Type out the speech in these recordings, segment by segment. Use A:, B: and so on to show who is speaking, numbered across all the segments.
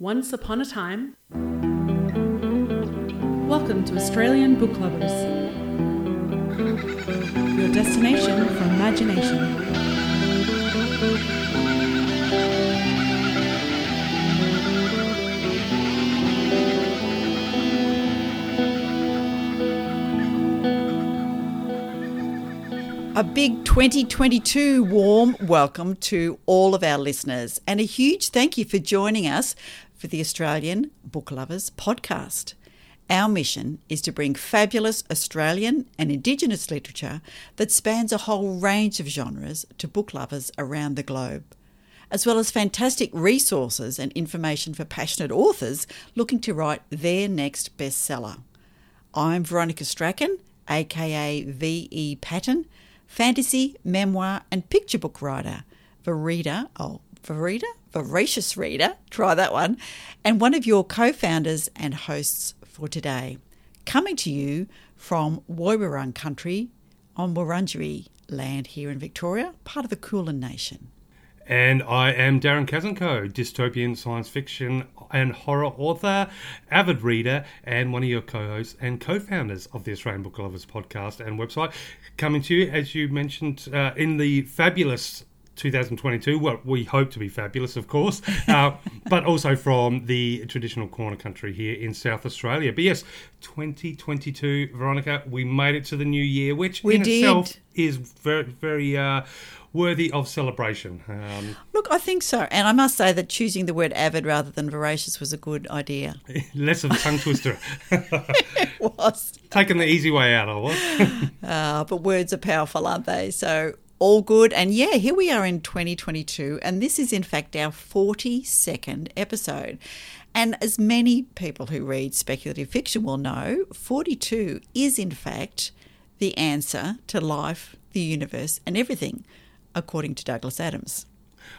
A: Once upon a time. Welcome to Australian Book Lovers, your destination for imagination.
B: A big 2022 warm welcome to all of our listeners, and a huge thank you for joining us for the Australian Book Lovers podcast. Our mission is to bring fabulous Australian and Indigenous literature that spans a whole range of genres to book lovers around the globe, as well as fantastic resources and information for passionate authors looking to write their next bestseller. I'm Veronica Strachan, aka V.E. Patton fantasy, memoir, and picture book writer, Verita, oh, Verita? Voracious reader, try that one, and one of your co founders and hosts for today. Coming to you from Woiwurrung country on Wurundjeri land here in Victoria, part of the Kulin Nation.
C: And I am Darren Kazenko, dystopian science fiction and horror author, avid reader, and one of your co hosts and co founders of the Australian Book Lovers podcast and website. Coming to you, as you mentioned, uh, in the fabulous 2022. Well, we hope to be fabulous, of course, uh, but also from the traditional Kaurna country here in South Australia. But yes, 2022, Veronica, we made it to the new year, which
B: We
C: in
B: did.
C: itself is very, very uh, worthy of celebration. Um,
B: Look, I think so. And I must say that choosing the word avid rather than voracious was a good idea.
C: less of a tongue twister.
B: It was.
C: Taking the easy way out, I was.
B: Uh, but words are powerful, aren't they? So all good. And yeah, here we are in 2022, and this is in fact our 42nd episode. And as many people who read speculative fiction will know, 42 is in fact the answer to life, the universe, and everything, according to Douglas Adams.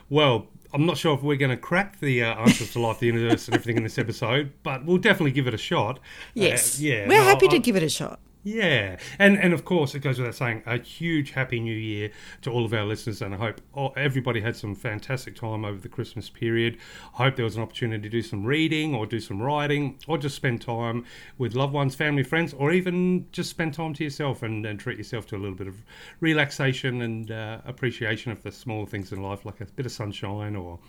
C: Well, I'm not sure if we're going to crack the uh, answers to life, the universe, and everything in this episode, but we'll definitely give it a shot.
B: Yes.
C: Uh, yeah.
B: We're
C: no,
B: happy
C: I-
B: to give it a shot.
C: Yeah, and and of course it goes without saying a huge happy new year to all of our listeners, and I hope all, everybody had some fantastic time over the Christmas period. I hope there was an opportunity to do some reading, or do some writing, or just spend time with loved ones, family, friends, or even just spend time to yourself and, and treat yourself to a little bit of relaxation and uh, appreciation of the small things in life, like a bit of sunshine or.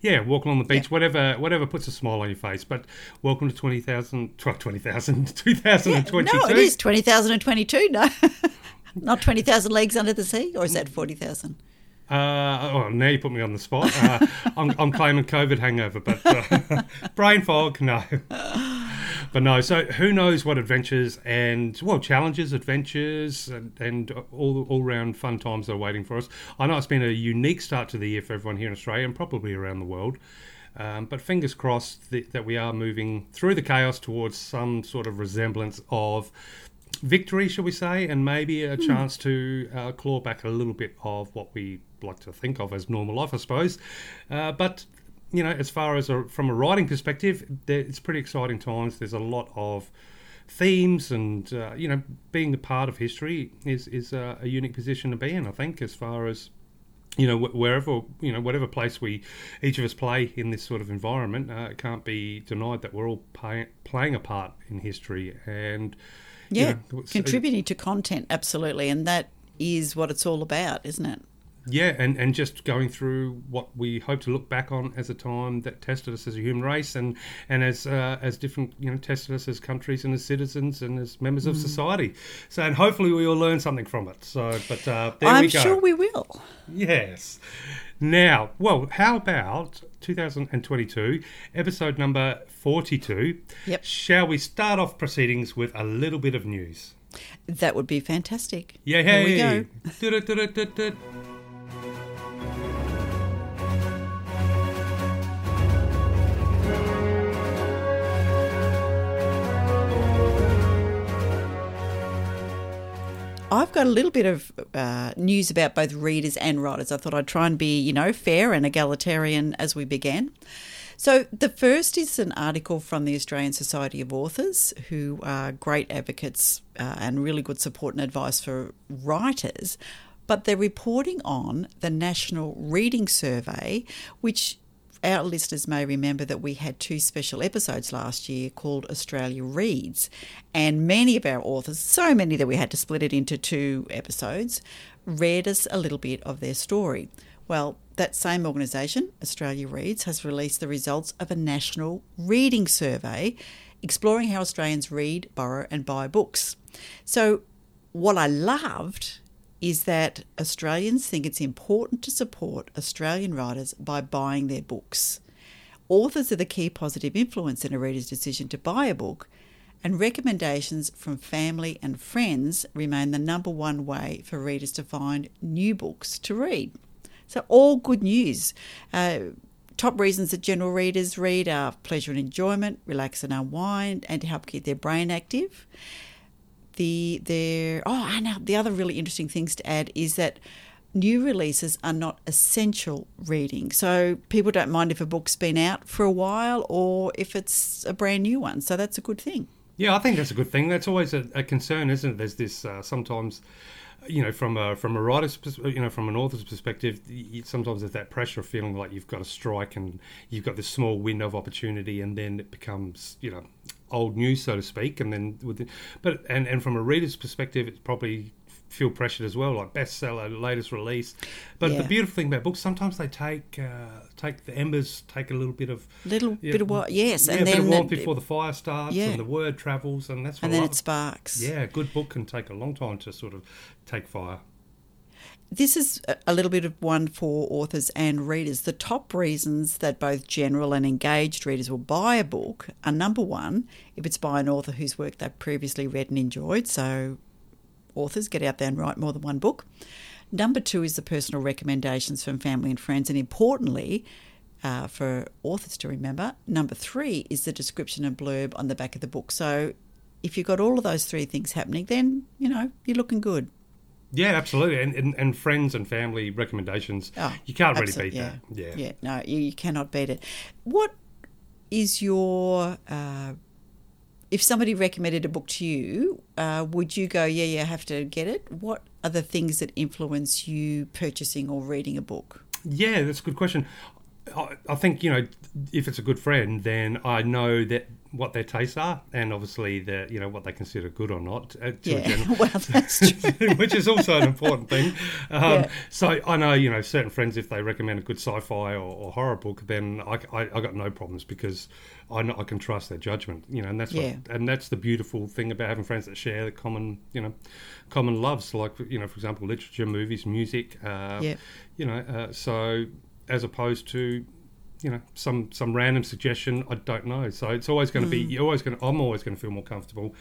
C: Yeah, walking on the beach, whatever, whatever puts a smile on your face. But welcome to 20,000, 20,000, 2022.
B: No, it is 20,022. No, not 20,000 leagues under the sea, or is that 40,000?
C: Uh, oh, now you put me on the spot. Uh, I'm, I'm claiming COVID hangover, but uh, brain fog, no. But no, so who knows what adventures and, well, challenges, adventures, and, and all, all round fun times are waiting for us. I know it's been a unique start to the year for everyone here in Australia and probably around the world. Um, but fingers crossed that, that we are moving through the chaos towards some sort of resemblance of victory, shall we say, and maybe a chance to uh, claw back a little bit of what we like to think of as normal life, I suppose. Uh, but you know, as far as a, from a writing perspective, there, it's pretty exciting times. There's a lot of themes, and uh, you know, being a part of history is is uh, a unique position to be in. I think, as far as you know, wh- wherever you know, whatever place we each of us play in this sort of environment, uh, it can't be denied that we're all pay, playing a part in history and. you
B: Yeah,
C: know, it's-
B: contributing to content, absolutely. And that is what it's all about, isn't it?
C: Yeah, and, and just going through what we hope to look back on as a time that tested us as a human race, and and as uh, as different you know tested us as countries and as citizens and as members
B: Mm.
C: of society. So and hopefully we will learn something from it. So, but uh, there
B: I'm
C: we go.
B: sure we will.
C: Yes. Now, well, how about 2022, episode number 42?
B: Yep.
C: Shall we start off proceedings with a little bit of news?
B: That would be fantastic.
C: Yeah,
B: Here we go. I've got a little bit of uh, news about both readers and writers. I thought I'd try and be, you know, fair and egalitarian as we began. So, the first is an article from the Australian Society of Authors, who are great advocates uh, and really good support and advice for writers. But they're reporting on the National Reading Survey, which our listeners may remember that we had two special episodes last year called Australia Reads, and many of our authors, so many that we had to split it into two episodes, read us a little bit of their story. Well, that same organisation, Australia Reads, has released the results of a national reading survey exploring how Australians read, borrow, and buy books. So, what I loved is that Australians think it's important to support Australian writers by buying their books. Authors are the key positive influence in a reader's decision to buy a book, and recommendations from family and friends remain the number one way for readers to find new books to read. So, all good news. Uh, top reasons that general readers read are pleasure and enjoyment, relax and unwind, and to help keep their brain active the there oh and the other really interesting things to add is that new releases are not essential reading so people don't mind if a book's been out for a while or if it's a brand new one so that's a good thing
C: Yeah, I think that's a good thing. That's always a, a concern, isn't it? There's this uh, sometimes, you know, from a from a writer's, you know, from an author's perspective, sometimes there's that pressure of feeling like you've got to strike and you've got this small window of opportunity, and then it becomes, you know, old news, so to speak. And then with, the, but and and from a reader's perspective, it's probably feel pressured as well, like bestseller, latest release. But
B: Yeah.
C: the beautiful thing about books, sometimes they take uh, take the embers, take a little bit of
B: little
C: Yeah,
B: bit of what yes
C: yeah,
B: and
C: a bit
B: then
C: of warmth
B: that-
C: before the fire starts and the word travels, and that's what
B: and then it sparks
C: yeah, a good book can take a long time to sort of take fire.
B: This is a- a little bit of one for authors and readers. The top reasons that both general and engaged readers will buy a book are number one, if it's by an author whose work they've previously read and enjoyed. So, authors get out there and write more than one book. Number two is the personal recommendations from family and friends. And importantly, uh, for authors to remember, number three is the description and blurb on the back of the book. So, if you've got all of those three things happening, then, you know, you're looking good.
C: Yeah, absolutely, and, and and friends and family recommendations.
B: Oh,
C: you can't really beat that. Yeah.
B: Yeah, no, you, you cannot beat it. What is your. Uh, if somebody recommended a book to you, uh, would you go, yeah, yeah, I have to get it? What are the things that influence you purchasing or reading a book?
C: Yeah, that's a good question. I, I think you know if it's a good friend, then I know that what their tastes are, and obviously the you know what they consider good or not. Uh, to a
B: Yeah,
C: general-
B: well, that's true.
C: which is also an important thing. Um,
B: Yeah.
C: So I know, you know, certain friends, if they recommend a good sci-fi or, or horror book, then I, I, I got no problems because I know I can trust their judgment. You know, and that's
B: Yeah.
C: what, and that's the beautiful thing about having friends that share the common, you know, common loves. Like you know, for example, literature, movies, music. Uh,
B: Yep.
C: You know, uh, so as opposed to you know some some random suggestion i don't know so it's always going to
B: Hmm.
C: be you're always going to i'm always going to feel more comfortable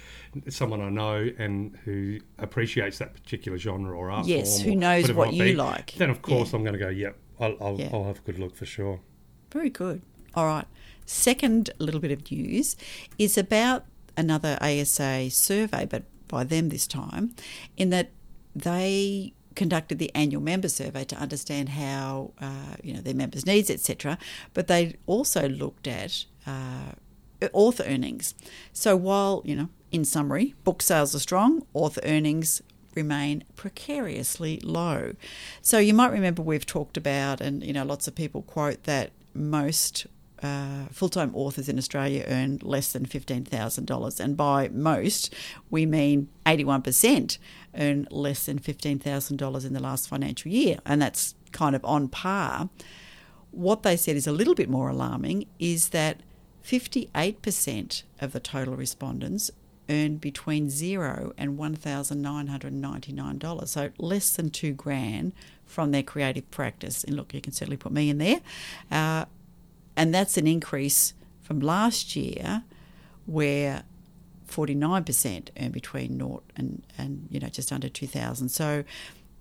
C: someone i know and who appreciates that particular genre or art
B: Yes, who knows what you
C: be,
B: like.
C: then of course
B: Yeah.
C: i'm going to go yep I'll, I'll,
B: Yeah.
C: I'll have a good look for sure
B: Very good. All right. Second little bit of news is about another ASA survey, but by them this time, in that they conducted the annual member survey to understand how uh, you know their members' needs, etc. But they also looked at uh, author earnings. So while you know, in summary, book sales are strong, author earnings remain precariously low. So you might remember we've talked about, and you know, lots of people quote that most uh, full-time authors in Australia earn less than fifteen thousand dollars, and by most we mean eighty-one percent earn less than fifteen thousand dollars in the last financial year, and that's kind of on par. What they said is a little bit more alarming is that 58% of the total respondents earned between zero and $1,999, so less than two grand from their creative practice. And look, you can certainly put me in there. Uh, and that's an increase from last year where 49% earn between naught and, and you know just under 2000 so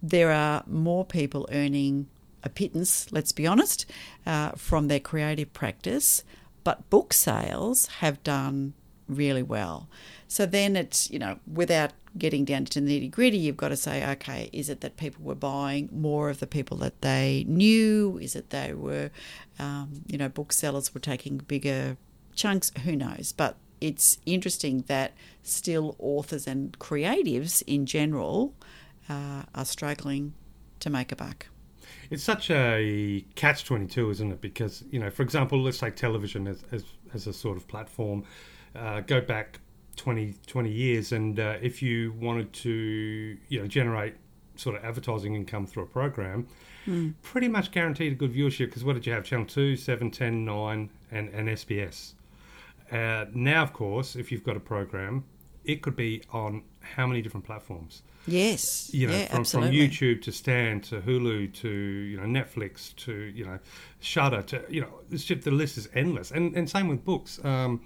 B: there are more people earning a pittance let's be honest uh, from their creative practice but book sales have done really well so then it's you know without getting down to the nitty gritty you've got to say okay is it that people were buying more of the people that they knew is it they were um, you know booksellers were taking bigger chunks who knows but it's interesting that still authors and creatives in general uh, are struggling to make a buck.
C: it's such a catch twenty two, isn't it? Because you know, for example, let's take television as as, as a sort of platform. Uh, go back 20, 20 years, and uh, if you wanted to, you know, generate sort of advertising income through a program, pretty much guaranteed a good viewership. Because what did you have? Channel 2, 7, 10, 9, and, and SBS. Uh, now, of course, if you've got a program, it could be on how many different platforms?
B: Yes.
C: You know,
B: yeah,
C: from, from. YouTube to Stan to Hulu to you know Netflix to you know Shudder to you know it's just, the list is endless. And and same with books. Um,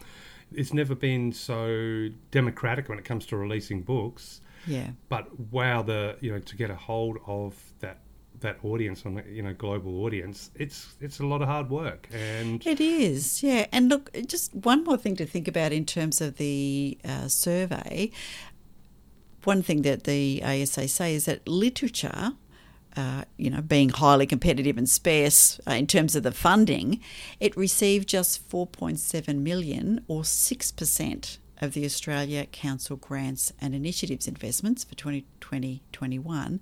C: it's never been so democratic when it comes to releasing books.
B: Yeah.
C: But wow, the you know to get a hold of that that audience on you know global audience, it's it's a lot of hard work. And
B: It is, yeah. And look, just one more thing to think about in terms of the uh, survey. One thing that the ASA say is that literature, uh, you know, being highly competitive and sparse uh, in terms of the funding, it received just 4.7 million or 6% of the Australia Council grants and initiatives investments for 2020-21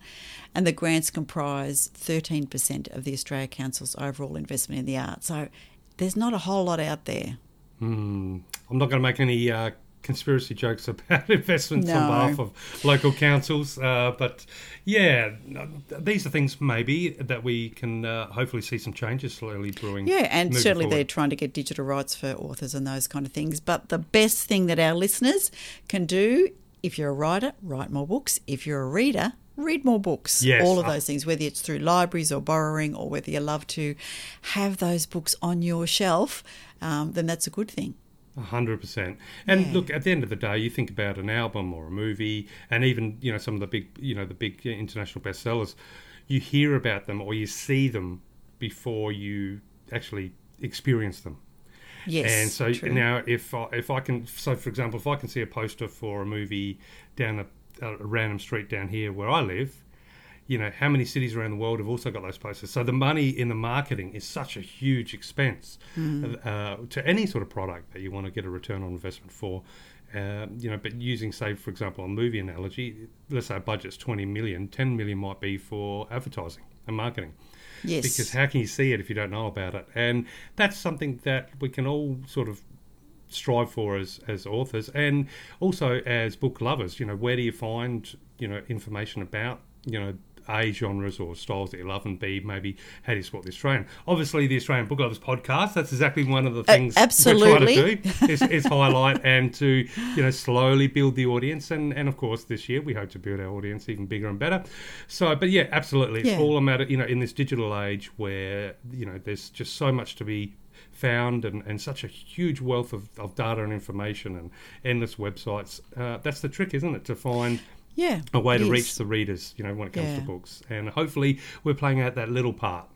B: and the grants comprise 13% of the Australia Council's overall investment in the arts. So there's not a whole lot out there.
C: Hmm. I'm not going to make any uh, conspiracy jokes about investments on behalf of local councils, uh, but yeah, these are things maybe that we can uh, hopefully see some changes slowly brewing.
B: Yeah, and certainly they're trying to get digital rights for authors and those kind of things. But the best thing that our listeners can do, if you're a writer, write more books. If you're a reader, read more books.
C: Yes.
B: All of those things, whether it's through libraries or borrowing, or whether you love to have those books on your shelf, um, then that's a good thing.
C: Hundred percent. And
B: Yeah.
C: look, at the end of the day, you think about an album or a movie, and even you know some of the big, you know, the big uh, international bestsellers. You hear about them or you see them before you actually experience them.
B: Yes.
C: and so
B: true.
C: now, if I, if I can, so for example, if I can see a poster for a movie down a, a random street down here where I live, you know, how many cities around the world have also got those posters? So the money in the marketing is such a huge expense uh, to any sort of product that you want to get a return on investment for. Uh, you know, but using, say, for example, a movie analogy, let's say our budget's 20 million, 10 million might be for advertising and marketing.
B: yes.
C: Because how can you see it if you don't know about it? And that's something that we can all sort of strive for as, as authors and also as book lovers. You know, where do you find, you know, information about, you know, A, genres or styles that you love, and B, maybe how do you support the Australian? Obviously, the Australian Book Lovers podcast, that's exactly one of the things we're
B: absolutely.
C: trying to do is, is highlight and to, you know, slowly build the audience. And, and of course, this year we hope to build our audience even bigger and better. So, but yeah, absolutely. It's
B: Yeah.
C: all a matter, you know, in this digital age where, you know, there's just so much to be found and, and such a huge wealth of, of data and information and endless websites. Uh, that's the trick, isn't it? To find
B: yeah.
C: a way to
B: is.
C: reach the readers, you know, when it comes
B: Yeah.
C: to books. And hopefully we're playing out that little part.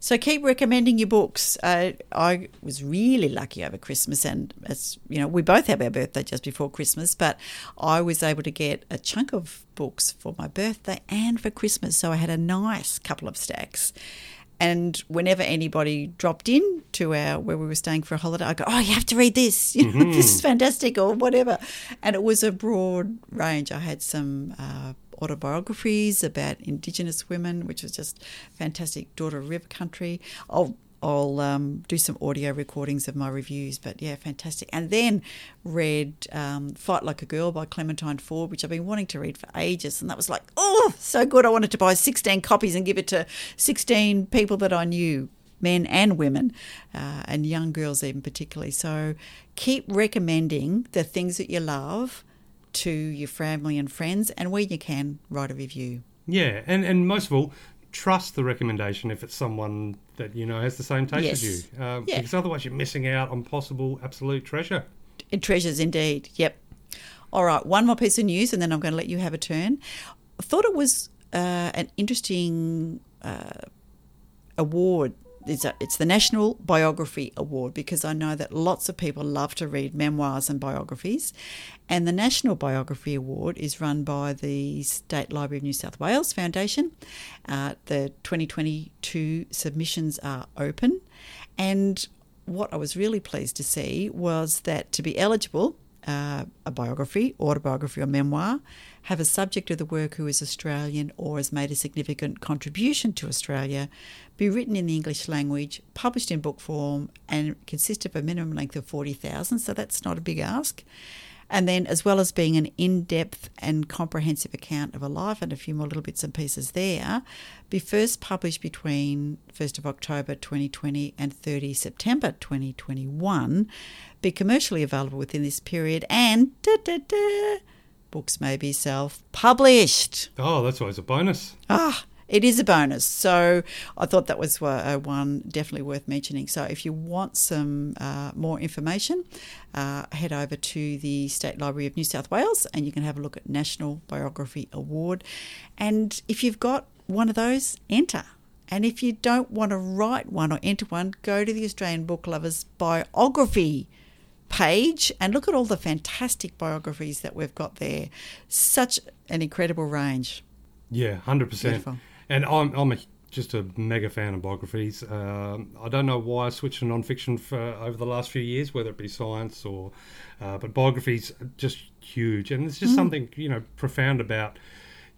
B: So keep recommending your books. Uh, I was really lucky over Christmas, and as you know, we both have our birthday just before Christmas, but I was able to get a chunk of books for my birthday and for Christmas. So I had a nice couple of stacks. And whenever anybody dropped in to our where we were staying for a holiday, I go, "Oh, you have to read this. You know, this is fantastic," or whatever. And it was a broad range. I had some uh, autobiographies about Indigenous women, which was just fantastic. Daughter of River Country. I'll I'll um, do some audio recordings of my reviews, but yeah, fantastic. And then read um, Fight Like a Girl by Clementine Ford, which I've been wanting to read for ages. And that was like, oh, so good. I wanted to buy 16 copies and give it to 16 people that I knew, men and women, uh, and young girls, even particularly. So keep recommending the things that you love to your family and friends, and where you can, write a review.
C: Yeah, and, and most of all, trust the recommendation if it's someone that you know has the same taste as you. Um,
B: Yeah.
C: Because otherwise you're missing out on possible absolute treasure.
B: It treasures indeed. Yep. All right, one more piece of news, and then I'm going to let you have a turn. I thought it was uh, an interesting uh, award. It's, a, it's the National Biography Award because I know that lots of people love to read memoirs and biographies. And the National Biography Award is run by the State Library of New South Wales Foundation. Uh, the 2022 submissions are open. And what I was really pleased to see was that to be eligible, uh, a biography, autobiography, or memoir, have a subject of the work who is Australian or has made a significant contribution to Australia, be written in the English language, published in book form, and consist of a minimum length of 40,000, so that's not a big ask. And then, as well as being an in depth and comprehensive account of a life and a few more little bits and pieces there, be first published between 1st of October 2020 and 30 September 2021, be commercially available within this period, and da, da, da, books may be self published.
C: Oh, that's always a bonus.
B: Ah, it is a bonus. So I thought that was uh, one definitely worth mentioning. So if you want some uh, more information, uh, head over to the State Library of New South Wales and you can have a look at National Biography Award. And if you've got one of those, enter. And if you don't want to write one or enter one, go to the Australian Book Lovers biography page and look at all the fantastic biographies that we've got there. Such an incredible range.
C: Yeah, hundred percent.
B: Beautiful.
C: And I'm I'm a, just a mega fan of biographies. Um, I don't know why I switched to non-fiction for over the last few years, whether it be science or, uh, but biographies are just huge, and there's just something you know profound about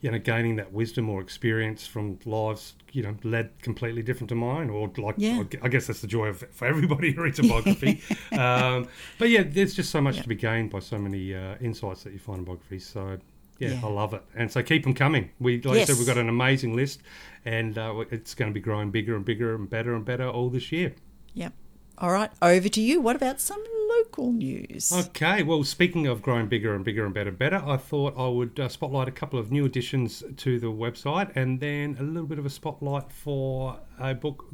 C: you know gaining that wisdom or experience from lives you know led completely different to mine, or like
B: Yeah.
C: I guess that's the joy of for everybody who reads a biography. um, but yeah, there's just so much
B: Yeah.
C: to be gained by so many uh, insights that you find in biographies. So. Yeah,
B: Yeah.
C: I love it, and so keep them coming. We, like I said, we've got an amazing list, and uh, it's going to be growing bigger and bigger and better and better all this year.
B: Yep. All right, over to you. What about some local news?
C: Okay, well, speaking of growing bigger and bigger and better and better, I thought I would uh, spotlight a couple of new additions to the website and then a little bit of a spotlight for a book.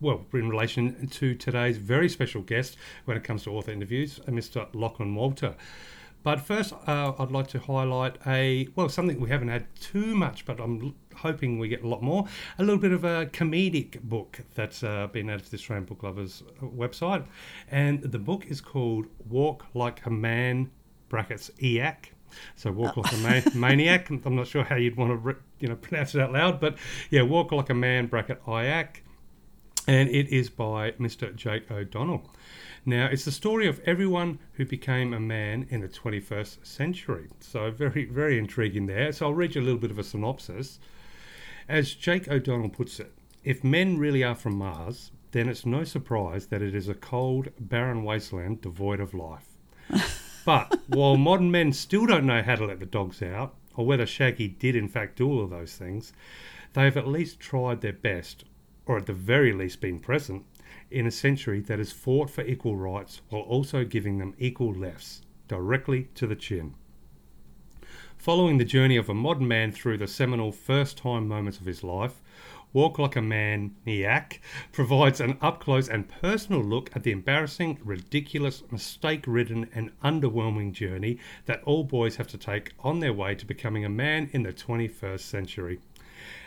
C: Well, in relation to today's very special guest when it comes to author interviews, uh, Mr. Lachlan Walter. But first, uh, I'd like to highlight a well something we haven't had too much, but I'm hoping we get a lot more. A little bit of a comedic book that's uh, been added to the Australian Book Lovers uh, website, and the book is called "Walk Like a Man" (brackets EAC). So walk like a man, maniac. I'm not sure how you'd want to re- you know pronounce it out loud, but yeah, walk like a man (bracket IAC), and it is by Mr. Jake O'Donnell. Now, it's the story of everyone who became a man in the 21st century. So, very, very intriguing there. So, I'll read you a little bit of a synopsis. As Jake O'Donnell puts it, if men really are from Mars, then it's no surprise that it is a cold, barren wasteland devoid of life. But while modern men still don't know how to let the dogs out, or whether Shaggy did in fact do all of those things, they have at least tried their best, or at the very least been present, in a century that has fought for equal rights while also giving them equal lefts, directly to the chin. Following the journey of a modern man through the seminal first time moments of his life, Walk Like a Man Niak provides an up close and personal look at the embarrassing, ridiculous, mistake ridden, and underwhelming journey that all boys have to take on their way to becoming a man in the 21st century.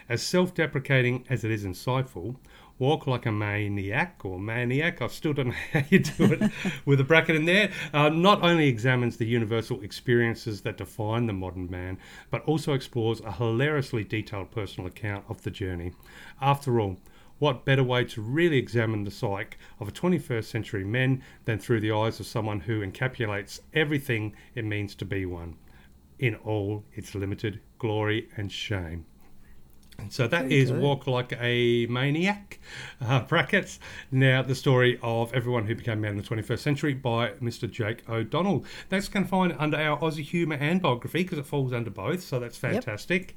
C: As self deprecating as it is insightful, Walk Like a Maniac or Maniac, I still don't know how you do it with a bracket in there, uh, not only examines the universal experiences that define the modern man, but also explores a hilariously detailed personal account of the journey. After all, what better way to really examine the psyche of a 21st century man than through the eyes of someone who encapsulates everything it means to be one, in all its limited glory and shame? So that is. Walk Like a Maniac, uh, brackets. Now, the story of everyone who became man in the 21st century by Mr. Jake O'Donnell. That's find under our Aussie humour and biography because it falls under both, so that's fantastic.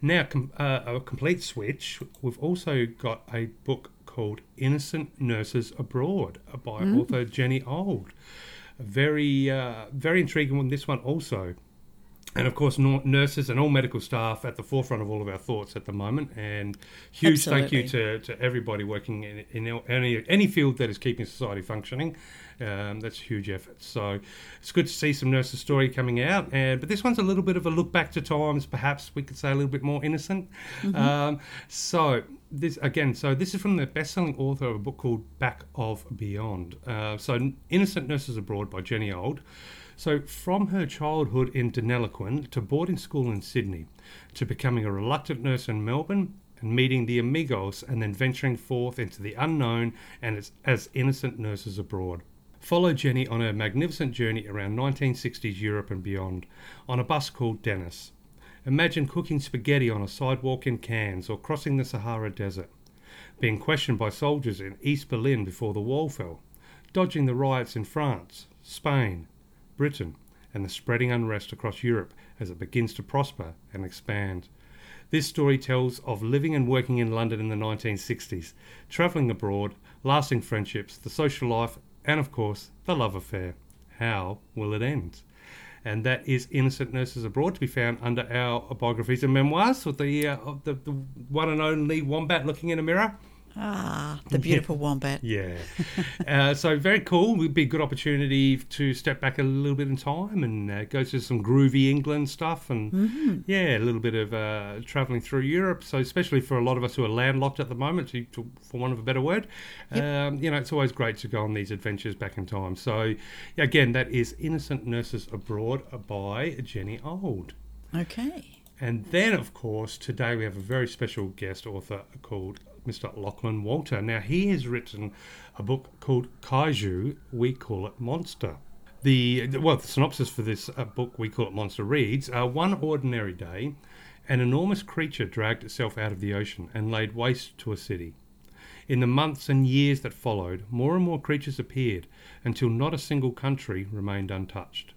C: Now, com- uh, a complete switch. We've also got a book called Innocent Nurses Abroad by
B: Mm.
C: author Jenny Old. Very, uh, very intriguing one. This one also and of course, nurses and all medical staff at the forefront of all of our thoughts at the moment. And huge thank you to, to everybody working in, in any any field that is keeping society functioning. Um, that's a huge effort. So it's good to see some nurses' story coming out. And but this one's a little bit of a look back to times, perhaps we could say a little bit more innocent. Um, so this again, so this is from the best-selling author of a book called Back of Beyond. Uh, so Innocent Nurses Abroad by Jenny Old. So, from her childhood in Deniliquin to boarding school in Sydney, to becoming a reluctant nurse in Melbourne, and meeting the amigos, and then venturing forth into the unknown and as, as innocent nurses abroad. Follow Jenny on her magnificent journey around 1960s Europe and beyond on a bus called Dennis. Imagine cooking spaghetti on a sidewalk in Cannes or crossing the Sahara Desert, being questioned by soldiers in East Berlin before the wall fell, dodging the riots in France, Spain, Britain, and the spreading unrest across Europe as it begins to prosper and expand. This story tells of living and working in London in the 1960s, travelling abroad, lasting friendships, the social life, and of course, the love affair. How will it end? And that is Innocent Nurses Abroad to be found under our biographies and memoirs with the, uh, the, the one and only Wombat looking in a mirror.
B: Ah, the beautiful wombat.
C: Yeah. uh, so very cool. Would be a good opportunity to step back a little bit in time and uh, go to some groovy England stuff and
B: Mm-hmm.
C: yeah, a little bit of uh, traveling through Europe. So especially for a lot of us who are landlocked at the moment, to, to, for want of a better word, um, you know, it's always great to go on these adventures back in time. So again, that is Innocent Nurses Abroad by Jenny Old.
B: Okay.
C: And then, of course, today we have a very special guest author called Mr. Lachlan Walter. Now, he has written a book called Kaiju, We Call It Monster. The well, the synopsis for this uh, book, We Call It Monster, reads: uh, One ordinary day, an enormous creature dragged itself out of the ocean and laid waste to a city. In the months and years that followed, more and more creatures appeared until not a single country remained untouched.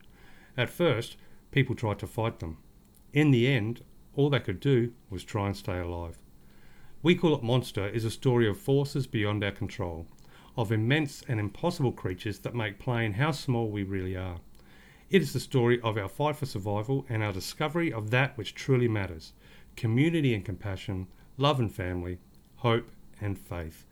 C: At first, people tried to fight them. In the end, all they could do was try and stay alive. We Call It Monster is a story of forces beyond our control, of immense and impossible creatures that make plain how small we really are. It is the story of our fight for survival and our discovery of that which truly matters community and compassion, love and family, hope and faith.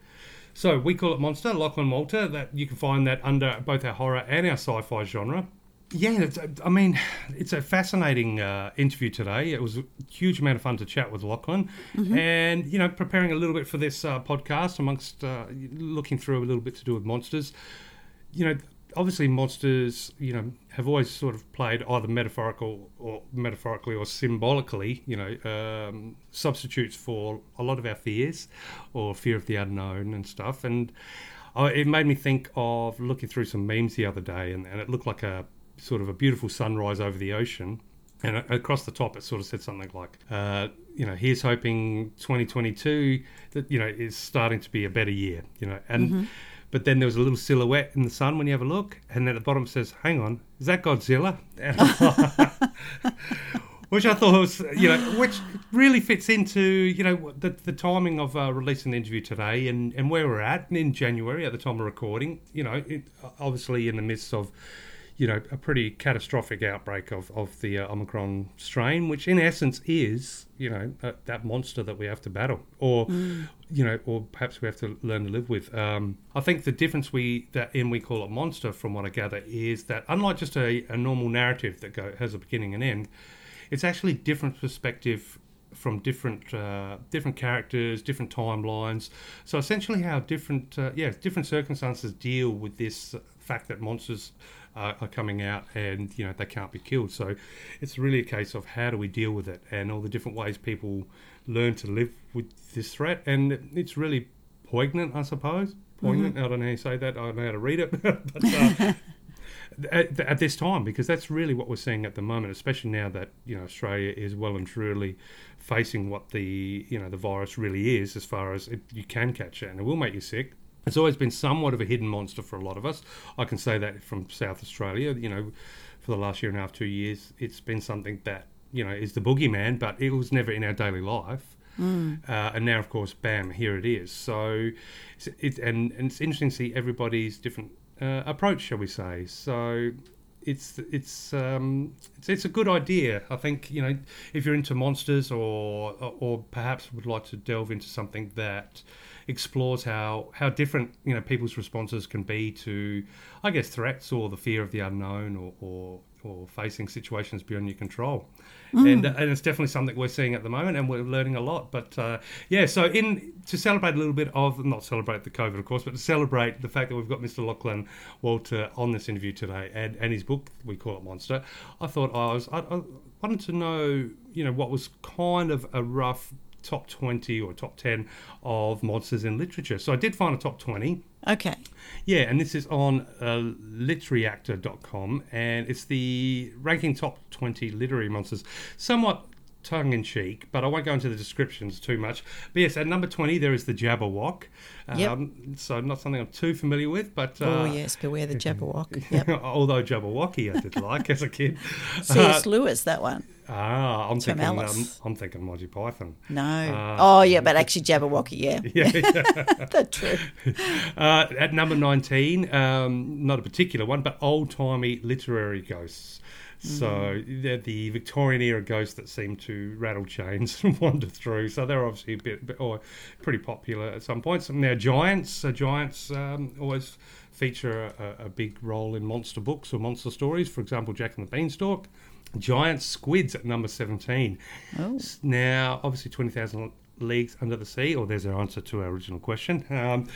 C: So we call it Monster, Lachlan Walter. That you can find that under both our horror and our sci-fi genre. Yeah, I mean, it's a fascinating uh, interview today. It was a huge amount of fun to chat with Lachlan, and you know, preparing a little bit for this uh, podcast, amongst uh, looking through a little bit to do with monsters. You know, obviously, monsters, you know, have always sort of played either metaphorical or metaphorically or symbolically, you know, um, substitutes for a lot of our fears or fear of the unknown and stuff. And uh, it made me think of looking through some memes the other day, and, and it looked like a sort of a beautiful sunrise over the ocean. And across the top, it sort of said something like, uh, you know, here's hoping 2022 that you know is starting to be a better year, you know, and. But then there was a little silhouette in the sun when you have a look, and at the bottom says, "Hang on, is that Godzilla?" And I thought- which I thought was, you know, which really fits into, you know, the, the timing of uh, releasing the interview today and, and where we're at in January at the time of recording. You know, it, obviously in the midst of, you know, a pretty catastrophic outbreak of, of the uh, Omicron strain, which in essence is, you know, that, that monster that we have to battle, or, you know, or perhaps we have to learn to live with. Um, I think the difference we that in we call it monster, from what I gather, is that unlike just a, a normal narrative that go, has a beginning and end, it's actually different perspective from different uh, different characters, different timelines. So essentially, how different uh, yeah different circumstances deal with this fact that monsters uh, are coming out and you know they can't be killed. So it's really a case of how do we deal with it and all the different ways people learn to live with this threat. And it's really poignant, I suppose. Poignant. I don't know how you say that. I don't know how to read it, but. Uh, at, at this time because that's really what we're seeing at the moment especially now that you know Australia is well and truly facing what the you know the virus really is as far as it, you can catch it and it will make you sick it's always been somewhat of a hidden monster for a lot of us I can say that from South Australia you know for the last year and a half two years it's been something that you know is the boogeyman but it was never in our daily life uh, and now, of course, bam, here it is. So, it's- it, and, and it's interesting to see everybody's different uh, approach, shall we say? So, it's it's um, it's it's a good idea. I think you know if you're into monsters or, or perhaps would like to delve into something that explores how how different you know people's responses can be to I guess threats or the fear of the unknown or or, or facing situations beyond your control. And, uh, and it's definitely something we're seeing at the moment, and we're learning a lot. But uh, yeah, so in to celebrate a little bit of not celebrate the COVID, of course, but to celebrate the fact that we've got Mr. Lachlan Walter on this interview today, and, and his book we call it Monster. I thought I was I, I wanted to know, you know, what was kind of a rough top 20 or top 10 of monsters in literature. So I did find a top 20.
B: Okay.
C: Yeah, and this is on uh, litreactor.com, and it's the ranking top 20 literary monsters. Somewhat tongue in cheek, but I won't go into the descriptions too much. But yes, at number 20, there is the Jabberwock.
B: Yep.
C: Um, so, not something I'm too familiar with, but. Uh,
B: oh, yes, beware the Jabberwock. Yep.
C: although Jabberwocky I did like as a kid.
B: C.S. Lewis, that one.
C: Ah, I'm thinking. Um, I'm thinking Monty Python.
B: No.
C: Uh,
B: oh, yeah, but actually Jabberwocky, yeah.
C: Yeah, yeah.
B: That's true.
C: Uh, at number 19, um, not a particular one, but old timey literary ghosts. So they're the Victorian era ghosts that seem to rattle chains and wander through. So they're obviously a bit, bit or pretty popular at some points. Now giants, giants um, always feature a, a big role in monster books or monster stories. For example, Jack and the Beanstalk. Giant squids at number 17.
B: Oh.
C: Now, obviously, 20,000 Leagues Under the Sea, or there's our answer to our original question. Um,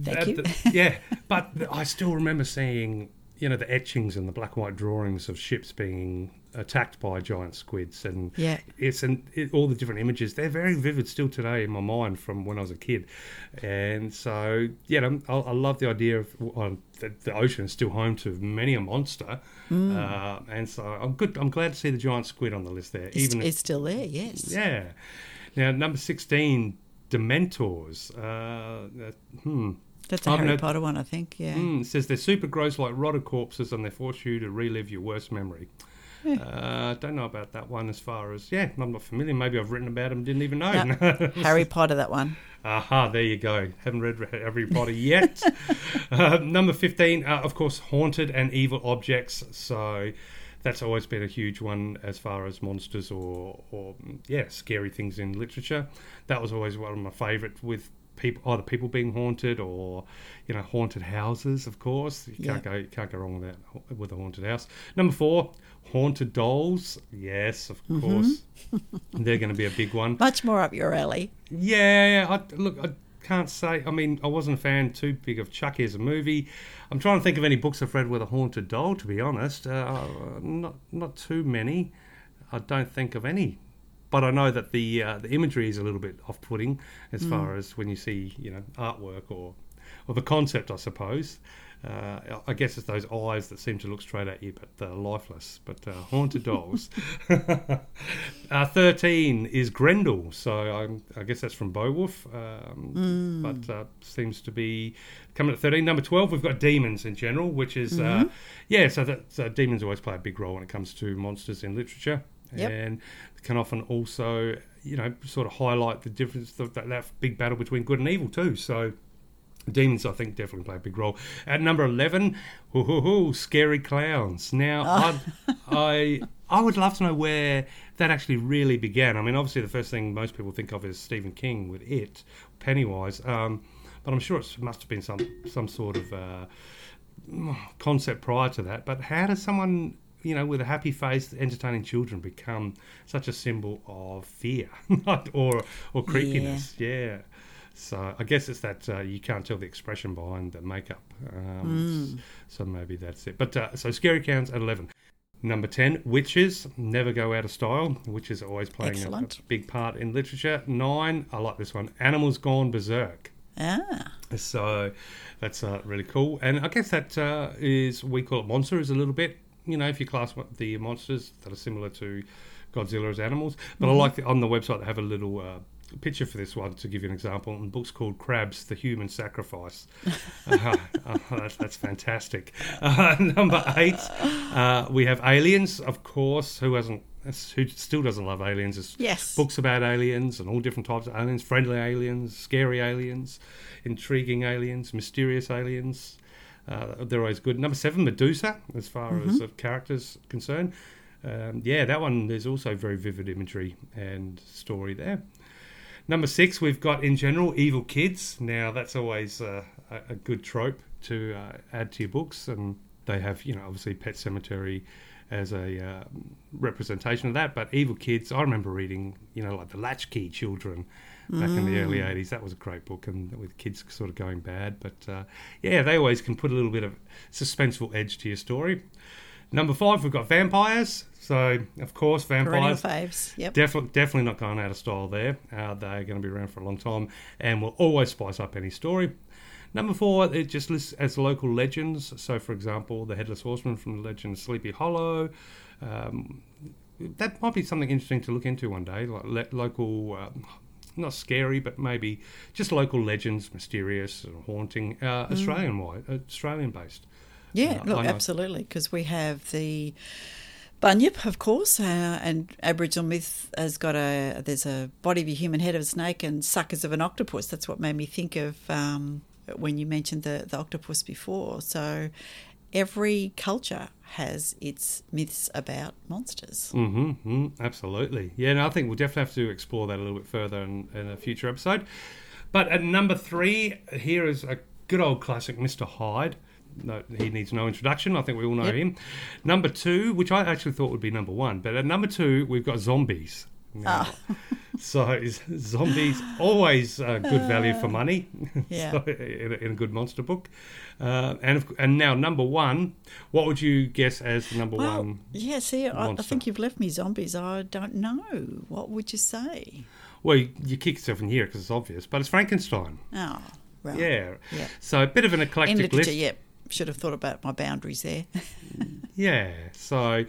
B: Thank you.
C: yeah, but I still remember seeing, you know, the etchings and the black and white drawings of ships being attacked by giant squids, and
B: Yeah.
C: it's and it, all the different images. They're very vivid still today in my mind from when I was a kid, and so yeah, I, I love the idea of well, the, the ocean is still home to many a monster, uh, and so I'm good. I'm glad to see the giant squid on the list there,
B: It's,
C: even if-
B: it's still there, yes.
C: yeah. Now, number 16, Dementors. Uh, that- hmm.
B: That's a
C: I've
B: Harry
C: no-
B: Potter one, I think, yeah.
C: It says they're super gross like rotted corpses and they force you to relive your worst memory. Uh, don't know about that one as far as, yeah, I'm not familiar. Maybe I've written about them, didn't even know.
B: No, Harry Potter, that one.
C: Aha, there you go. Haven't read Harry Potter yet. uh, number 15, uh, of course, haunted and evil objects. So that's always been a huge one as far as monsters or, or yeah, scary things in literature. That was always one of my favourite with people, either people being haunted or, you know, haunted houses, of course. You can't, go, you can't go wrong with that, with a haunted house. Number four, haunted dolls. Yes, of course. They're going to be a big one.
B: Much more up your alley.
C: Yeah, I, look, I can't say. I mean, I wasn't a fan too big of Chucky as a movie. I'm trying to think of any books I've read with a haunted doll. To be honest, uh, not not too many. I don't think of any. But I know that the uh, the imagery is a little bit off-putting as far as when you see you know artwork or or the concept, I suppose. Uh, I guess it's those eyes that seem to look straight at you, but they're lifeless. But uh, haunted dolls. uh, Thirteen is Grendel, so I'm, I guess that's from Beowulf, um, but uh, seems to be coming at thirteen. Number twelve, we've got demons in general, which is uh, yeah. So that demons always play a big role when it comes to monsters in literature,
B: Yep.
C: and can often also you know sort of highlight the difference of that, that big battle between good and evil too. So. Demons, I think, definitely play a big role. At number eleven, hoo, hoo, hoo, scary clowns. Now, I, I, I would love to know where that actually really began. I mean, obviously, the first thing most people think of is Stephen King with It, Pennywise. Um, but I'm sure it must have been some some sort of uh, concept prior to that. But how does someone, you know, with a happy face, entertaining children, become such a symbol of fear or or creepiness? Yeah. So I guess it's that uh, you can't tell the expression behind the makeup. Um, So maybe that's it. But uh, so scary counts at eleven. Number 10, witches never go out of style. Witches are always playing a, a big part in literature. Nine, I like this one. Animals gone berserk.
B: Ah,
C: So that's uh, really cool. And I guess that uh, is, we call it monsters a little bit. You know, if you class what- the monsters that are similar to Godzilla as animals. But I like the, on the website, they have a little uh, picture for this one to give you an example. And the book's called Crabs, the Human Sacrifice. uh, uh, that's, that's fantastic. Uh, number eight, uh, we have Aliens, of course. Who hasn't? Who still doesn't love aliens? It's
B: yes.
C: books about aliens and all different types of aliens friendly aliens, scary aliens, intriguing aliens, mysterious aliens. Uh, they're always good. Number seven, Medusa, as far as uh, characters concerned. Um, yeah, that one, there's also very vivid imagery and story there. Number six, we've got in general evil kids. Now, that's always uh, a, a good trope to uh, add to your books, and they have, you know, obviously Pet Sematary as a uh, representation of that. But evil kids, I remember reading, you know, like the Latchkey Children back in the early '80s. That was a great book, and with kids sort of going bad. But uh, yeah, they always can put a little bit of suspenseful edge to your story. Number five, we've got vampires. So, of course,
B: Perennial
C: vampires.
B: faves. Yep.
C: Definitely, definitely not going out of style there. Uh, they're going to be around for a long time and will always spice up any story. Number four, it just lists as local legends. So, for example, the Headless Horseman from the legend of Sleepy Hollow. Um, that might be something interesting to look into one day, like le- local, um, not scary, but maybe just local legends, mysterious, and haunting, uh, Australian wide, Australian based.
B: Yeah,
C: Uh,
B: look, absolutely, because we have the bunyip, of course, uh, and Aboriginal myth has got a there's a body of a human head of a snake and suckers of an octopus. That's what made me think of um, when you mentioned the the octopus before. So every culture has its myths about monsters.
C: Mm-hmm, mm, absolutely. Yeah, and I think we'll definitely have to explore that a little bit further in, in a future episode. But at number three, here is a good old classic, Mr. Hyde. No, he needs no introduction. I think we all know
B: Yep.
C: him. Number two, which I actually thought would be number one, but at number two, we've got zombies. Now, so zombies always uh, good value for money.
B: Yeah.
C: so, in, a, in a good monster book. Uh, and of- and now number one, what would you guess as the number
B: Well,
C: one?
B: yeah, see, I, I think you've left me zombies. I don't know. What would you say?
C: Well, you, you kick yourself in here because it's obvious, but it's Frankenstein.
B: Oh, right.
C: Yeah.
B: Yeah.
C: So a bit of an eclectic
B: literature,
C: list.
B: yep. Should have thought about my boundaries there.
C: Yeah. So,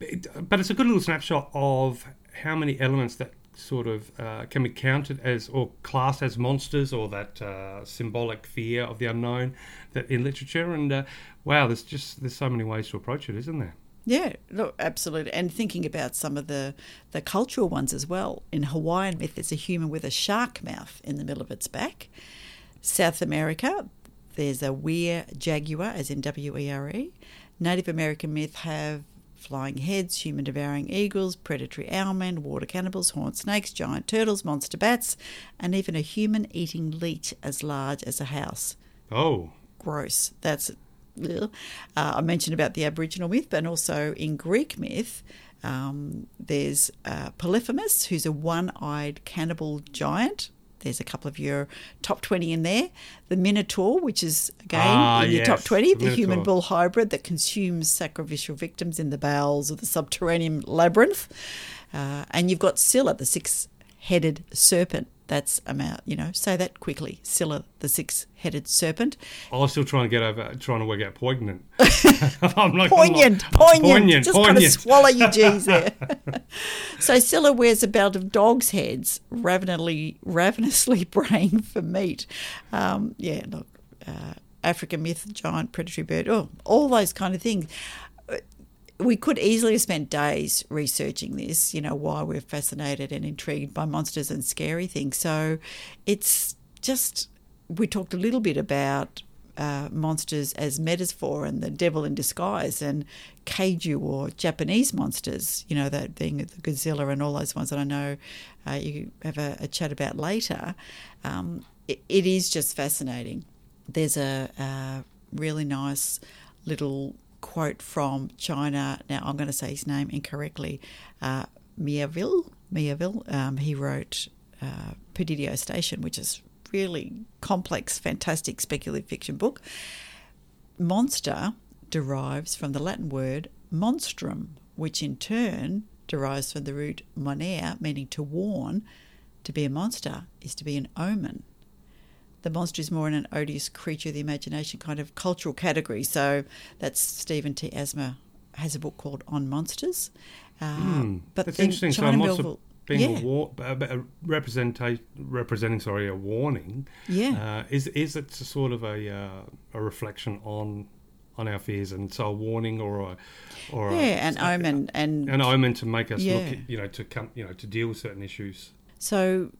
C: but it's a good little snapshot of how many elements that sort of uh, can be counted as or classed as monsters or that uh, symbolic fear of the unknown that in literature. And uh, wow, there's just there's so many ways to approach it, isn't there?
B: Yeah, look, absolutely. And thinking about some of the, the cultural ones as well. In Hawaiian myth, there's a human with a shark mouth in the middle of its back. South America, there's a were jaguar, as in W E R E. Native American myth have flying heads, human devouring eagles, predatory owlmen, water cannibals, horned snakes, giant turtles, monster bats, and even a human eating leech as large as a house
C: Oh,
B: gross. That's uh, I mentioned about the Aboriginal myth, but also in Greek myth, um, there's uh, Polyphemus, who's a one-eyed cannibal giant. There's a couple of your top 20 in there. The Minotaur, which is again
C: Ah,
B: in your top 20,
C: the
B: the human bull hybrid that consumes sacrificial victims in the bowels of the subterranean labyrinth. Uh, and you've got Scylla, the six headed serpent. That's amount, you know, say that quickly. Scylla, the six headed serpent.
C: I'm still trying to get over trying to work out poignant. I'm like,
B: poignant,
C: I'm like-
B: poignant,
C: poignant,
B: Just kind of swallow your G's there. so Scylla wears a belt of dogs' heads, ravenously, ravenously braying for meat. Um, yeah, look, uh, African myth, giant predatory bird, oh, all those kind of things. We could easily have spent days researching this, you know, why we're fascinated and intrigued by monsters and scary things. So it's just, we talked a little bit about uh, monsters as metaphor and the devil in disguise and kaiju or Japanese monsters, you know, that being the Godzilla and all those ones that I know uh, you have a, a chat about later. Um, it, it is just fascinating. There's a, a really nice little quote from China. Now, I'm going to say his name incorrectly. Uh, Miaville. Miaville. Um, he wrote uh, Station, which is really complex, fantastic speculative fiction book. Monster derives from the Latin word monstrum, which in turn derives from the root monere, meaning to warn. To be a monster is to be an omen. The monster is more in an odious creature of the imagination kind of cultural category. So that's Stephen T. Asma has a book called On Monsters. Uh,
C: Hmm,
B: but
C: That's interesting. so
B: China
C: a monster
B: Melville-
C: being
B: yeah.
C: a, war, a, a representation, representing, sorry, a warning.
B: Yeah.
C: Uh, is is it sort of a uh, a reflection on on our fears and so a warning or a or
B: yeah,
C: a,
B: an omen and
C: an omen to make us look,
B: Yeah.
C: at, you know, to come, you know, to deal with certain issues.
B: So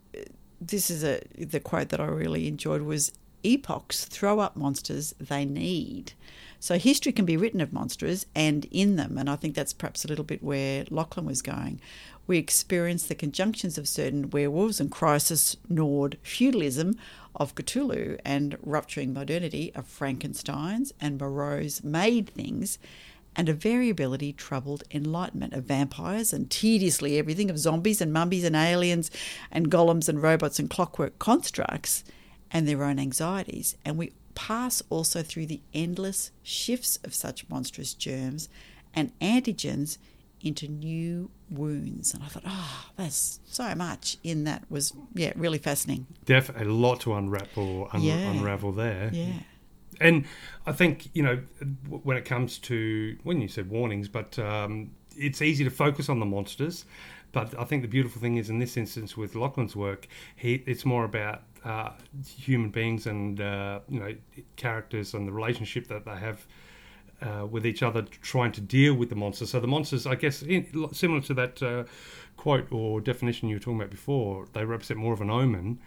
B: this is a the quote that I really enjoyed was epochs throw up monsters they need. So history can be written of monsters and in them, and I think that's perhaps a little bit where Lachlan was going. We experience the conjunctions of certain werewolves and crisis gnawed feudalism of Cthulhu and rupturing modernity of Frankenstein's and Moreau's made things and a variability troubled enlightenment of vampires and tediously everything of zombies and mummies and aliens and golems and robots and clockwork constructs and their own anxieties. And we pass also through the endless shifts of such monstrous germs and antigens into new wounds. And I thought, ah, oh, there's so much in that was, yeah, really fascinating.
C: Definitely a lot to unwrap or un-
B: Yeah.
C: unravel there.
B: Yeah.
C: And I think, you know, when it comes to, when you said warnings, but um, it's easy to focus on the monsters. But I think the beautiful thing is in this instance with Lachlan's work, he, it's more about uh, human beings and, uh, you know, characters and the relationship that they have uh, with each other trying to deal with the monsters. So the monsters, I guess, in, similar to that uh, quote or definition you were talking about before, they represent more of an omen.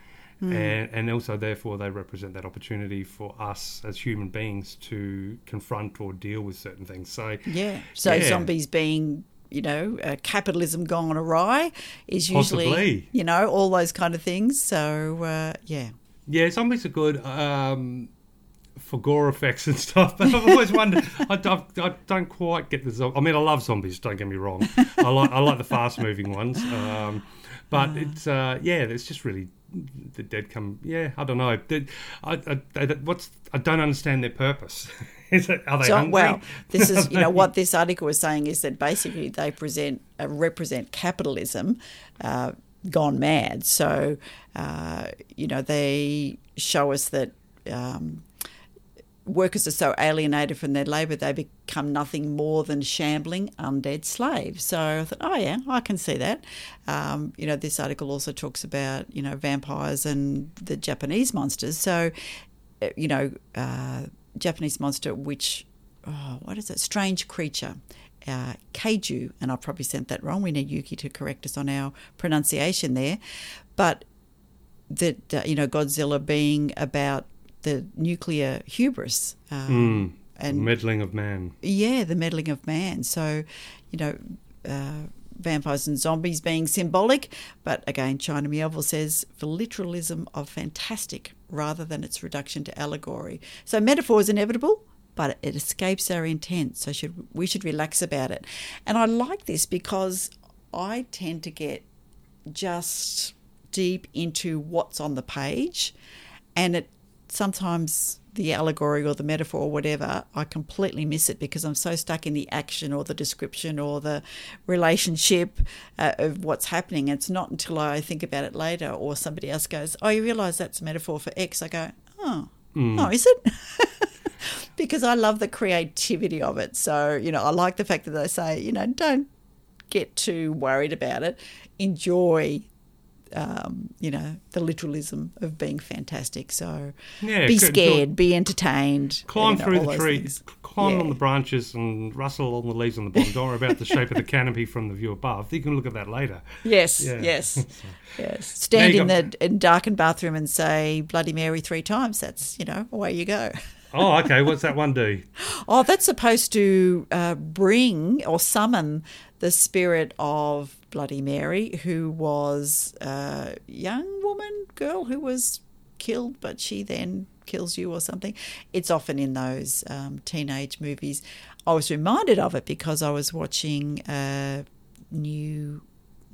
C: And, and also, therefore, they represent that opportunity for us as human beings to confront or deal with certain things. So,
B: Yeah. So
C: Yeah.
B: zombies being, you know, uh, capitalism gone awry is usually,
C: Possibly.
B: you know, all those kind of things. So, uh, yeah.
C: yeah, zombies are good um, for gore effects and stuff. But I've always wondered, I, don't- I don't quite get the. I mean, I love zombies. Don't get me wrong. I like I like the fast moving ones. Um, but it's uh, yeah, it's just really the dead come. Yeah, I don't know. The- I, I, I, what's I don't understand their purpose. Is it, are they
B: So,
C: hungry?
B: well, this is, you know, what this article was saying is that basically they present, uh, represent capitalism uh, gone mad. So, uh, you know, they show us that um, workers are so alienated from their labour, they become nothing more than shambling undead slaves. So I thought, oh yeah, I can see that. Um, you know, this article also talks about you know vampires and the Japanese monsters. So, uh, you know, uh, Japanese monster, which oh, what is it? Strange creature. Uh, Keiju, and I probably sent that wrong. We need Yuki to correct us on our pronunciation there. But that uh, you know Godzilla being about the nuclear hubris um, and
C: meddling of man.
B: yeah, the meddling of man. So you know. Uh, Vampires and zombies being symbolic, but again, China Mieville says for literalism of fantastic rather than its reduction to allegory. So metaphor is inevitable, but it escapes our intent. So should we should relax about it. And I like this because I tend to get just deep into what's on the page and it sometimes the allegory or the metaphor or whatever i completely miss it because i'm so stuck in the action or the description or the relationship uh, of what's happening. It's not until i think about it later or somebody else goes oh you realize that's a metaphor for x i go oh oh is it? Because i love the creativity of it. So you know i like the fact that they say you know don't get too worried about it. Enjoy, um, you know, the literalism of being fantastic. So
C: Yeah,
B: be scared, be entertained.
C: Climb
B: you know,
C: through the
B: trees,
C: climb
B: Yeah.
C: on the branches, and rustle on the leaves on the bottom. Don't worry about the shape of the canopy from the view above. You can look at that later.
B: Yes,
C: Yeah.
B: yes, yes. Stand in
C: go.
B: the in darkened bathroom and say Bloody Mary three times. That's you know away you go.
C: Oh, okay. What's that one do?
B: Oh, that's supposed to uh, bring or summon the spirit of Bloody Mary, who was a young woman, girl who was killed, but she then kills you or something. It's often in those um, teenage movies. I was reminded of it because I was watching a new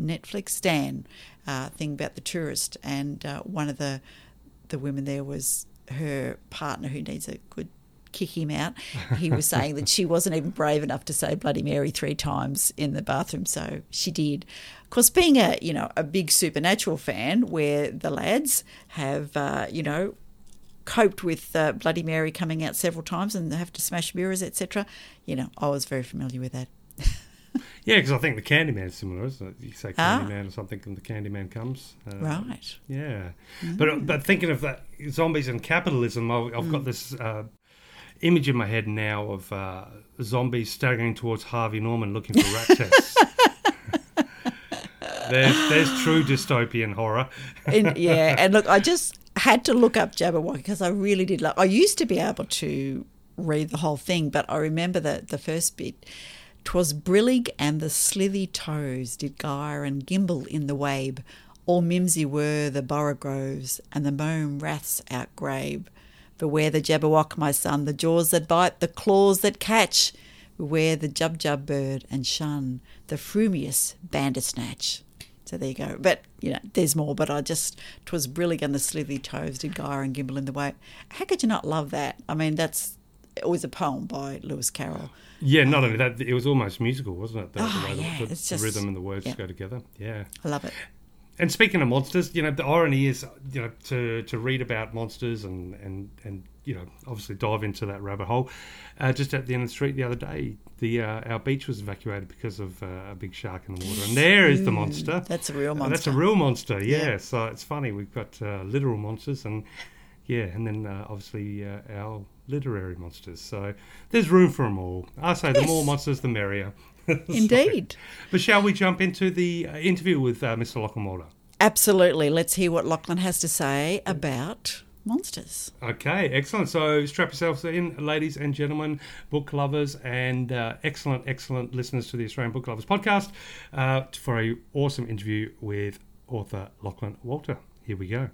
B: Netflix Stan uh, thing about the tourist, and uh, one of the the women there was her partner who needs a good kick him out. He was saying that she wasn't even brave enough to say Bloody Mary three times in the bathroom, so she did. Of course, being a you know a big supernatural fan, where the lads have uh, you know coped with uh, Bloody Mary coming out several times and have to smash mirrors, etc. You know, I was very familiar with that.
C: Yeah, because I think the Candyman's similar, isn't it? You say
B: Ah.
C: Candyman or something, and the Candyman comes. Uh,
B: Right.
C: Yeah, but but thinking of that zombies and capitalism, I- I've got this uh, image in my head now of uh, zombies staggering towards Harvey Norman looking for RAT tests. there's there's true dystopian horror.
B: And, yeah, and look, I just had to look up Jabberwocky because I really did love. I used to be able to read the whole thing, but I remember that the first bit. Twas Brillig and the slithy toves did gyre and gimble in the wabe. All mimsy were the borogoves and the mome raths outgrabe. Beware the Jabberwock, my son, the jaws that bite, the claws that catch. Beware the Jubjub bird and shun the frumious bandersnatch. So there you go. But, you know, there's more, but I just, 'twas brillig and the slithy toves did gyre and gimble in the wabe. How could you not love that? I mean, that's it was a poem by Lewis Carroll.
C: Yeah, not um, only that, it was almost musical, wasn't it? The,
B: Oh,
C: the
B: yeah,
C: the, the
B: just-
C: rhythm and the words
B: yeah.
C: go together. Yeah.
B: I love it.
C: And speaking of monsters, you know, the irony is, you know, to, to read about monsters and, and, and, you know, obviously dive into that rabbit hole. Uh, just at the end of the street the other day, the uh, our beach was evacuated because of uh, a big shark in the water. And there is the monster.
B: Mm, That's a real
C: Uh,
B: monster.
C: that's a real monster, yeah.
B: Yeah.
C: So it's funny, we've got uh, literal monsters and, yeah, and then uh, obviously uh, our literary monsters. So there's room for them all. I say the more monsters, the merrier.
B: Indeed.
C: but shall we jump into the uh, interview with uh, Mr. Lachlan Walter?
B: Absolutely. Let's hear what Lachlan has to say about monsters.
C: Okay, excellent. So strap yourselves in, ladies and gentlemen, book lovers, and uh, excellent, excellent listeners to the Australian Book Lovers podcast uh, for a awesome interview with author Lachlan Walter. Here we go.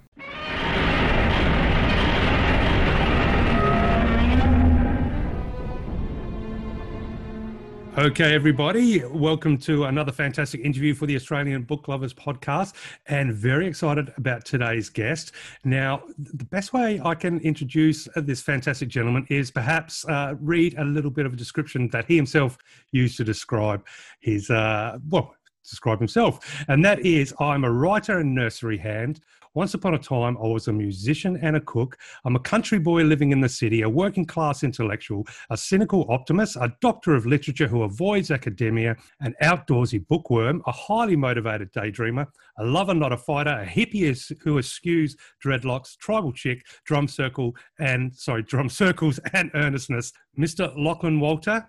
C: Okay, everybody, welcome to another fantastic interview for the Australian Book Lovers podcast, and very excited about today's guest. Now, the best way I can introduce this fantastic gentleman is perhaps uh, read a little bit of a description that he himself used to describe his, uh, well, describe himself, and that is I'm a writer and nursery hand. Once upon a time, I was a musician and a cook. I'm a country boy living in the city, a working class intellectual, a cynical optimist, a doctor of literature who avoids academia, an outdoorsy bookworm, a highly motivated daydreamer, a lover, not a fighter, a hippie who eschews dreadlocks, tribal chick, drum circle, and sorry, drum circles and earnestness. Mr. Lachlan Walter,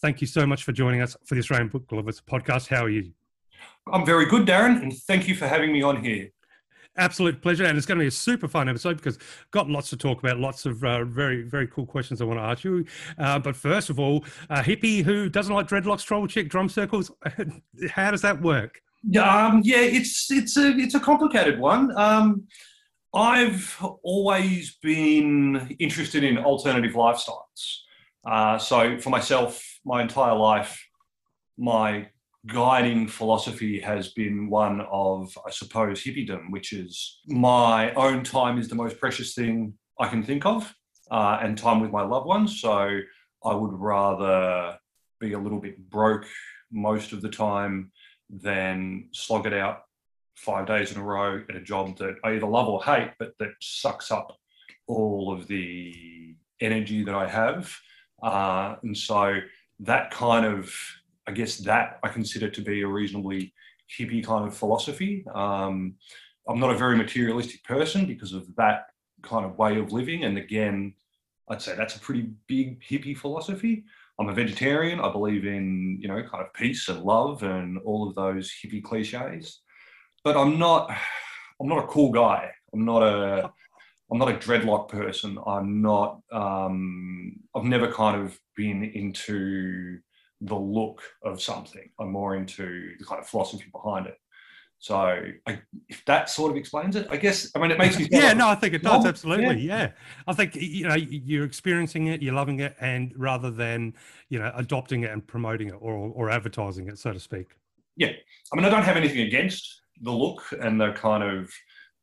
C: thank you so much for joining us for the Australian Book Lovers podcast. How are you?
D: I'm very good, Darren, and thank you for having me on here.
C: Absolute pleasure, and it's going to be a super fun episode because got lots to talk about, lots of uh, very very cool questions I want to ask you. Uh, but first of all, a hippie who doesn't like dreadlocks, troll chick, drum circles. How does that work?
D: Um, yeah, it's it's a it's a complicated one. Um, I've always been interested in alternative lifestyles. Uh, so for myself, my entire life, my guiding philosophy has been one of, I suppose, hippiedom, which is my own time is the most precious thing I can think of, uh, and time with my loved ones. So I would rather be a little bit broke most of the time than slog it out five days in a row at a job that I either love or hate, but that sucks up all of the energy that I have. Uh, and so that kind of, I guess that I consider to be a reasonably hippie kind of philosophy. Um, I'm not a very materialistic person because of that kind of way of living. And again, I'd say that's a pretty big hippie philosophy. I'm a vegetarian. I believe in, you know, kind of peace and love and all of those hippie cliches. But I'm not I'm not a cool guy. I'm not a I'm not a dreadlock person. I'm not um I've never kind of been into the look of something. I'm more into the kind of philosophy behind it. So I, if that sort of explains it, I guess I mean it makes me
C: Yeah,
D: like-
C: no, I think it does absolutely. Yeah. I think you know you're experiencing it, you're loving it, and rather than you know adopting it and promoting it or or advertising it, so to speak.
D: Yeah, I mean, I don't have anything against the look and the kind of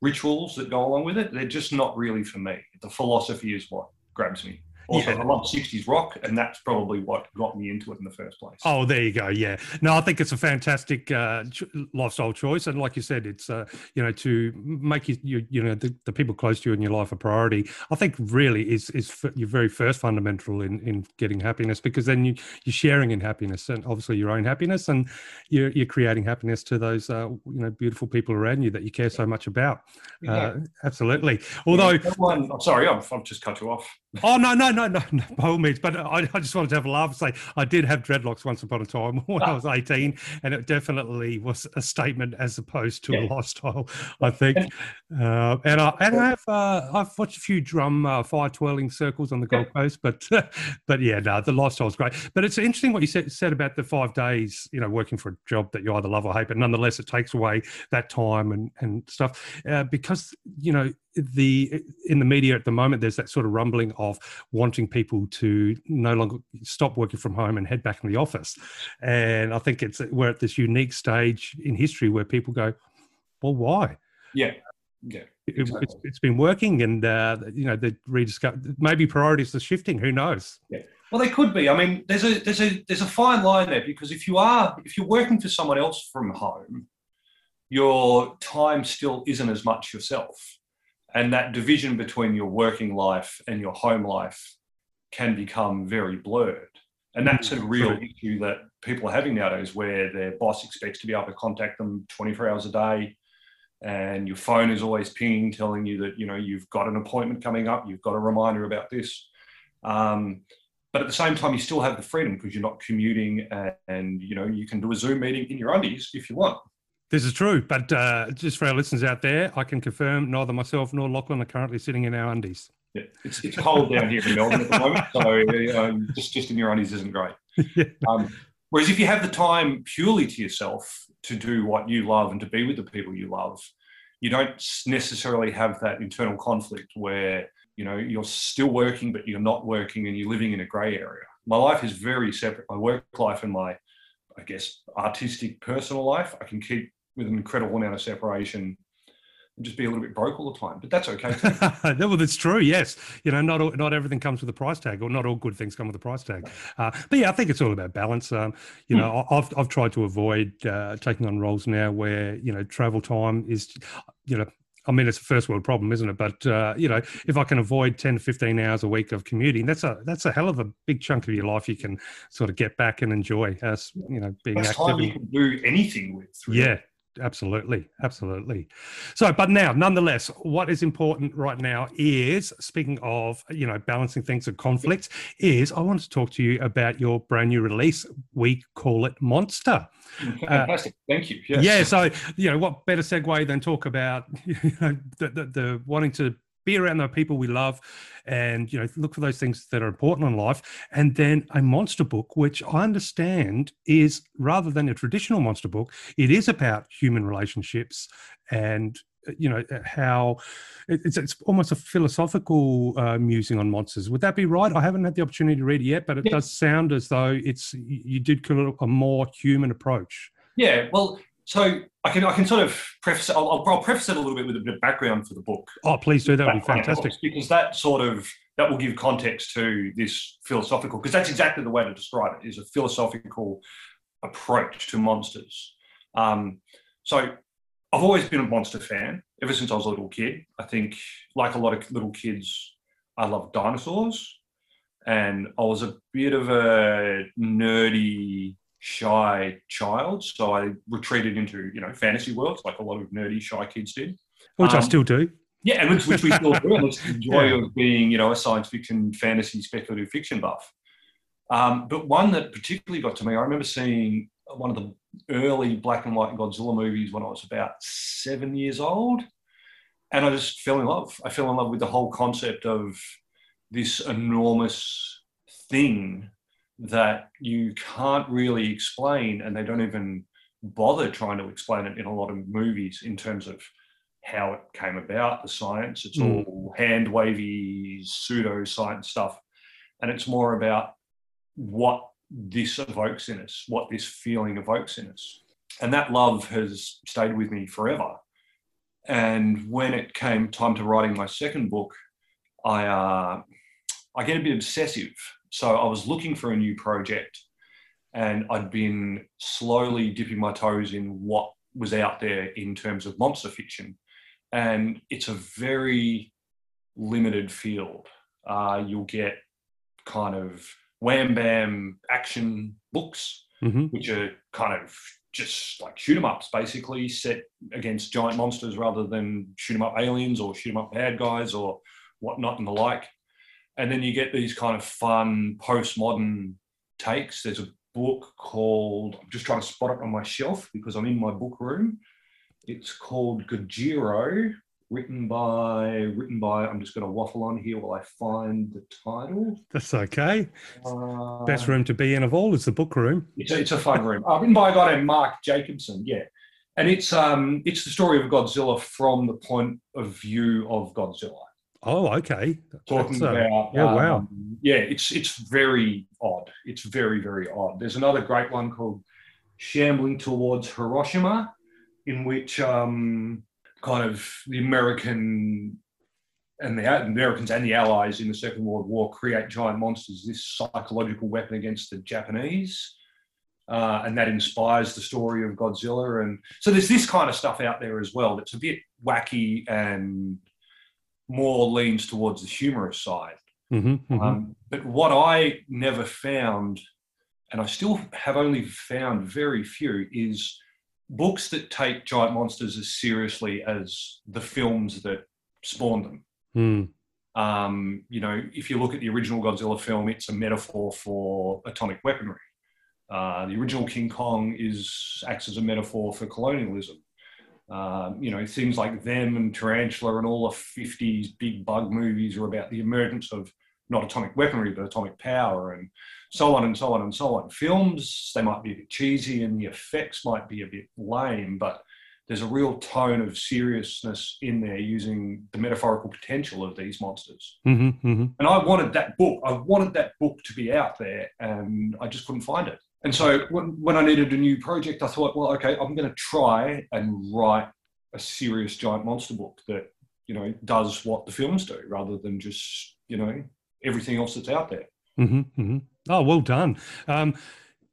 D: rituals that go along with it. They're just not really for me. The philosophy is what grabs me. Also,
C: Yeah.
D: I love 60s rock, and that's probably what got me into it in the first place.
C: Oh, there you go. Yeah. No, I think it's a fantastic uh, lifestyle choice, and like you said, it's uh, you know to make you you, you know the, the people close to you in your life a priority. I think really is is your very first fundamental in in getting happiness because then you you're sharing in happiness and obviously your own happiness, and you're you're creating happiness to those uh, you know beautiful people around you that you care so much about. Uh, absolutely. Although
D: No one- I'm sorry, I've, I've just cut you off.
C: Oh no, no, no, no, no, by all means. But I, I just wanted to have a laugh and say I did have dreadlocks once upon a time when I was 18, and it definitely was a statement as opposed to a lifestyle, I think. Uh, and I and I have uh, I've watched a few drum uh, fire twirling circles on the Gold Coast, but but yeah, no, the lifestyle's great. But it's interesting what you said, said about the five days, you know, working for a job that you either love or hate, but nonetheless, it takes away that time and and stuff uh, because you know the in the media at the moment there's that sort of rumbling of wanting people to no longer stop working from home and head back in the office and i think it's we're at this unique stage in history where people go well why
D: Yeah, yeah.
C: it, it's, it's been working, and uh, you know the rediscover maybe priorities are shifting. Who knows?
D: Yeah. Well, they could be. I mean, there's a there's a there's a fine line there because if you are if you're working for someone else from home, your time still isn't as much yourself, and that division between your working life and your home life can become very blurred. And that's a real
C: True.
D: issue that people are having nowadays, where their boss expects to be able to contact them 24 hours a day, and your phone is always pinging, telling you that you know you've got an appointment coming up, you've got a reminder about this. Um, but at the same time, you still have the freedom because you're not commuting, and, and you know you can do a Zoom meeting in your undies if you want.
C: This is true, but uh, just for our listeners out there, I can confirm neither myself nor Lachlan are currently sitting in our undies.
D: Yeah, it's, it's cold down here in Melbourne at the moment, so um, just just in your undies isn't great.
C: Yeah.
D: Um, whereas if you have the time purely to yourself to do what you love and to be with the people you love, you don't necessarily have that internal conflict where you know you're still working but you're not working and you're living in a grey area. My life is very separate. My work life and my, I guess, artistic personal life, I can keep with an incredible amount of separation and just be a little bit broke all the time. But that's okay.
C: well, that's true. Yes, you know, not all, not everything comes with a price tag, or not all good things come with a price tag. Uh, but yeah, I think it's all about balance. Um, you know, I- I've I've tried to avoid uh, taking on roles now where you know travel time is, you know. I mean, it's a first world problem, isn't it? But uh, you know, if I can avoid ten to fifteen hours a week of commuting, that's a that's a hell of a big chunk of your life you can sort of get back and enjoy as you know being
D: That's
C: active.
D: time you
C: and-
D: can do anything with. really.
C: yeah, absolutely, absolutely. So, but now, nonetheless, what is important right now is speaking of you know balancing things and conflict. Is I want to talk to you about your brand new release. We call it Monster.
D: Mm, uh, fantastic. Thank you. Yes.
C: Yeah. So you know, what better segue than talk about you know the, the, the wanting to be around the people we love and you know look for those things that are important in life and then a monster book which i understand is rather than a traditional monster book it is about human relationships and you know how it's, it's almost a philosophical uh, musing on monsters would that be right i haven't had the opportunity to read it yet but it
D: Yeah.
C: does sound as though it's you you did call it a more human approach
D: Yeah. Well, so I can I can sort of preface. I'll, I'll, I'll preface it a little bit with a bit of background for the book.
C: oh please do that would be fantastic
D: because that sort of that will give context to this philosophical. Because that's exactly the way to describe it. Is a philosophical approach to monsters. Um, so I've always been a monster fan ever since I was a little kid. I think, like a lot of little kids, I love dinosaurs, and I was a bit of a nerdy, shy child. So I retreated into you know fantasy worlds, like a lot of nerdy, shy kids did.
C: which i
D: Um,
C: still do
D: Yeah, and which, which we still do, and it's the joy
C: Yeah.
D: of being, you know, a science fiction, fantasy, speculative fiction buff. Um, but one that particularly got to me, I remember seeing one of the early black and white Godzilla movies when I was about seven years old, and I just fell in love. I fell in love with the whole concept of this enormous thing that you can't really explain, and they don't even bother trying to explain it in a lot of movies in terms of how it came about, the science. It's
C: Mm.
D: all hand wavy, pseudo science stuff. And it's more about what this evokes in us, what this feeling evokes in us. And that love has stayed with me forever. And when it came time to writing my second book, I, uh, I get a bit obsessive. So I was looking for a new project and I'd been slowly dipping my toes in what was out there in terms of monster fiction and it's a very limited field. Uh, you'll get kind of wham bam action books,
C: hmm
D: which are kind of just like shoot 'em ups, basically set against giant monsters rather than shoot 'em up aliens or shoot 'em up bad guys or whatnot and the like. And then you get these kind of fun postmodern takes. There's a book called I'm just trying to spot it on my shelf because I'm in my book room. It's called Gojiro, written by written by. I'm just going to waffle on here while I find the title.
C: That's okay.
D: Uh,
C: Best room to be in of all is the book room.
D: It's a, it's a fun room. Uh, written by a guy named Mark Jacobson. Yeah, and it's um it's the story of Godzilla from the point of view of Godzilla.
C: Oh, okay.
D: Talking
C: uh,
D: about
C: yeah, wow.
D: um, yeah, it's it's very odd. It's very very odd. There's another great one called Shambling Towards Hiroshima, in which um, kind of the American and the Americans and the Allies in the Second World War create giant monsters, this psychological weapon against the Japanese. Uh, and that inspires the story of Godzilla. And so there's this kind of stuff out there as well that's a bit wacky and more leans towards the humorous side.
C: Mm-hmm, mm-hmm.
D: Um, but what I never found, and I still have only found very few, is books that take giant monsters as seriously as the films that spawned them.
C: Mm.
D: Um, you know, if you look at the original Godzilla film, it's a metaphor for atomic weaponry. Uh, the original King Kong is acts as a metaphor for colonialism. Um, you know, things like them and Tarantula and all the 50s big bug movies are about the emergence of not atomic weaponry, but atomic power and so on and so on and so on. Films, they might be a bit cheesy and the effects might be a bit lame, but there's a real tone of seriousness in there using the metaphorical potential of these monsters.
C: Mm-hmm, mm-hmm.
D: And I wanted that book. I wanted that book to be out there, and I just couldn't find it. And so when, when I needed a new project, I thought, well, okay, I'm going to try and write a serious giant monster book that you know does what the films do, rather than just you know everything else that's out there.
C: Mm-hmm, mm-hmm. Oh, well done. Um,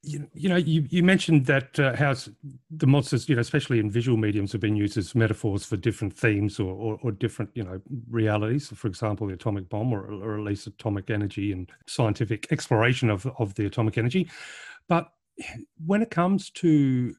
C: you, you know, you, you mentioned that uh, how the monsters, you know, especially in visual mediums, have been used as metaphors for different themes or, or, or different, you know, realities. For example, the atomic bomb, or, or at least atomic energy and scientific exploration of of the atomic energy. But when it comes to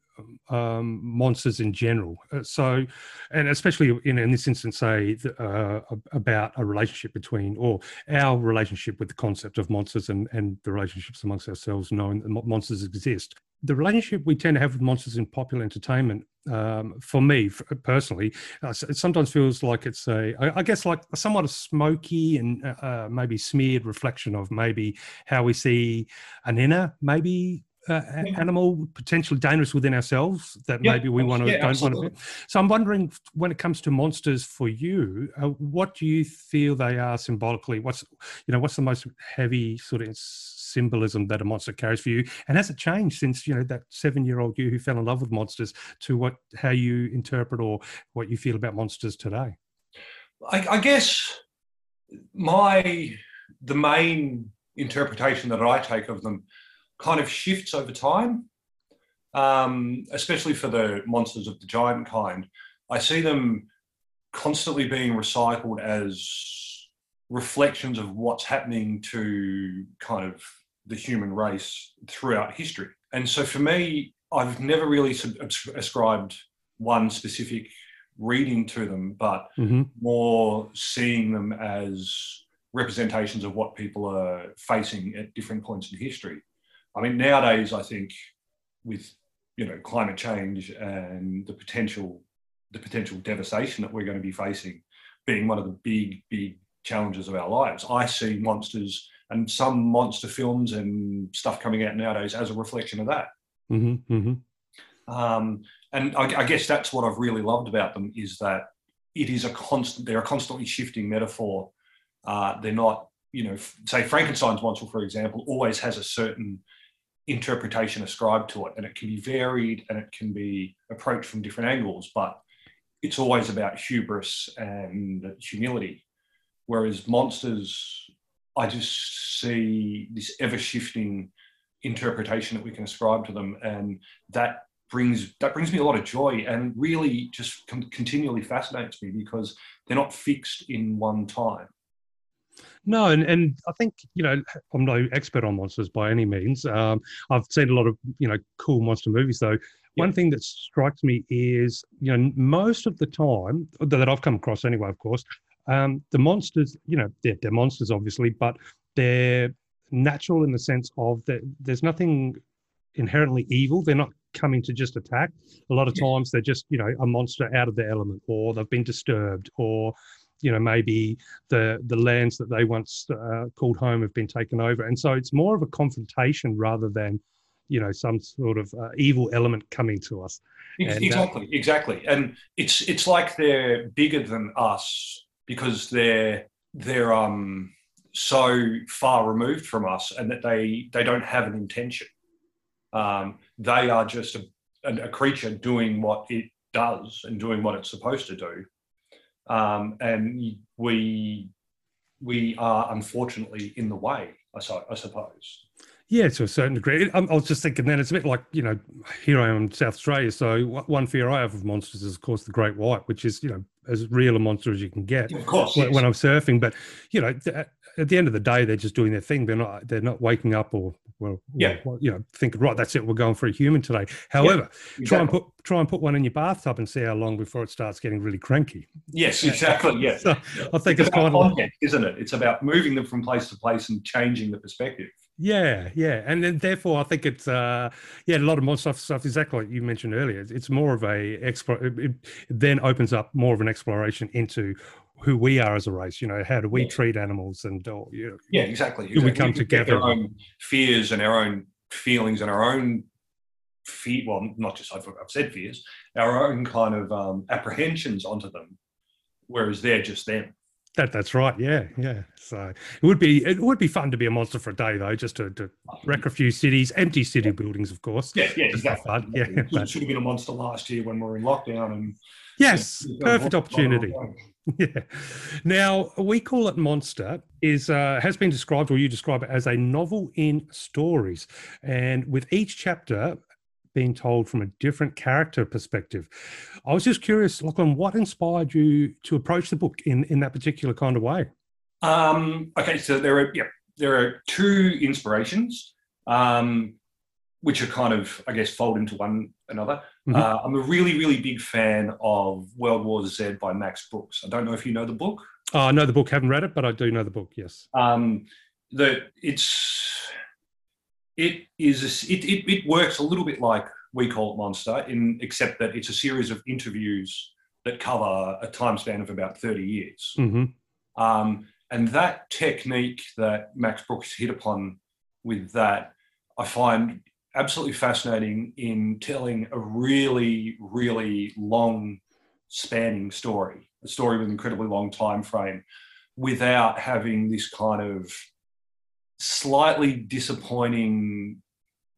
C: um, monsters in general. Uh, so, and especially in, in this instance, say uh, about a relationship between, or our relationship with the concept of monsters and, and the relationships amongst ourselves, knowing that monsters exist. The relationship we tend to have with monsters in popular entertainment, um, for me personally, uh, it sometimes feels like it's a, I guess, like a somewhat a smoky and uh, uh, maybe smeared reflection of maybe how we see an inner, maybe uh, yeah. animal potentially dangerous within ourselves that yeah, maybe we want to yeah, don't absolutely. want to. So I'm wondering, when it comes to monsters for you, uh, what do you feel they are symbolically? What's you know what's the most heavy sort of symbolism that a monster carries for you, and has it changed since you know that seven year old you who fell in love with monsters to what how you interpret or what you feel about monsters today?
D: I, I guess my the main interpretation that I take of them kind of shifts over time, um, especially for the monsters of the giant kind. I see them constantly being recycled as reflections of what's happening to kind of the human race throughout history. And so for me, I've never really ascribed one specific reading to them, but
C: mm-hmm.
D: more seeing them as representations of what people are facing at different points in history. I mean, nowadays, I think with you know climate change and the potential the potential devastation that we're going to be facing being one of the big big challenges of our lives i see monsters and some monster films and stuff coming out nowadays as a reflection of that.
C: Mm-hmm, mm-hmm.
D: Um, and I, I, guess that's what i've really loved about them is that it is a constant they're a constantly shifting metaphor. Uh, they're not you know say frankenstein's monster for example always has a certain interpretation ascribed to it and it can be varied and it can be approached from different angles but it's always about hubris and humility. Whereas monsters i just see this ever shifting interpretation that we can ascribe to them and that brings that brings me a lot of joy and really just continually fascinates me because they're not fixed in one time
C: no, and, and I think, you know, I'm no expert on monsters by any means. Um, I've seen a lot of, you know, cool monster movies though. One thing that strikes me is, you know, most of the time that I've come across anyway, of course, um, the monsters, you know, they're, they're monsters obviously, but they're natural in the sense of that there's nothing inherently evil. They're not coming to just attack. A lot of times they're just, you know, a monster out of their element or they've been disturbed or you know maybe the the lands that they once uh, called home have been taken over and so it's more of a confrontation rather than you know some sort of uh, evil element coming to us
D: and, exactly uh, exactly and it's it's like they're bigger than us because they're they're um so far removed from us and that they they don't have an intention um they are just a, a creature doing what it does and doing what it's supposed to do. Um, and we we are unfortunately in the way, I, I suppose.
C: Yeah, to a certain degree. I was just thinking then it's a bit like, you know, here I am in South Australia. So one fear I have of monsters is, of course, the great white, which is, you know, as real a monster as you can get.
D: Of course.
C: When,
D: yes.
C: when I'm surfing. But, you know, at the end of the day, they're just doing their thing. They're not, they're not waking up or, well,
D: Yeah.
C: well, you know, thinking, right, that's it. We're going for a human today. However, try and put, try and put one in your bathtub and see how long before it starts getting really cranky.
D: Yes, exactly. Yes.
C: So I think it's,
D: It's
C: kind of like,
D: isn't it? It's about moving them from place to place and changing the perspective.
C: Yeah, yeah, and then therefore I think it's uh, yeah a lot of more stuff stuff exactly like you mentioned earlier. It's, it's more of a explore. It, it then opens up more of an exploration into who we are as a race. You know, how do we
D: Yeah.
C: treat animals and or, you know,
D: Yeah, exactly.
C: Do we come together?
D: Our own fears and our own feelings and our own fear. Well, not just I've, I've said fears. Our own kind of um, apprehensions onto them, whereas they're just them.
C: That that's right. Yeah, yeah. So it would be it would be fun to be a monster for a day though, just to, to wreck a few cities, empty city buildings, of course.
D: Yeah, yeah,
C: Just
D: exactly.
C: fun, yeah,
D: Should-
C: but-
D: should have been a monster last year when we were in lockdown and
C: Yes, perfect opportunity. Yeah. Now we call it Monster is uh, has been described, or you describe it as a novel in stories, and with each chapter being told from a different character perspective. I was just curious, Lachlan, what inspired you to approach the book in in that particular kind of way?
D: Um, okay, so there are yeah, there are two inspirations, um, which are kind of I guess fold into one another.
C: Mhm.
D: Uh, I'm a really really big fan of World War Z by Max Brooks. I don't know if you know the book.
C: Oh, I know the book, haven't read it, but I do know the book. Yes.
D: Um, that it's it is it, it it works a little bit like we call it Monster, in except that it's a series of interviews that cover a time span of about 30 years.
C: hmm
D: Um, and that technique that Max Brooks hit upon with that, I find absolutely fascinating in telling a really, really long spanning story, a story with an incredibly long time frame, without having this kind of slightly disappointing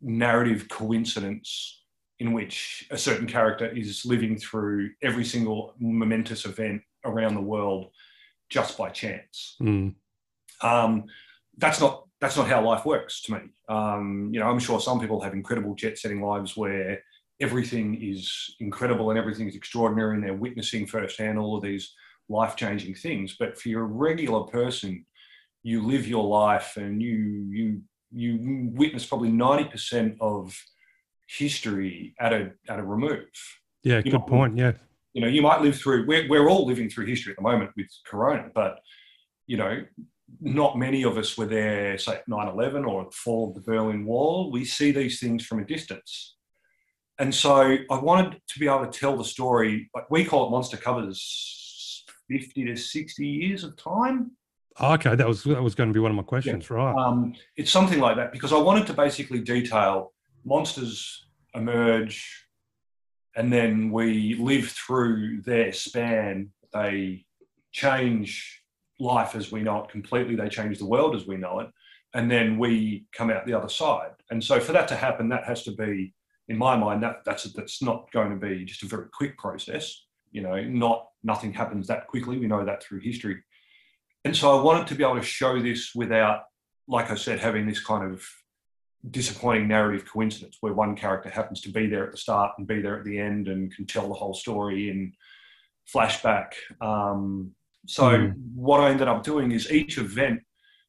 D: narrative coincidence in which a certain character is living through every single momentous event around the world just by chance.
C: Mm.
D: Um, that's not that's not how life works to me. Um, you know, I'm sure some people have incredible jet-setting lives where everything is incredible and everything is extraordinary, and they're witnessing firsthand all of these life-changing things. But for your regular person, you live your life and you you you witness probably ninety percent of history at a at a remove
C: Yeah,
D: You
C: good
D: might-
C: point. Yeah.
D: you know, you might live through, we're, we're all living through history at the moment with Corona, but, you know, not many of us were there, say, at 9 11 or the fall of the Berlin Wall. We see these things from a distance. And so I wanted to be able to tell the story, like we call it Monster Covers 50 to 60 years of time.
C: Oh, okay, that was that was going to be one of my questions, right?
D: Um, it's something like that because I wanted to basically detail monsters emerge and then we live through their span. They change life as we know it completely, they change the world as we know it, and then we come out the other side. And so for that to happen, that has to be, in my mind, that that's that's not going to be just a very quick process. You know, not nothing happens that quickly. We know that through history. And so I wanted to be able to show this without, like I said, having this kind of disappointing narrative coincidence where one character happens to be there at the start and be there at the end and can tell the whole story in flashback. Um, so
C: Mm.
D: what I ended up doing is each event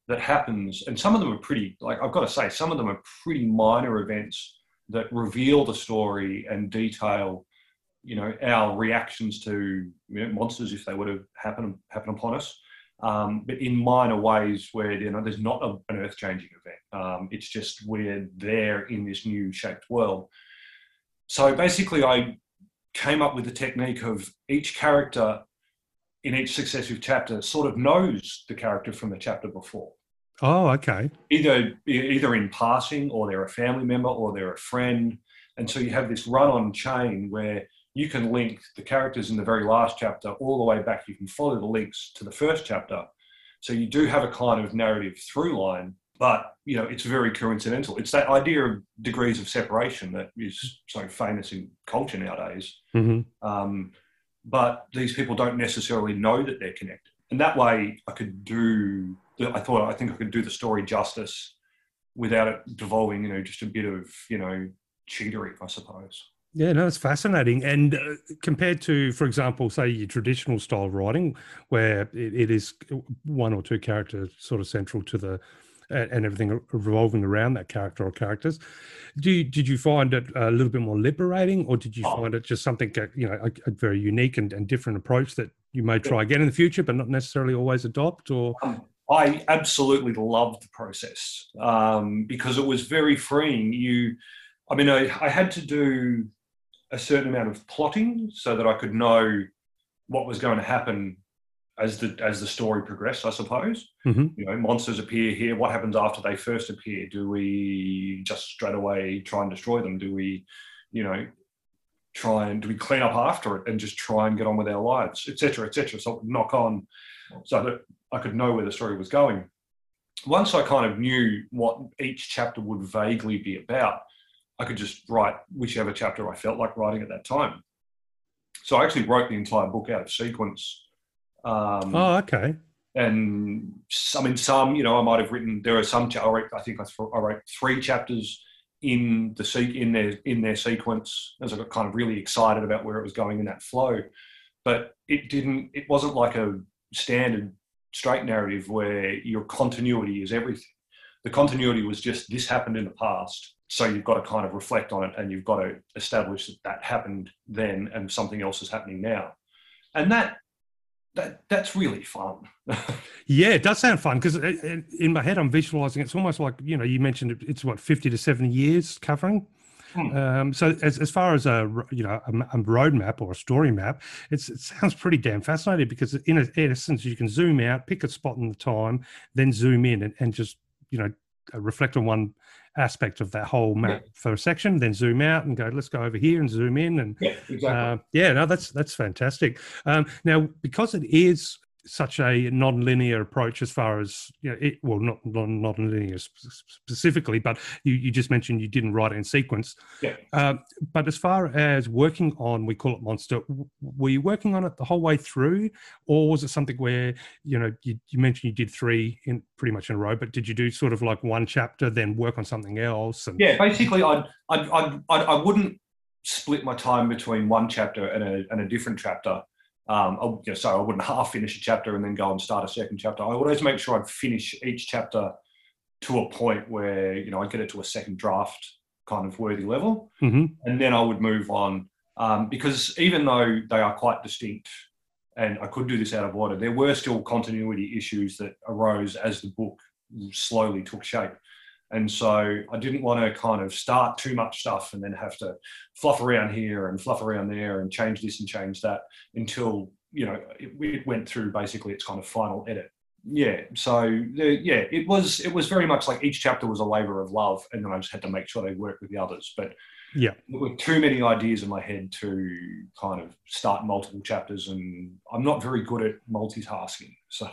D: that happens, and some of them are pretty, like I've got to say, some of them are pretty minor events that reveal the story and detail, you know, our reactions to you know, monsters if they were to happen happen upon us um, but in minor ways where you know there's not a, an earth-changing event. Um, it's just we're there in this new shaped world. So basically, I came up with the technique of each character in each successive chapter sort of knows the character from the chapter before,
C: Oh, okay.
D: either either in passing, or they're a family member, or they're a friend, and so you have this run-on chain where you can link the characters in the very last chapter all the way back. You can follow the links to the first chapter. So you do have a kind of narrative through line, but you know it's very coincidental. It's that idea of degrees of separation that is so famous in culture nowadays.
C: hmm
D: Um, but these people don't necessarily know that they're connected, and that way I could do. I thought I think I could do the story justice without it devolving, you know, just a bit of you know cheatery, I suppose.
C: Yeah, no, it's fascinating. And uh, compared to, for example, say your traditional style of writing, where it, it is one or two characters sort of central to the and and everything revolving around that character or characters, do you, did you find it a little bit more liberating, or did you
D: Oh.
C: find it just something uh, you know a, a very unique and, and different approach that you may try again in the future, but not necessarily always adopt? Or
D: Um, I absolutely loved the process um, because it was very freeing. You, I mean, I, I had to do a certain amount of plotting so that I could know what was going to happen as the as the story progressed. I suppose
C: Mhm.
D: you know monsters appear here. What happens after they first appear? Do we just straight away try and destroy them? Do we, you know, try and do we clean up after it and just try and get on with our lives, etc., etc. So knock on, so that I could know where the story was going. Once I kind of knew what each chapter would vaguely be about, I could just write whichever chapter I felt like writing at that time. So I actually wrote the entire book out of sequence. Um,
C: oh, okay,
D: and I mean, some, you know, I might have written. There are some. I, wrote, I think I, I wrote three chapters in the in their in their sequence as I got kind of really excited about where it was going in that flow. But it didn't. It wasn't like a standard straight narrative where your continuity is everything. The continuity was just this happened in the past, so you've got to kind of reflect on it, and you've got to establish that that happened then, and something else is happening now, and that that that's really fun.
C: Yeah, it does sound fun because in my head I'm visualizing it's almost like you know you mentioned it's what fifty to seventy years covering.
D: Hmm.
C: Um, so as, as far as a you know a, road map or a story map, it's, it sounds pretty damn fascinating because in, a, in essence you can zoom out, pick a spot in the time, then zoom in and, and just you know uh, reflect on one aspect of that whole map for a section, then zoom out and go let's go over here and zoom in and
D: Yeah, exactly.
C: uh, yeah, no, that's that's fantastic. Um, now, because it is such a non-linear approach as far as you know, it, well, not non non-linear specifically, but you, you just mentioned you didn't write it in sequence.
D: Yeah.
C: Uh, but as far as working on, we call it Monster. Were you working on it the whole way through, or was it something where you know you, you mentioned you did three in pretty much in a row, but did you do sort of like one chapter, then work on something else? And,
D: yeah, basically, I'd, I'd, I'd, I'd, I wouldn't split my time between one chapter and a, and a different chapter. Um, I, you know, so I wouldn't half finish a chapter and then go and start a second chapter. I would always make sure I'd finish each chapter to a point where you know I'd get it to a second draft kind of worthy level.
C: Mhm.
D: and then I would move on. Um, because even though they are quite distinct, and I could do this out of order, there were still continuity issues that arose as the book slowly took shape. And so I didn't want to kind of start too much stuff and then have to fluff around here and fluff around there and change this and change that until you know it, it went through basically its kind of final edit. Yeah, so the, yeah, it was it was very much like each chapter was a labor of love, and then I just had to make sure they worked with the others. But
C: Yeah.
D: there were too many ideas in my head to kind of start multiple chapters, and I'm not very good at multitasking. So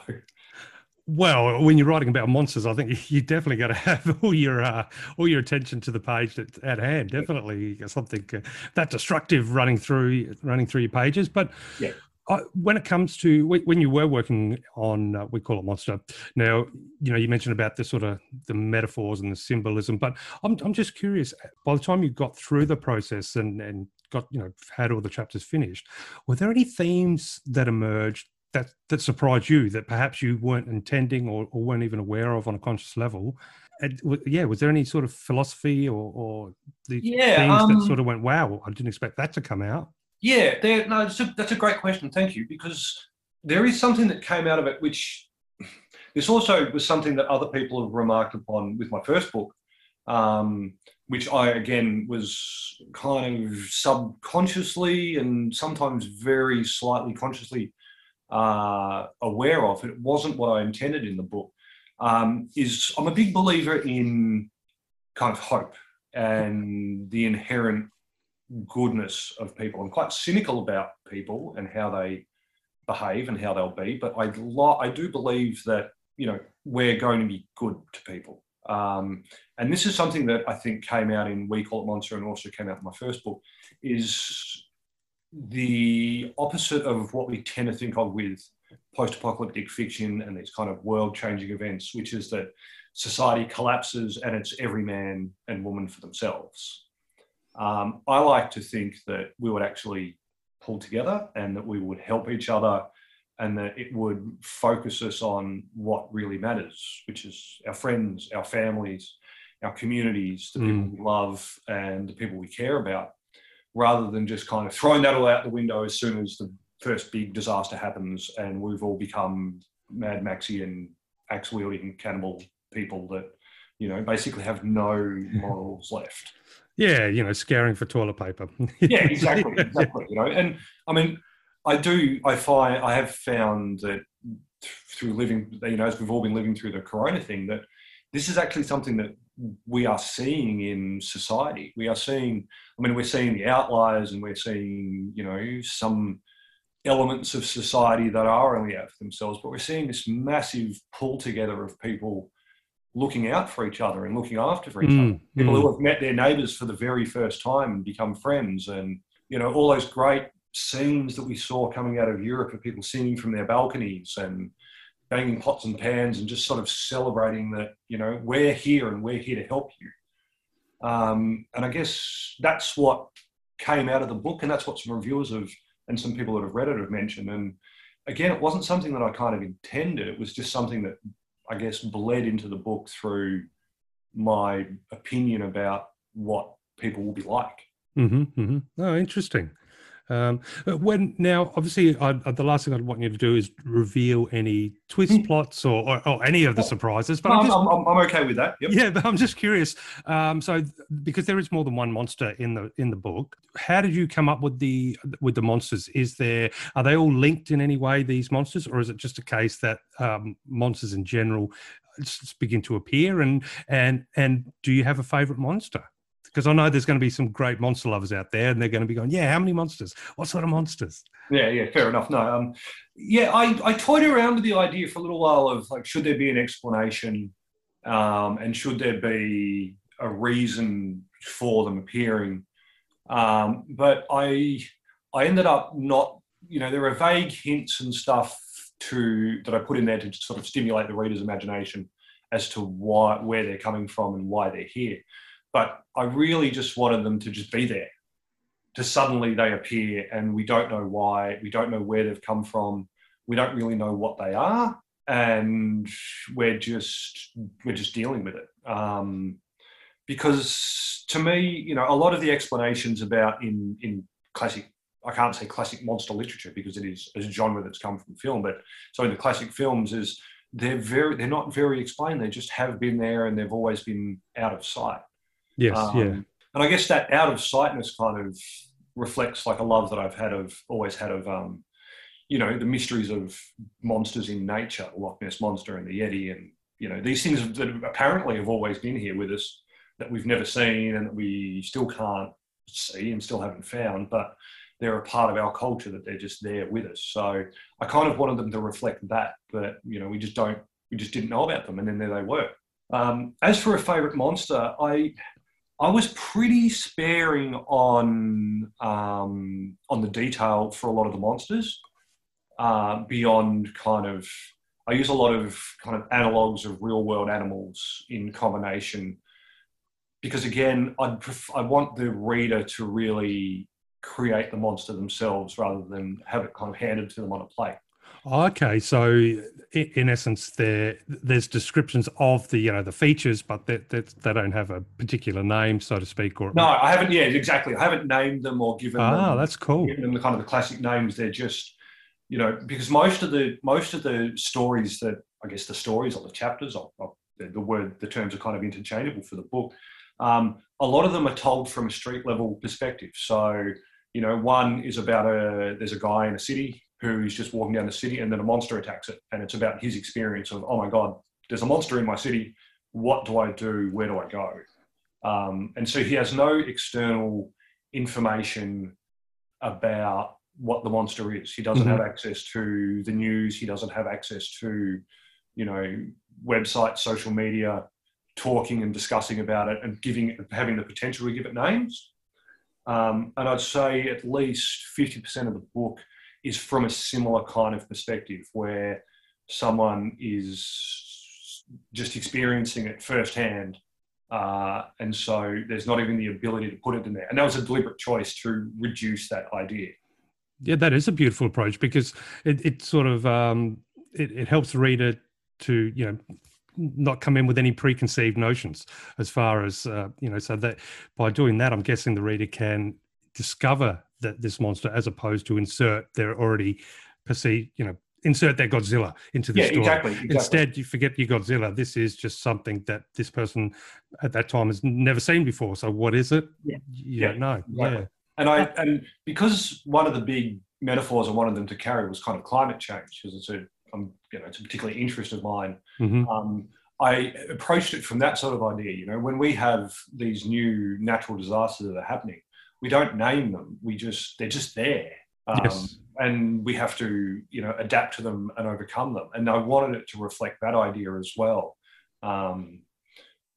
C: Well, when you're writing about monsters, I think you definitely got to have all your uh, all your attention to the page at, at hand. Definitely something uh, that destructive running through running through your pages. But
D: Yeah.
C: I, when it comes to when you were working on, uh, we call it monster. Now, you know, you mentioned about the sort of the metaphors and the symbolism, but I'm I'm just curious. By the time you got through the process and and got you know had all the chapters finished, were there any themes that emerged that that surprised you that perhaps you weren't intending or, or weren't even aware of on a conscious level and, yeah was there any sort of philosophy or, or the
D: Yeah,
C: themes
D: um,
C: that sort of went wow i didn't expect that to come out
D: Yeah, there, no, that's a, that's a great question. Thank you. Because there is something that came out of it, which this also was something that other people have remarked upon with my first book, um, which I, again, was kind of subconsciously and sometimes very slightly consciously uh, aware of. It wasn't what I intended in the book. Um, is I'm a big believer in kind of hope and the inherent goodness of people. I'm quite cynical about people and how they behave and how they'll be, but I lo- I do believe that you know we're going to be good to people. Um, and this is something that I think came out in We Call It Monster and also came out in my first book, is the opposite of what we tend to think of with post-apocalyptic fiction and these kind of world-changing events, which is that society collapses and it's every man and woman for themselves. Um, I like to think that we would actually pull together and that we would help each other and that it would focus us on what really matters, which is our friends, our families, our communities, the people we love, and the people we care about, rather than just kind of throwing that all out the window as soon as the first big disaster happens and we've all become Mad Maxian, axe wielding cannibal people that, you know, basically have no morals left.
C: Yeah, you know, scaring for toilet paper.
D: yeah, exactly, exactly. You know, and I mean, I do. I find I have found that through living, you know, as we've all been living through the Corona thing, that this is actually something that we are seeing in society. We are seeing. I mean, we're seeing the outliers, and we're seeing, you know, some elements of society that are only out for themselves, but we're seeing this massive pull together of people looking out for each other and looking after for each
C: Mm,
D: other. People
C: mm.
D: who have met their neighbours for the very first time and become friends, and you know all those great scenes that we saw coming out of Europe of people singing from their balconies and banging pots and pans and just sort of celebrating that you know we're here and we're here to help you. Um, and I guess that's what came out of the book, and that's what some reviewers have and some people that have read it have mentioned. And again, it wasn't something that I kind of intended. It was just something that I guess bled into the book through my opinion about what people will be like.
C: hmm hmm Oh, interesting. Um, when now, obviously, I, I- the last thing I'd want you to do is reveal any twist
D: Mm.
C: plots or, or, or any of the surprises. But
D: No,
C: I'm
D: I'm,
C: just,
D: I'm, I'm okay with that. Yep.
C: yeah, but I'm just curious. Um, so, because there is more than one monster in the in the book, how did you come up with the with the monsters? Is there are they all linked in any way? These monsters, or is it just a case that um, monsters in general just begin to appear? And and and do you have a favorite monster? Because I know there's going to be some great monster lovers out there, and they're going to be going, "Yeah, how many monsters? What sort of monsters?"
D: Yeah, yeah, fair enough. No, um, yeah, I, I toyed around with the idea for a little while of like, should there be an explanation, um, and should there be a reason for them appearing? Um, but I, I ended up not, you know, there are vague hints and stuff to that I put in there to sort of stimulate the reader's imagination as to why where they're coming from and why they're here. But I really just wanted them to just be there to suddenly they appear and we don't know why, we don't know where they've come from, we don't really know what they are, and we're just we're just dealing with it. Um, because to me, you know, a lot of the explanations about in in classic, I can't say classic monster literature because it is a genre that's come from film, but so in the classic films is they're very they're not very explained. They just have been there and they've always been out of sight.
C: Yes, yeah.
D: Um, And I guess that out of sightness kind of reflects like a love that I've had of always had of um, you know, the mysteries of monsters in nature, Loch Ness monster and the Yeti, and you know, these things that apparently have always been here with us that we've never seen and that we still can't see and still haven't found, but they're a part of our culture that they're just there with us. So I kind of wanted them to reflect that, but you know, we just don't, we just didn't know about them, and then there they were. Um, as for a favorite monster, I I was pretty sparing on um, on the detail for a lot of the monsters. Uh, beyond kind of, I use a lot of kind of analogs of real world animals in combination, because again, I'd pref- I want the reader to really create the monster themselves rather than have it kind of handed to them on a plate.
C: Okay, so in essence, there there's descriptions of the you know the features, but they, they, they don't have a particular name, so to speak. Or
D: No, I haven't. Yeah, exactly. I haven't named them or given
C: ah,
D: them
C: that's cool.
D: given them the kind of the classic names. They're just, you know, because most of the most of the stories that I guess the stories or the chapters, or, or the, the word, the terms are kind of interchangeable for the book. Um, a lot of them are told from a street level perspective. So, you know, one is about a there's a guy in a city who's just walking down the city, and then a monster attacks it, and it's about his experience of, oh my god, there's a monster in my city. What do I do? Where do I go? Um, and so he has no external information about what the monster is. He doesn't
C: Mhm.
D: have access to the news. He doesn't have access to, you know, websites, social media talking and discussing about it and giving having the potential to give it names. Um, and I'd say at least 50% of the book is from a similar kind of perspective where someone is just experiencing it firsthand. Uh, and so there's not even the ability to put it in there. And that was a deliberate choice to reduce that idea.
C: Yeah, that is a beautiful approach because it, it sort of um, it, it helps the reader to you know not come in with any preconceived notions as far as uh, you know so that by doing that i'm guessing the reader can discover that this monster as opposed to insert their already perceived you know insert their godzilla into the
D: yeah,
C: story
D: exactly, exactly.
C: instead you forget your godzilla this is just something that this person at that time has never seen before so what is it
B: Yeah.
C: you
D: Yeah,
C: don't know
D: exactly.
C: yeah
D: And I and because one of the big metaphors I wanted them to carry was kind of climate change, because it's a um, you know it's a particular interest of mine.
C: hmm
D: Um, I approached it from that sort of idea. You know, when we have these new natural disasters that are happening, we don't name them. We just they're just there. Um,
C: Yes.
D: And we have to, you know, adapt to them and overcome them. And I wanted it to reflect that idea as well. Um,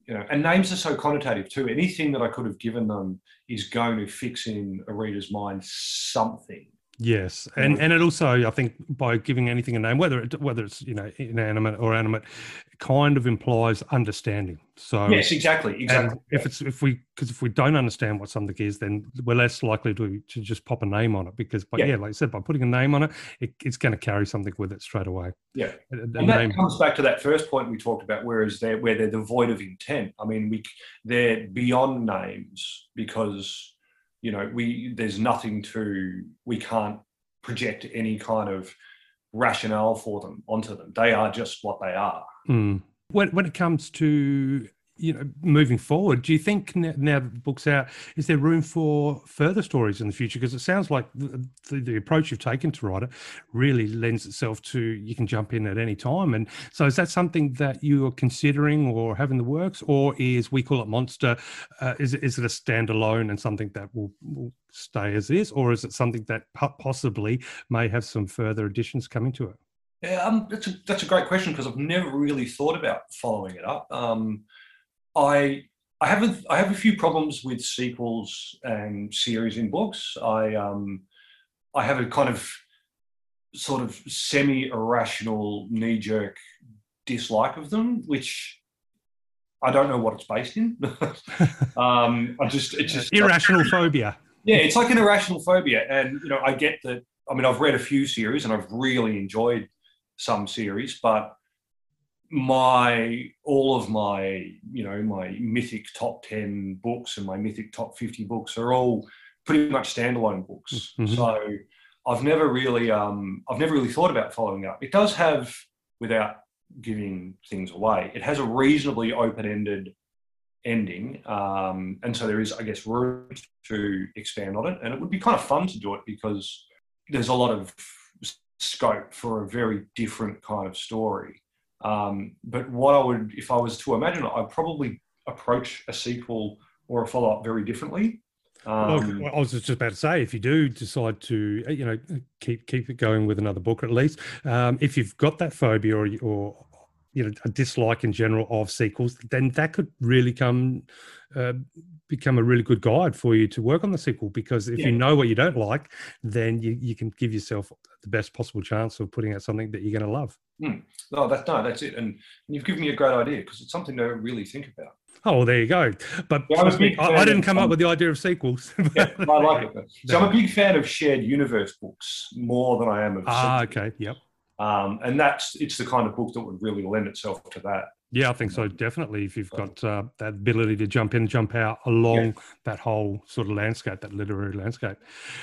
D: you know, and names are so connotative too. Anything that I could have given them is going to fix in a reader's mind something.
C: Yes, and
D: mm.
C: and it also I think by giving anything a name, whether it whether it's you know inanimate or animate, kind of implies understanding. So
D: yes, exactly, exactly.
C: if it's if we because if we don't understand what something is, then we're less likely to to just pop a name on it because but
D: Yeah.
C: yeah, like I said, by putting a name on it, it it's going to carry something with it straight away.
D: Yeah.
C: A- a
D: and that
C: name-
D: comes back to that first point we talked about, whereas they're where they're devoid of intent. I mean, we they're beyond names because you know we there's nothing to we can't project any kind of rationale for them onto them. They are just what they are.
C: Mm. When when it comes to you know moving forward, do you think now that the book's out, is there room for further stories in the future? Because it sounds like the, the, the approach you've taken to write it really lends itself to you can jump in at any time. And so, is that something that you are considering or have in the works, or is we call it Monster? Uh, is it is it a standalone and something that will, will stay as is, or is it something that possibly may have some further additions coming to it?
D: Yeah, um, that's a that's a great question because I've never really thought about following it up. Um, I I have a, I have a few problems with sequels and series in books. I um, I have a kind of sort of semi irrational knee jerk dislike of them, which I don't know what it's based in. um, I just it just
C: Irrational phobia.
D: yeah, it's like an irrational phobia. And, you know, I get that. I mean, I've read a few series and I've really enjoyed some series, but my, all of my, you know, my mythic top 10 books and my mythic top 50 books are all pretty much standalone books.
C: Mhm.
D: So I've never really, um, I've never really thought about following up. It does have, without giving things away, it has a reasonably open ended ending. Um, and so there is, I guess, room to expand on it. And it would be kind of fun to do it because there's a lot of scope for a very different kind of story. Um, but what I would, if I was to imagine it, I'd probably approach a sequel or a follow up very differently. Um,
C: well, I was just about to say, if you do decide to, uh, you know, keep keep it going with another book, at least, um, if you've got that phobia or or you know a dislike in general of sequels, then that could really come uh, become a really good guide for you to work on the sequel. Because if
D: Yeah.
C: you know what you don't like, then you you can give yourself the best possible chance of putting out something that you're going to love.
D: no, that's no, that's it. And you've given me a great idea because it's something to really think about.
C: Oh, well, there you go. But
D: Yeah, I'm
C: me,
D: big
C: I, I didn't come up
D: um,
C: with the idea of sequels.
D: Yeah, I like it. So I'm a big fan of shared universe books more than I am of
C: Ah,
D: sequels.
C: okay, yep.
D: Um, and that's it's the kind of book that would really lend itself to that.
C: Yeah, I think so. Definitely, if you've got uh, that ability to jump in, jump out along that whole sort of landscape, that literary landscape,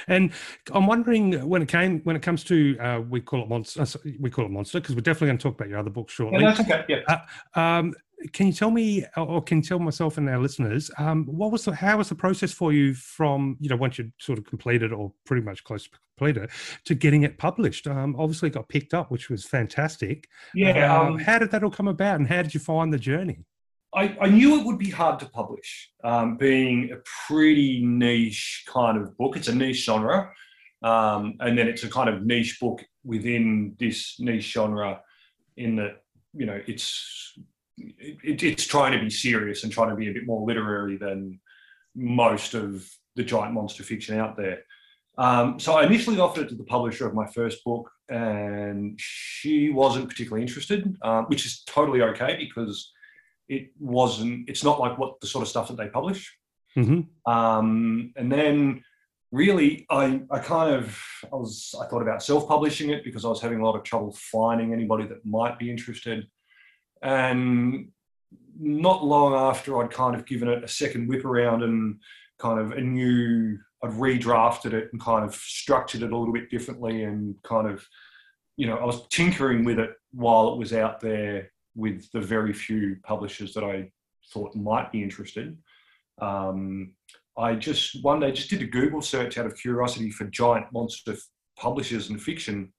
C: and I'm wondering when it came when it comes to uh, we call it monster, we call it monster because we're definitely going to talk about your other books
D: Yeah,
C: shortly.
D: that's okay. Yeah.
C: Um, can you tell me, or can you tell myself and our listeners, um, what was the how was the process for you from you know once you sort of completed or pretty much close to completed to getting it published? Um, obviously, it got picked up, which was fantastic.
D: Yeah.
C: Um,
D: Um,
C: how did that all come about, and how did you find the journey?
D: I, I knew it would be hard to publish, um, being a pretty niche kind of book. It's a niche genre, um, and then it's a kind of niche book within this niche genre, in that you know it's it, it's trying to be serious and trying to be a bit more literary than most of the giant monster fiction out there. Um, so I initially offered it to the publisher of my first book, and she wasn't particularly interested, um, which is totally okay because it wasn't. It's not like what the sort of stuff that they publish.
C: Mm-hmm.
D: Um, and then really, I I kind of I was I thought about self publishing it because I was having a lot of trouble finding anybody that might be interested, and not long after I'd kind of given it a second whip around and kind of a new I'd redrafted it and kind of structured it a little bit differently and kind of, you know, I was tinkering with it while it was out there with the very few publishers that I thought might be interested. Um, I just one day just did a Google search out of curiosity for giant monster publishers and fiction,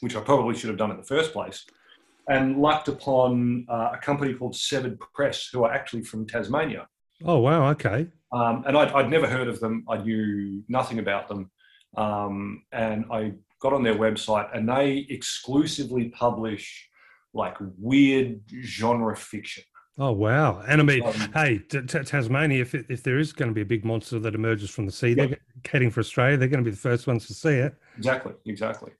D: which I probably should have done in the first place, and lucked upon uh, a company called Severed Press, who are actually from Tasmania.
C: Oh wow! Okay.
D: Um, and I'd, I'd, never heard of them. I knew nothing about them. Um, and I got on their website, and they exclusively publish like weird genre fiction.
C: Oh wow! And I mean, um, hey, t- t- Tasmania, if if there is going to be a big monster that emerges from the sea, yeah. they're heading for Australia. They're going to be the first ones to see it.
D: Exactly, exactly.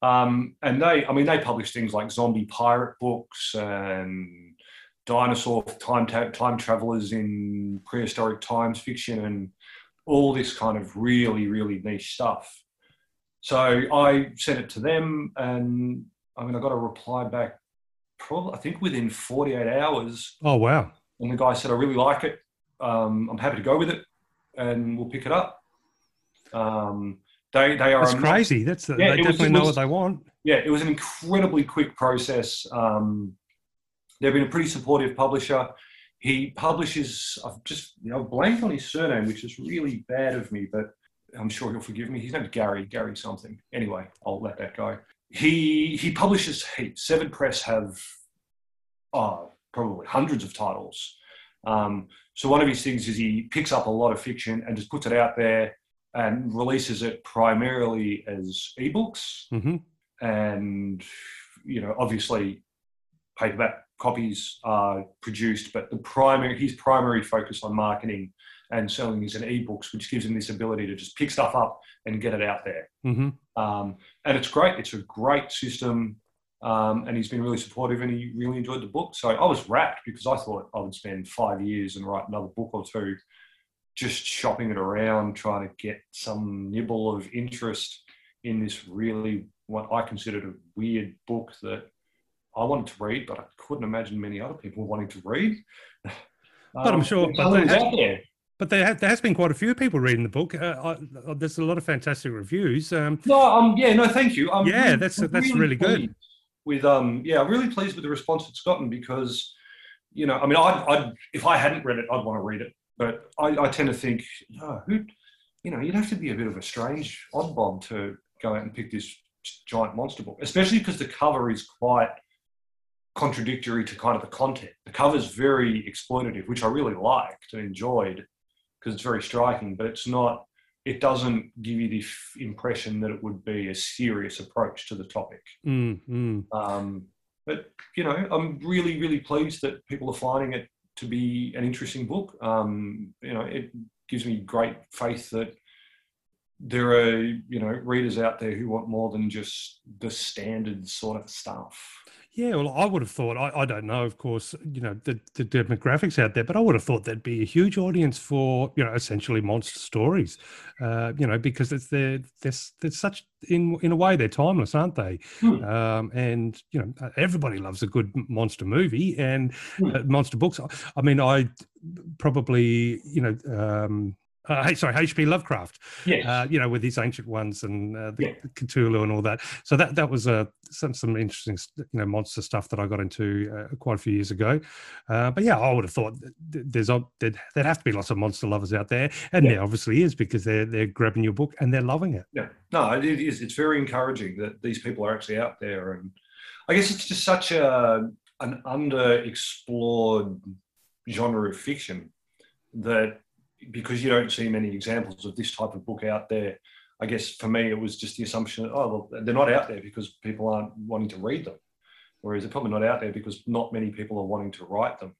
D: Um, and they, I mean, they publish things like zombie pirate books and dinosaur time ta- time travelers in prehistoric times fiction and all this kind of really really niche stuff. So I sent it to them, and I mean I got a reply back, probably I think within 48 hours.
C: Oh wow!
D: And the guy said I really like it. Um, I'm happy to go with it, and we'll pick it up. Um, they they are.
C: That's crazy. That's yeah, they definitely was, know was, what they want.
D: Yeah, it was an incredibly quick process. Um, They've been a pretty supportive publisher. He publishes, I've just, you know, blanked on his surname, which is really bad of me, but I'm sure he'll forgive me. His name's Gary, Gary something. Anyway, I'll let that go. He he publishes heaps. Severed Press have oh, probably hundreds of titles. Um, so one of his things is he picks up a lot of fiction and just puts it out there and releases it primarily as ebooks.
C: Mm-hmm.
D: And you know, obviously, paperback copies are produced, but the primary his primary focus on marketing and selling is in ebooks, which gives him this ability to just pick stuff up and get it out there.
C: Mm-hmm.
D: Um, and it's great. It's a great system. Um, and he's been really supportive and he really enjoyed the book. So I was rapt because I thought I would spend five years and write another book or two just shopping it around, trying to get some nibble of interest in this really what I considered a weird book that I wanted to read, but I couldn't imagine many other people wanting to read.
C: But um, I'm sure, but there, has, but there, there, has been quite a few people reading the book. Uh, I, there's a lot of fantastic reviews. Um,
D: no, um, yeah, no, thank you.
C: I'm yeah, really, that's I'm that's really, really good.
D: With um, yeah, I'm really pleased with the response it's gotten because, you know, I mean, I'd, I'd if I hadn't read it, I'd want to read it, but I, I tend to think, oh, who, you know, you'd have to be a bit of a strange oddball to go out and pick this giant monster book, especially because the cover is quite contradictory to kind of the content. The cover's very exploitative, which I really liked and enjoyed because it's very striking, but it's not, it doesn't give you the f- impression that it would be a serious approach to the topic.
C: Mm, mm.
D: Um, but, you know, I'm really, really pleased that people are finding it to be an interesting book. Um, you know, it gives me great faith that there are, you know, readers out there who want more than just the standard sort of stuff.
C: Yeah, well, I would have thought, I, I don't know, of course, you know, the, the demographics out there, but I would have thought there'd be a huge audience for, you know, essentially monster stories, uh, you know, because it's they're, they're, they're such, in in a way, they're timeless, aren't they?
D: Hmm.
C: Um, and, you know, everybody loves a good monster movie and hmm. uh, monster books. I mean, I probably, you know, um, uh, sorry, H.P. Lovecraft.
D: Yes.
C: Uh, you know, with his ancient ones and uh, the, yeah. Cthulhu and all that. So that that was uh, some some interesting, you know, monster stuff that I got into uh, quite a few years ago. Uh, but yeah, I would have thought there's there'd, there'd, have to be lots of monster lovers out there, and yeah. there obviously is because they're they're grabbing your book and they're loving it.
D: Yeah, no, it is. It's very encouraging that these people are actually out there, and I guess it's just such a an underexplored genre of fiction that because you don't see many examples of this type of book out there. I guess for me, it was just the assumption, oh, well, they're not out there because people aren't wanting to read them. whereas they're probably not out there because not many people are wanting to write them.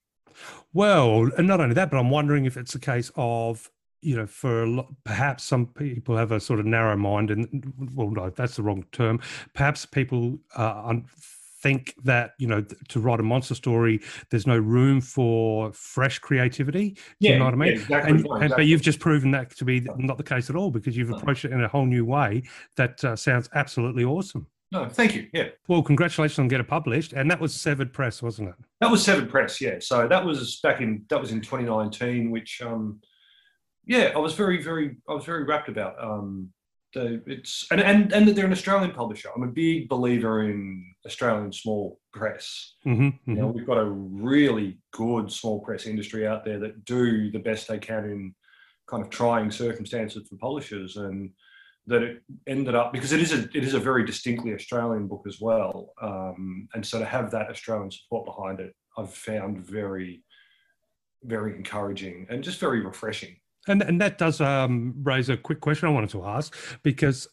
C: Well, and not only that, but I'm wondering if it's a case of you know, for a lot, perhaps some people have a sort of narrow mind, and well, no, that's the wrong term. Perhaps people uh, think that you know to write a monster story, there's no room for fresh creativity.
D: Yeah,
C: you know what I mean?
D: Yeah, exactly,
C: and,
D: exactly.
C: and, but you've just proven that to be not the case at all because you've approached it in a whole new way. That uh, sounds absolutely awesome.
D: No, thank you. Yeah.
C: Well, congratulations on getting it published, and that was Severed Press, wasn't it?
D: That was Severed Press. Yeah. So that was back in that was in 2019, which um, yeah, I was very, very, I was very rapt about. Um, it's and, and and they're an Australian publisher. I'm a big believer in Australian small press.
C: Mm-hmm, mm-hmm.
D: You know, we've got a really good small press industry out there that do the best they can in kind of trying circumstances for publishers, and that it ended up because it is a it is a very distinctly Australian book as well, um, and so to have that Australian support behind it, I've found very, very encouraging and just very refreshing.
C: And and that does um, raise a quick question I wanted to ask because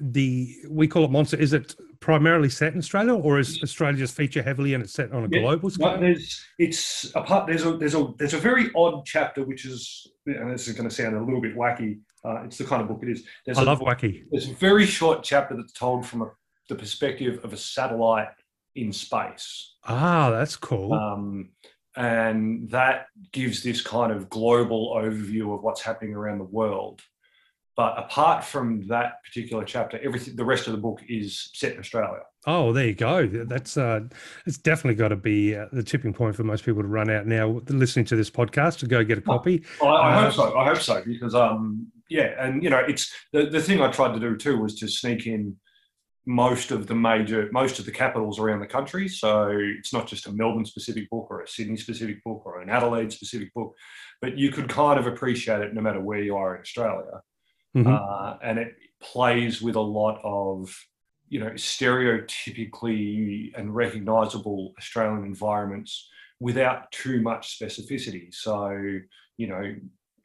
C: the we call it monster. Is it primarily set in Australia, or is Australia just feature heavily and it's set on a
D: Yeah,
C: global scale?
D: No, there's it's a part. There's a there's a there's a very odd chapter which is and this is going to sound a little bit wacky. Uh, it's the kind of book it is. There's
C: I
D: a,
C: love wacky.
D: There's a very short chapter that's told from a, the perspective of a satellite in space.
C: Ah, that's cool.
D: Um, and that gives this kind of global overview of what's happening around the world. But apart from that particular chapter, everything the rest of the book is set in Australia.
C: Oh, there you go. That's uh, it's definitely got to be uh, the tipping point for most people to run out now, listening to this podcast, to go get a copy.
D: I, I
C: Uh,
D: hope so. I hope so because um yeah, and you know it's the the thing I tried to do too was to sneak in most of the major most of the capitals around the country. So it's not just a Melbourne specific book or a Sydney specific book or an Adelaide specific book, but you could kind of appreciate it no matter where you are in Australia.
C: Mhm.
D: Uh, and it plays with a lot of you know stereotypically and recognizable Australian environments without too much specificity. So you know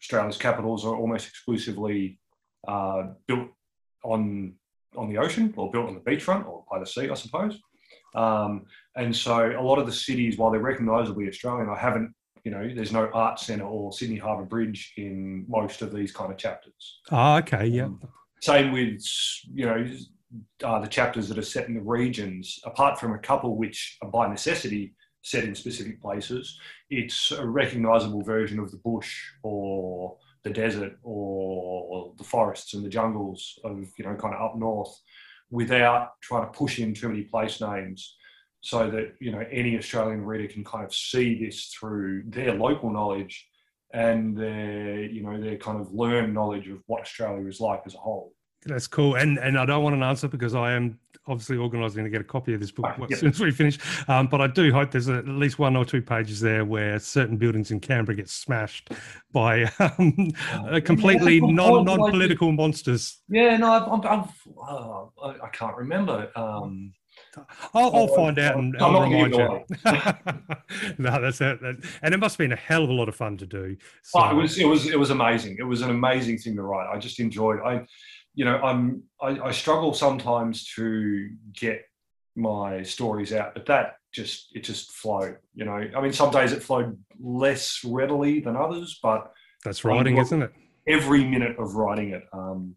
D: Australia's capitals are almost exclusively uh, built on on the ocean or built on the beachfront or by the sea, I suppose. Um, and so a lot of the cities, while they're recognisably Australian, I haven't, you know, there's no art centre or Sydney Harbour Bridge in most of these kind of chapters.
C: Oh, okay, yeah.
D: Um, Same with, you know, uh, the chapters that are set in the regions, apart from a couple which are by necessity set in specific places, it's a recognisable version of the bush or the desert or the forests and the jungles of you know kind of up north without trying to push in too many place names so that you know any australian reader can kind of see this through their local knowledge and their you know their kind of learned knowledge of what australia is like as a whole
C: That's cool. And and I don't want an answer because I am obviously organising to get a copy of this book
D: Right,
C: as
D: yeah.
C: soon as we finish. Um, but I do hope there's at least one or two pages there where certain buildings in Canberra get smashed by um, uh, completely
D: Yeah,
C: non non political monsters.
D: yeah no i've, I've, I've oh, I, I can't remember um
C: I'll, I'll find out and
D: I'm
C: I'll remind
D: give
C: you.
D: it
C: no, that's it. And it must have been a hell of a lot of fun to do. So,
D: Oh, it was it was it was amazing. It was an amazing thing to write. I just enjoyed. I, you know, I'm I, I struggle sometimes to get my stories out, but that just it just flowed. You know, I mean, some days it flowed less readily than others, but
C: that's writing, isn't it?
D: every minute of writing it um,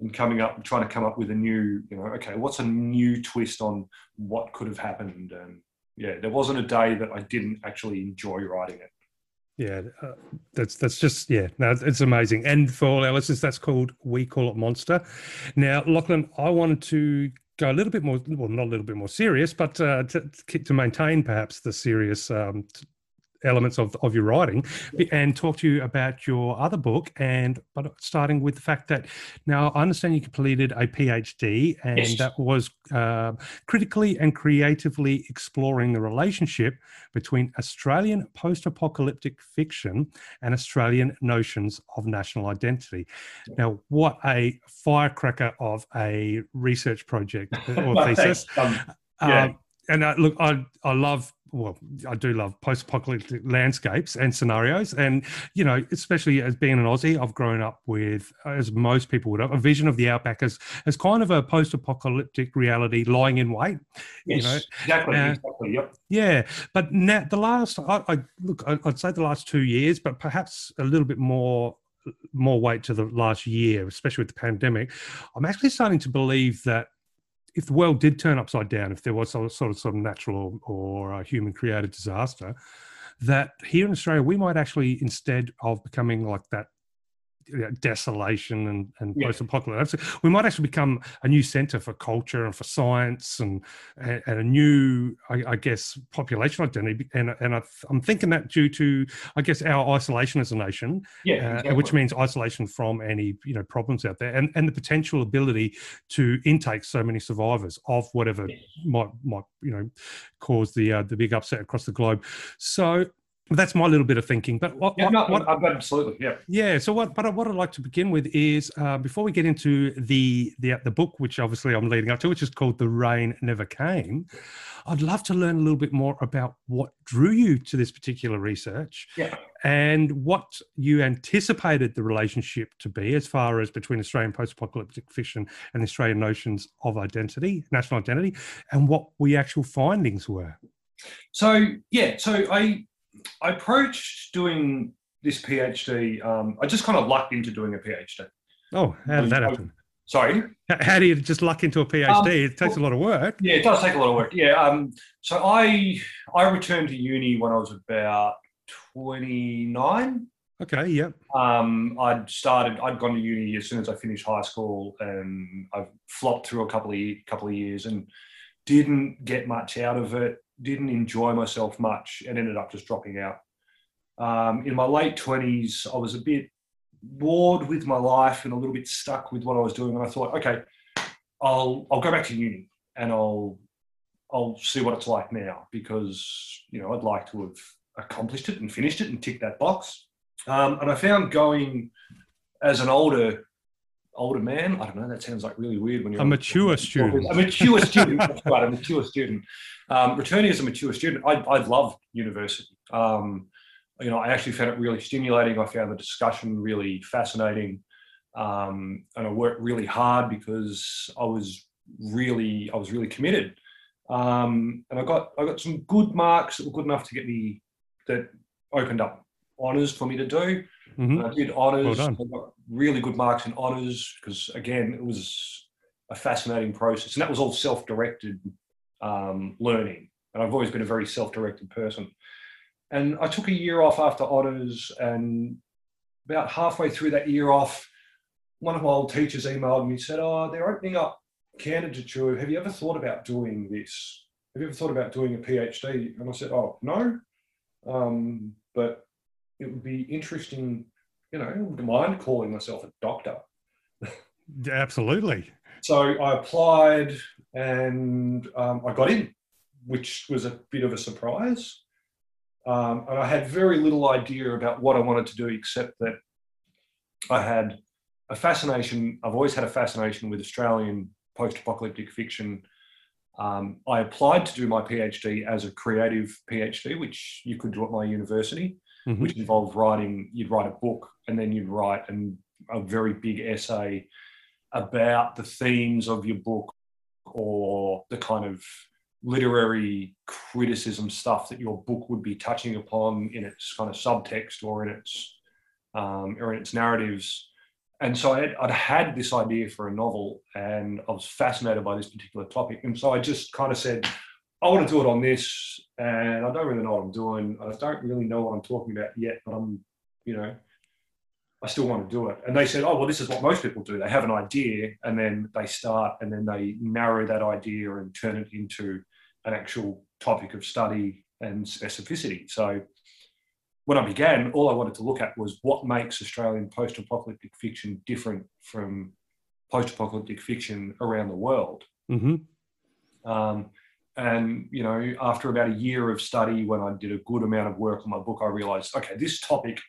D: and coming up, trying to come up with a new, you know, okay, what's a new twist on what could have happened, and yeah, there wasn't a day that I didn't actually enjoy writing it.
C: Yeah, uh, that's that's just yeah. No, it's amazing. And for all our listeners, that's called "We Call It Monster." Now, Lachlan, I wanted to go a little bit more, well, not a little bit more serious, but uh, to to maintain perhaps the serious um, elements of of your writing, and talk to you about your other book. And but starting with the fact that now I understand you completed a PhD, and
D: Yes.
C: that was uh, critically and creatively exploring the relationship between Australian post apocalyptic fiction and Australian notions of national identity. Now, what a firecracker of a research project or thesis.
D: thanks. Um, Yeah.
C: Um, and uh, look, I I love well, I do love post-apocalyptic landscapes and scenarios, and you know, especially as being an Aussie, I've grown up with, as most people would have, a vision of the outback as as kind of a post-apocalyptic reality lying in wait.
D: Yes,
C: you know,
D: exactly,
C: uh,
D: exactly. Yep.
C: yeah, but now the last, I, I look, I- I'd say the last two years, but perhaps a little bit more more weight to the last year, especially with the pandemic. I'm actually starting to believe that if the world did turn upside down, if there was some sort of some natural or, or uh, human created disaster, that here in Australia we might actually instead of becoming like that you know, desolation and, and
D: Yeah.
C: post-apocalypse, we might actually become a new centre for culture and for science and and, and a new, I, I guess, population identity. And and I, I'm thinking that due to, I guess, our isolation as a nation,
D: Yeah,
C: uh,
D: exactly.
C: which means isolation from any you know problems out there, and and the potential ability to intake so many survivors of whatever
D: Yes.
C: might might you know cause the uh, the big upset across the globe. So that's my little bit of thinking. But what,
D: Yeah, no,
C: what
D: absolutely. Yeah.
C: yeah. So what, but what I'd like to begin with is uh, before we get into the, the the book, which obviously I'm leading up to, which is called "The Rain Never Came." I'd love to learn a little bit more about what drew you to this particular research
D: Yeah.
C: and what you anticipated the relationship to be as far as between Australian post-apocalyptic fiction and the Australian notions of identity, national identity, and what the actual findings were.
D: So yeah, so I I approached doing this PhD. Um, I just kind of lucked into doing a PhD.
C: Oh, how did that happen?
D: Sorry.
C: How do you just luck into a PhD?
D: Um,
C: it takes a lot of work.
D: Yeah, it does take a lot of work. Yeah. Um, so I I returned to uni when I was about twenty nine.
C: Okay, yep.
D: Um, I'd started. I'd gone to uni as soon as I finished high school, and I've flopped through a couple of couple of years and didn't get much out of it. Didn't enjoy myself much, and ended up just dropping out. Um, in my late twenties, I was a bit bored with my life and a little bit stuck with what I was doing, and I thought, okay, I'll I'll go back to uni and I'll I'll see what it's like now because you know I'd like to have accomplished it and finished it and ticked that box. Um, and I found going as an older older man. I don't know. That sounds like really weird when you're
C: A mature student.
D: A mature student. Right. A mature student. Um, returning as a mature student, I, I loved university. Um, you know, I actually found it really stimulating. I found the discussion really fascinating, um, and I worked really hard because I was really I was really committed. Um, and I got I got some good marks that were good enough to get me that opened up honours for me to do.
C: Hmm
D: And I did honours.
C: Well.
D: I got really good marks in honours because, again, it was a fascinating process. And that was all self directed um, learning. And I've always been a very self directed person. And I took a year off after honours. And about halfway through that year off, one of my old teachers emailed me and said, Oh, they're opening up candidature. Have you ever thought about doing this? Have you ever thought about doing a PhD? And I said, Oh, no. Um, but it would be interesting you know, I wouldn't mind calling myself a doctor.
C: Absolutely.
D: So I applied and um, I got in, which was a bit of a surprise. Um, and I had very little idea about what I wanted to do, except that I had a fascination. I've always had a fascination with Australian post apocalyptic fiction. Um, I applied to do my PhD as a creative PhD, which you could do at my university
C: Mhm.
D: which involved writing. You'd write a book, and then you'd write an, a very big essay about the themes of your book or the kind of literary criticism stuff that your book would be touching upon in its kind of subtext or in its um, or in its narratives. And so I I'd had this idea for a novel, and I was fascinated by this particular topic. And so I just kind of said, I want to do it on this, and I don't really know what I'm doing. I don't really know what I'm talking about yet, but I'm, you know, I still want to do it. And they said, oh, well, this is what most people do. They have an idea, and then they start, and then they narrow that idea and turn it into an actual topic of study and specificity. So when I began, all I wanted to look at was what makes Australian post-apocalyptic fiction different from post-apocalyptic fiction around the world.
C: hmm
D: Um, and you know, after about a year of study, when I did a good amount of work on my book, I realised, okay, this topic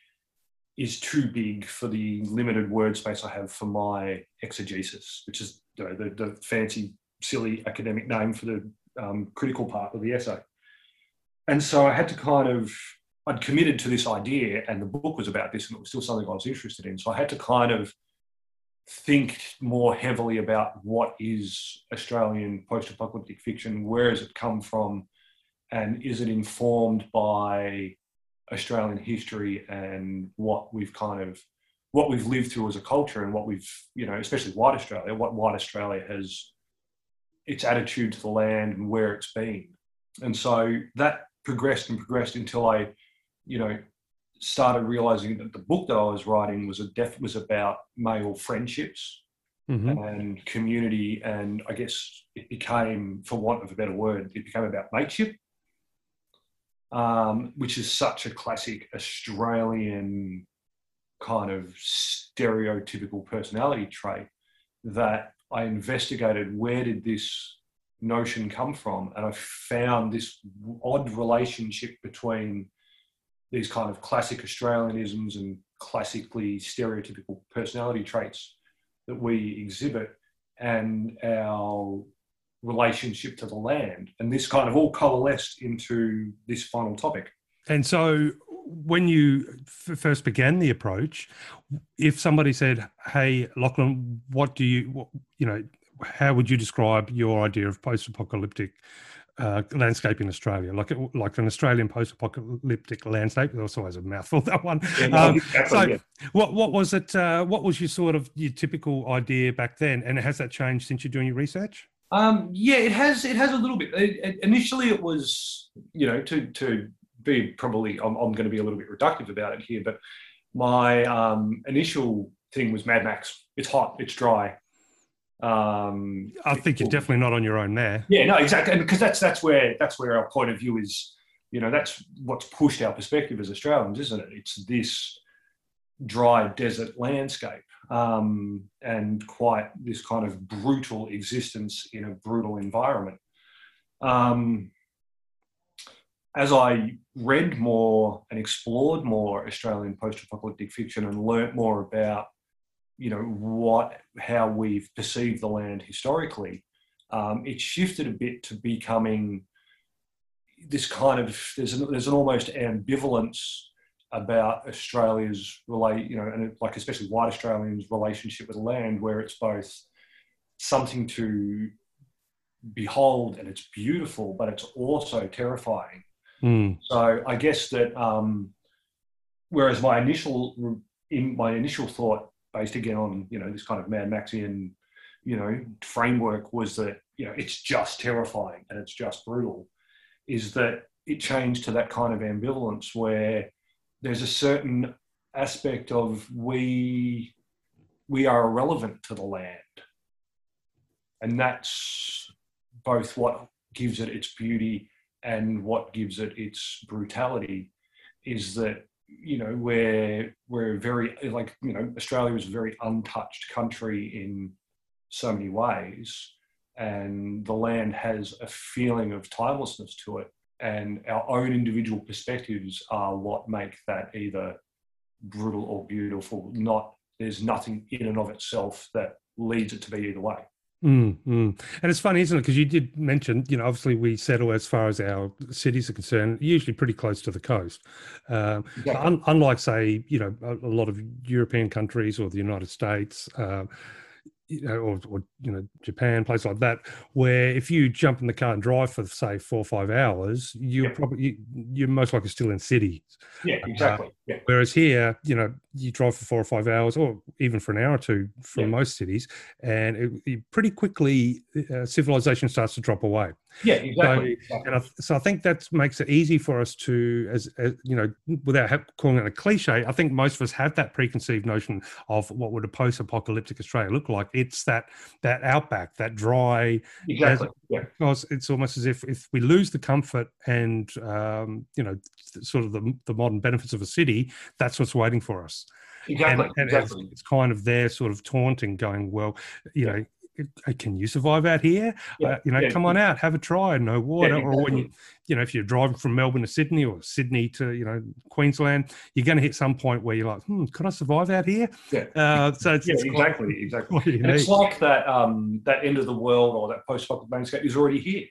D: is too big for the limited word space I have for my exegesis, which is you know, the, the fancy, silly academic name for the um, critical part of the essay. and so I had to kind of I'd committed to this idea, and the book was about this, and it was still something I was interested in. So I had to kind of think more heavily about what is Australian post-apocalyptic fiction, where has it come from, and is it informed by Australian history and what we've kind of what we've lived through as a culture and what we've you know especially white Australia, what white Australia has its attitude to the land and where it's been, and so that progressed and progressed until I, you know, started realizing that the book that I was writing was a def- was about male friendships
C: Mm-hmm.
D: and community, and I guess it became, for want of a better word, it became about mateship, um, which is such a classic Australian kind of stereotypical personality trait that I investigated where did this notion come from, and I found this odd relationship between these kind of classic Australianisms and classically stereotypical personality traits that we exhibit and our relationship to the land. And this kind of all coalesced into this final topic.
C: And so, when you f- first began the approach, if somebody said, "Hey, Lachlan, what do you, what, you know, how would you describe your idea of post-apocalyptic uh, landscape in Australia, like it, like an Australian post-apocalyptic landscape. That's always a mouthful. That one.
D: Yeah, no,
C: Um,
D: exactly,
C: so,
D: yeah.
C: what what was it? Uh, what was your sort of your typical idea back then, and has that changed since you're doing your research?
D: Um, yeah, it has. It has a little bit. It, it- initially, it was you know to to be probably. I'm, I'm going to be a little bit reductive about it here, but my um, initial thing was Mad Max. It's hot. It's dry. Um,
C: I think you're definitely not on your own there.
D: yeah, no, exactly, and because that's that's where that's where our point of view is. You know, that's what's pushed our perspective as Australians, isn't it? It's this dry desert landscape um, and quite this kind of brutal existence in a brutal environment. Um, as I read more and explored more Australian post-apocalyptic fiction and learnt more about, you know, what how we've perceived the land historically, um, it shifted a bit to becoming this kind of there's an, there's an almost ambivalence about Australia's relate, you know, and like especially white Australians' relationship with land, where it's both something to behold and it's beautiful, but it's also terrifying.
C: Mm,
D: So I guess that um, whereas my initial in my initial thought, based again on you know this kind of Mad Maxian, you know, framework, was that you know it's just terrifying and it's just brutal, is that it changed to that kind of ambivalence where there's a certain aspect of we we are irrelevant to the land, and that's both what gives it its beauty and what gives it its brutality is that you know we're we're very like you know Australia is a very untouched country in so many ways and the land has a feeling of timelessness to it and our own individual perspectives are what make that either brutal or beautiful. Not there's nothing in and of itself that leads it to be either way
C: mm, mm. And it's funny, isn't it? Because you did mention, you know, obviously we settle as far as our cities are concerned, usually pretty close to the coast. Um,
D: Yeah.
C: un- unlike, say, you know, a, a lot of European countries or the United States, uh, you know, or, or you know, Japan, places like that, where if you jump in the car and drive for say four or five hours, you're
D: Yeah.
C: probably you, you're most likely still in cities.
D: yeah exactly yeah
C: Whereas here, you know, you drive for four or five hours, or even for an hour or two from
D: Yeah.
C: most cities, and it, it pretty quickly uh, civilization starts to drop away.
D: Yeah exactly, exactly.
C: And I, so I think that makes it easy for us to, as, as you know, without ha- calling it a cliche, I think most of us have that preconceived notion of what would a post-apocalyptic Australia look like. It's that that outback, that dry,
D: exactly yeah
C: because it's almost as if if we lose the comfort and um, you know sort of the, the modern benefits of a city, that's what's waiting for us.
D: exactly
C: and, and
D: exactly
C: it's kind of their sort of taunting, going, well, you know. "Uh, Can you survive out here?
D: Yeah,
C: Uh, you know,
D: yeah.
C: come on out, have a try. No water, or when you, you know, if you're driving from Melbourne to Sydney or Sydney to, you know, Queensland, you're going to hit some point where you're like, hmm, can I survive out here?
D: Yeah.
C: Uh, so it's,
D: yeah
C: it's quite-
D: exactly exactly And it's like that um, that end of the world or that post-apocalyptic landscape is already here.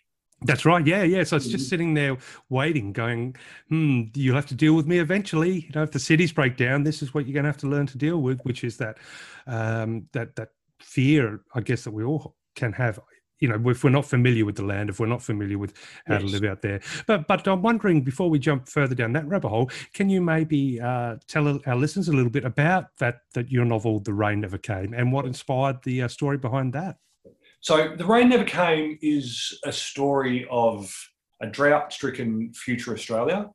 C: That's right. Yeah, yeah. So it's just sitting there waiting, going, hmm, you'll have to deal with me eventually. You know, if the cities break down, this is what you're going to have to learn to deal with, which is that um, that that fear, I guess, that we all can have. You know, if we're not familiar with the land, if we're not familiar with how to live out there. But but I'm wondering, before we jump further down that rabbit hole, can you maybe uh, tell our listeners a little bit about that that your novel, The Rain Never Came, and what inspired the uh, story behind that?
D: So, The Rain Never Came is a story of a drought stricken future Australia.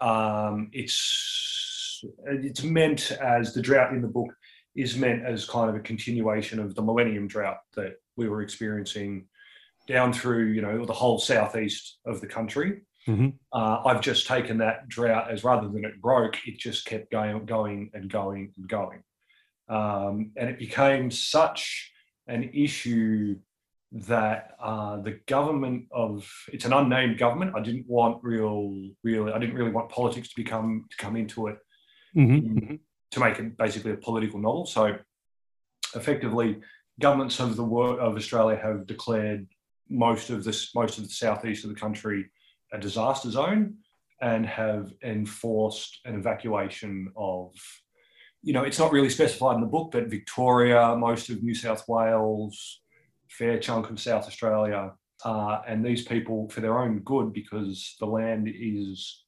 D: Um, it's, it's meant as the drought in the book is meant as kind of a continuation of the millennium drought that we were experiencing down through, you know, the whole southeast of the country.
C: Mhm.
D: Uh, I've just taken that drought as rather than it broke, it just kept going, going and going and going. Um, and it became such an issue that uh, the government of it's an unnamed government. I didn't want real, really, I didn't really want politics to become to come into it
C: Mhm.
D: To make it basically a political novel. So, effectively, governments of the world of Australia have declared most of this, most of the southeast of the country, a disaster zone, and have enforced an evacuation of. You know, it's not really specified in the book, but Victoria, most of New South Wales, fair chunk of South Australia, uh, and these people, for their own good, because the land is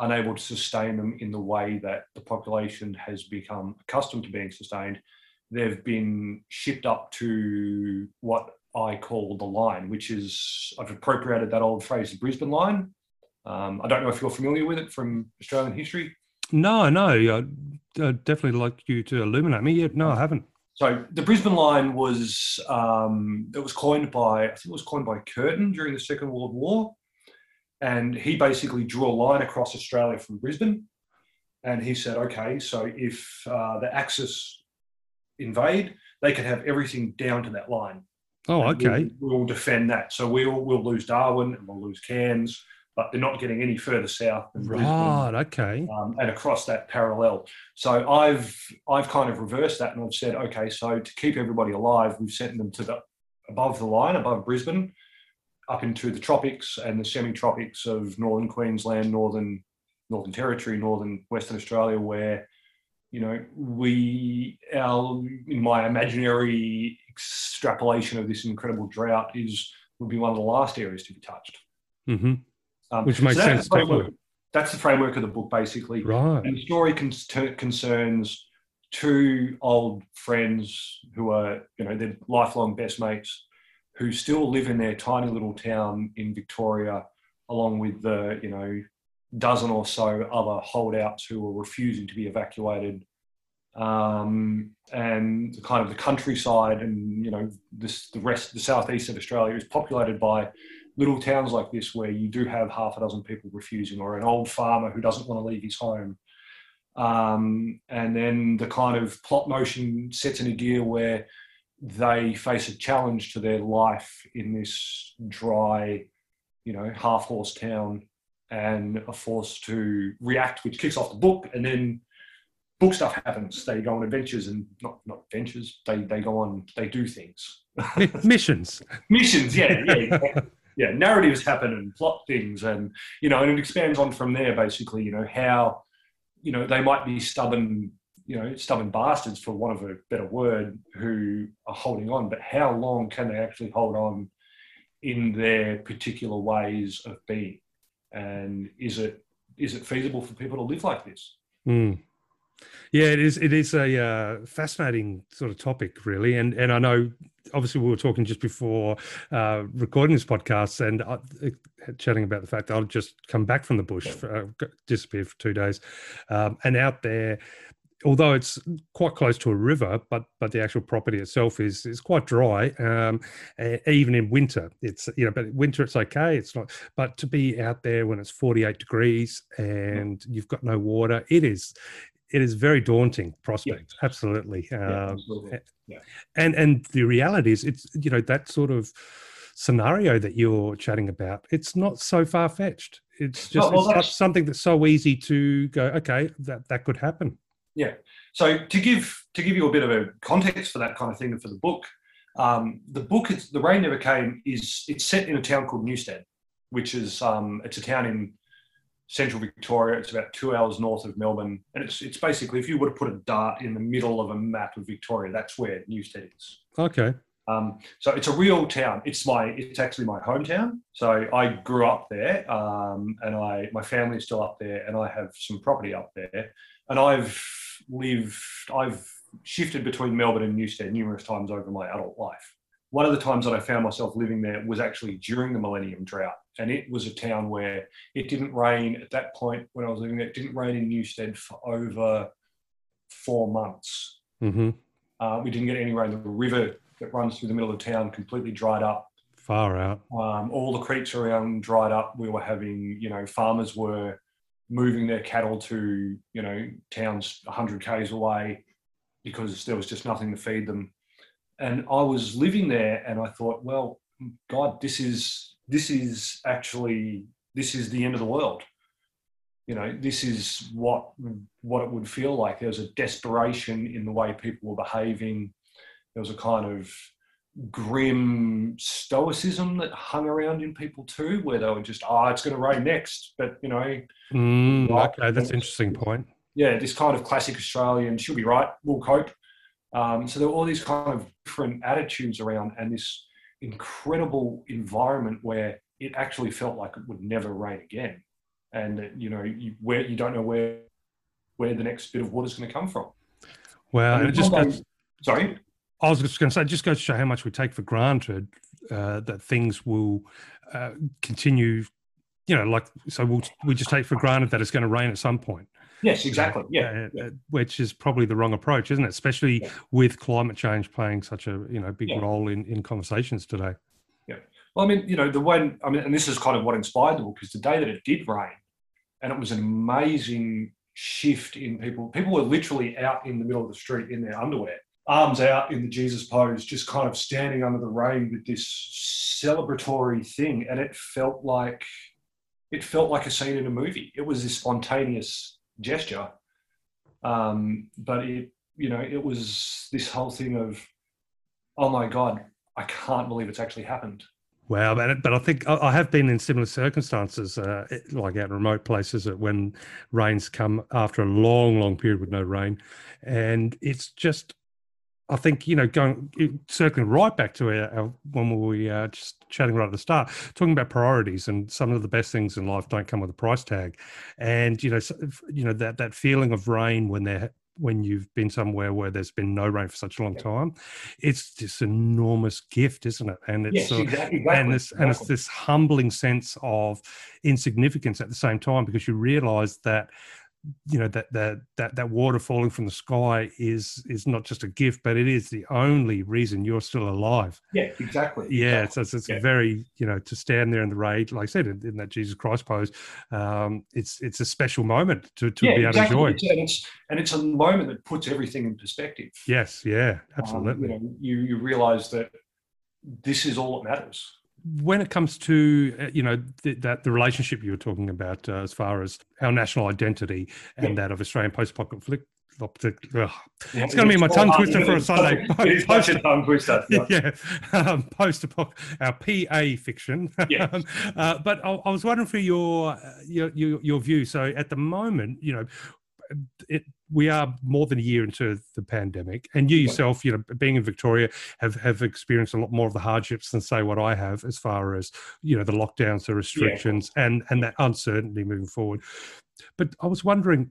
D: unable to sustain them in the way that the population has become accustomed to being sustained, they've been shipped up to what I call the line, which is I've appropriated that old phrase, the Brisbane line. Um, I don't know if you're familiar with it from Australian history.
C: No, no. I'd, I'd definitely like you to illuminate me. Yeah, no, I haven't.
D: So the Brisbane line was um, it was coined by I think it was coined by Curtin during the Second World War, and he basically drew a line across Australia from Brisbane, and he said, okay, so if uh, the Axis invade, they can have everything down to that line.
C: Oh, okay.
D: We, will defend that. So we'll we'll lose Darwin and we'll lose Cairns, but they're not getting any further south than Brisbane
C: Right. Okay.
D: um, and across that parallel. So I've I've kind of reversed that and I've said, okay, so to keep everybody alive, we've sent them to the above the line, above Brisbane, up into the tropics and the semi-tropics of northern Queensland, northern Northern Territory, northern Western Australia, where you know we our in my imaginary extrapolation of this incredible drought is would be one of the last areas to be touched.
C: hmm
D: Um,
C: Which makes
D: that's the
C: sense,
D: framework- That's the framework of the book, basically.
C: Right.
D: And the story con- t- concerns two old friends who are, you know, they're lifelong best mates who still live in their tiny little town in Victoria, along with the, you know, dozen or so other holdouts who are refusing to be evacuated. Um, and the kind of the countryside and, you know, this, the rest, the southeast of Australia is populated by little towns like this where you do have half a dozen people refusing or an old farmer who doesn't want to leave his home. Um, and then the kind of plot motion sets in a gear where they face a challenge to their life in this dry, you know, half horse town and are forced to react, which kicks off the book. And then book stuff happens. They go on adventures and not, not adventures, they, they go on, they do things.
C: Mi- Missions.
D: Missions, yeah, yeah, yeah. Narratives happen and plot things, and you know, and it expands on from there. Basically, you know how, you know, they might be stubborn, you know, stubborn bastards for want of a better word, who are holding on. But how long can they actually hold on in their particular ways of being? And is it is it feasible for people to live like this?
C: Mm. Yeah, it is. It is a uh, fascinating sort of topic, really, and and I know obviously we were talking just before uh, recording this podcast, and I, uh, chatting about the fact that I'd just come back from the bush, for, uh, disappeared for two days, um, and out there. Although it's quite close to a river, but but the actual property itself is is quite dry. Um, even in winter, it's you know, but winter it's okay. It's not, but to be out there when it's forty eight degrees and you've got no water, it is it is very daunting prospect absolutely
D: Yeah,
C: um,
D: absolutely.
C: and and the reality is it's you know that sort of scenario that you're chatting about it's not so far-fetched it's just
D: well,
C: it's something that's so easy to go okay that that could happen
D: So to give to give you a bit of a context for that kind of thing and for the book, Um, the book, it's, The Rain Never Came, is it's set in a town called Newstead, which is um, it's a town in central Victoria. It's about two hours north of Melbourne, and it's it's basically if you were to put a dart in the middle of a map of Victoria, that's where Newstead is.
C: Okay.
D: Um, so it's a real town. It's my it's actually my hometown. So I grew up there, um, and I my family is still up there, and I have some property up there, and I've lived I've shifted between Melbourne and Newstead numerous times over my adult life. One of the times that I found myself living there was actually during the Millennium Drought, and it was a town where it didn't rain at that point when I was living there. It didn't rain in Newstead for over four months.
C: Mm-hmm.
D: Uh, we didn't get any rain. The river that runs through the middle of town completely dried up.
C: Far out.
D: Um, all the creeks around dried up. We were having, you know, farmers were moving their cattle to, you know, towns 100 k's away because there was just nothing to feed them. And I was living there, and I thought, well, God, this is this is actually this is the end of the world. You know, this is what what it would feel like. There was a desperation in the way people were behaving. There was a kind of grim stoicism that hung around in people too, where they were just, oh, it's going to rain next. But, you know,
C: Mm, okay, that's an interesting point.
D: yeah, this kind of classic Australian, she'll be right, we'll cope. Um, so there were all these kind of different attitudes around and this incredible environment where it actually felt like it would never rain again. And, you know, you, where you don't know where where the next bit of water is going to come from.
C: Well,
D: And
C: it just goes,
D: Sorry?
C: I was just going to say, just goes to show how much we take for granted uh, that things will uh, continue. You know, like so, we'll, we just take for granted that it's going to rain at some point.
D: Yes, exactly. Yeah.
C: uh, uh, which is probably the wrong approach, isn't it? Especially
D: Yeah.
C: with climate change playing such a you know big
D: Yeah.
C: role in, in conversations today. Yeah.
D: Well, I mean, you know, the when I mean, and this is kind of what inspired the book, is the day that it did rain, and it was an amazing shift in people. People were literally out in the middle of the street in their underwear, arms out in the Jesus pose, just kind of standing under the rain with this celebratory thing. And it felt like, it felt like a scene in a movie. It was this spontaneous gesture. Um, but it, you know, it was this whole thing of, oh my God, I can't believe it's actually happened.
C: Wow, but but I think I have been in similar circumstances, uh, like out in remote places, that when rains come after a long, long period with no rain, and it's just, I think you know, going circling right back to our, our when we were uh, just chatting right at the start, talking about priorities, and some of the best things in life don't come with a price tag, and you know, you know that that feeling of rain when they're when you've been somewhere where there's been no rain for such a long time, it's just an enormous gift, isn't it? And it's
D: Yes,
C: sort of-
D: exactly.
C: and this and it's this humbling sense of insignificance at the same time because you realize that you know that that that that water falling from the sky is is not just a gift but it is the only reason you're still alive
D: Yeah, exactly.
C: yeah
D: exactly.
C: so it's, it's
D: Yeah.
C: very you know to stand there in the rain like i said in, in that jesus christ pose um it's it's a special moment to, to
D: yeah,
C: be able
D: exactly.
C: to enjoy
D: and it's and it's a moment that puts everything in perspective.
C: yes yeah
D: Um,
C: absolutely
D: you know, you you realize that this is all that matters.
C: When it comes to uh, you know th- that the relationship you were talking about uh, as far as our national identity and
D: Yeah.
C: that of Australian post-apocalyptic
D: Yeah,
C: It's gonna be my tongue twister for a Sunday.
D: It is such a tongue twister. Yeah.
C: yeah, um, post our PA fiction. Um, uh, but I, I was wondering for your, uh, your your your view. So at the moment, you know, it we are more than a year into the pandemic, and you yourself, you know, being in Victoria, have have experienced a lot more of the hardships than say what I have, as far as you know the lockdowns, the restrictions, and and that uncertainty moving forward. But I was wondering,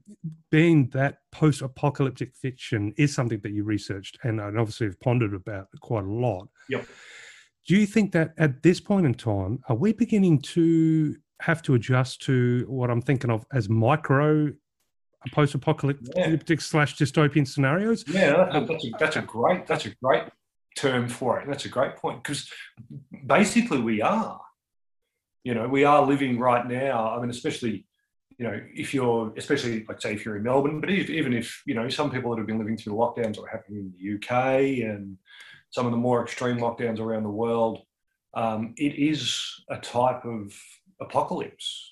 C: being that post-apocalyptic fiction is something that you researched and, and obviously have pondered about quite a lot.
D: Yep.
C: Do you think that at this point in time, are we beginning to have to adjust to what I'm thinking of as micro post-apocalyptic slash dystopian scenarios?
D: Yeah, that's a, that's a that's a great that's a great term for it. That's a great point because basically we are. You know, we are living right now. I mean, especially you know, if you're, especially like say if you're in Melbourne, but if, even if you know some people that have been living through lockdowns that are happening in the UK and some of the more extreme lockdowns around the world, um, it is a type of apocalypse.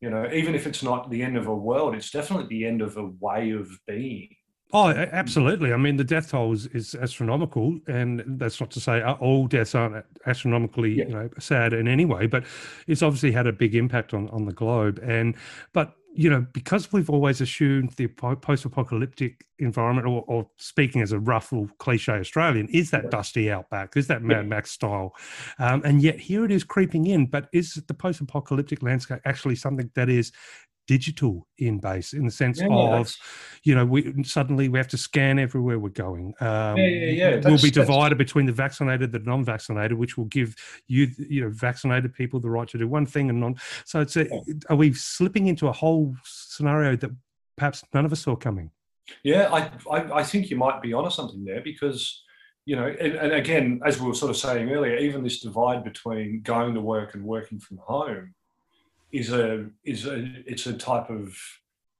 D: You know, even if it's not the end of a world, it's definitely the end of a way of being.
C: Oh, absolutely. I mean, the death toll is, is astronomical, and that's not to say uh, all deaths aren't astronomically, yeah. you know, sad in any way, but it's obviously had a big impact on on the globe. And but you know, because we've always assumed the post-apocalyptic environment, or, or speaking as a rough little cliche Australian, is that dusty outback, is that Mad Max style, um, and yet here it is creeping in. But is the post-apocalyptic landscape actually something that is digital in base in the sense yeah, of you know we suddenly we have to scan everywhere we're going
D: um, yeah, yeah, yeah.
C: we'll be divided between the vaccinated the non-vaccinated which will give you you know vaccinated people the right to do one thing and non so it's a, are we slipping into a whole scenario that perhaps none of us saw coming
D: yeah I, I, I think you might be onto something there because you know and, and again as we were sort of saying earlier even this divide between going to work and working from home is a is a it's a type of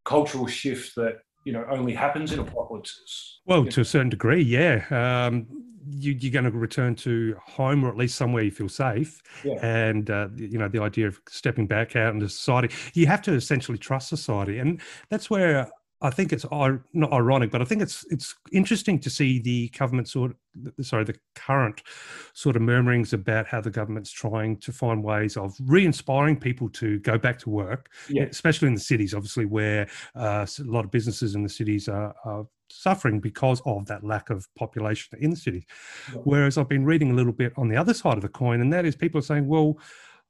D: cultural shift that you know only happens in apocalypses.
C: Well, to a certain degree, yeah. Um, you, are going to return to home or at least somewhere you feel safe. Yeah. And uh, you know the idea of stepping back out into society, you have to essentially trust society, and that's where I think it's not ironic, but I think it's it's interesting to see the government sort, sorry, the current sort of murmurings about how the government's trying to find ways of re-inspiring people to go back to work, yeah. especially in the cities, obviously where uh, a lot of businesses in the cities are, are, suffering because of that lack of population in the cities. Yeah. Whereas I've been reading a little bit on the other side of the coin, and that is people are saying, well,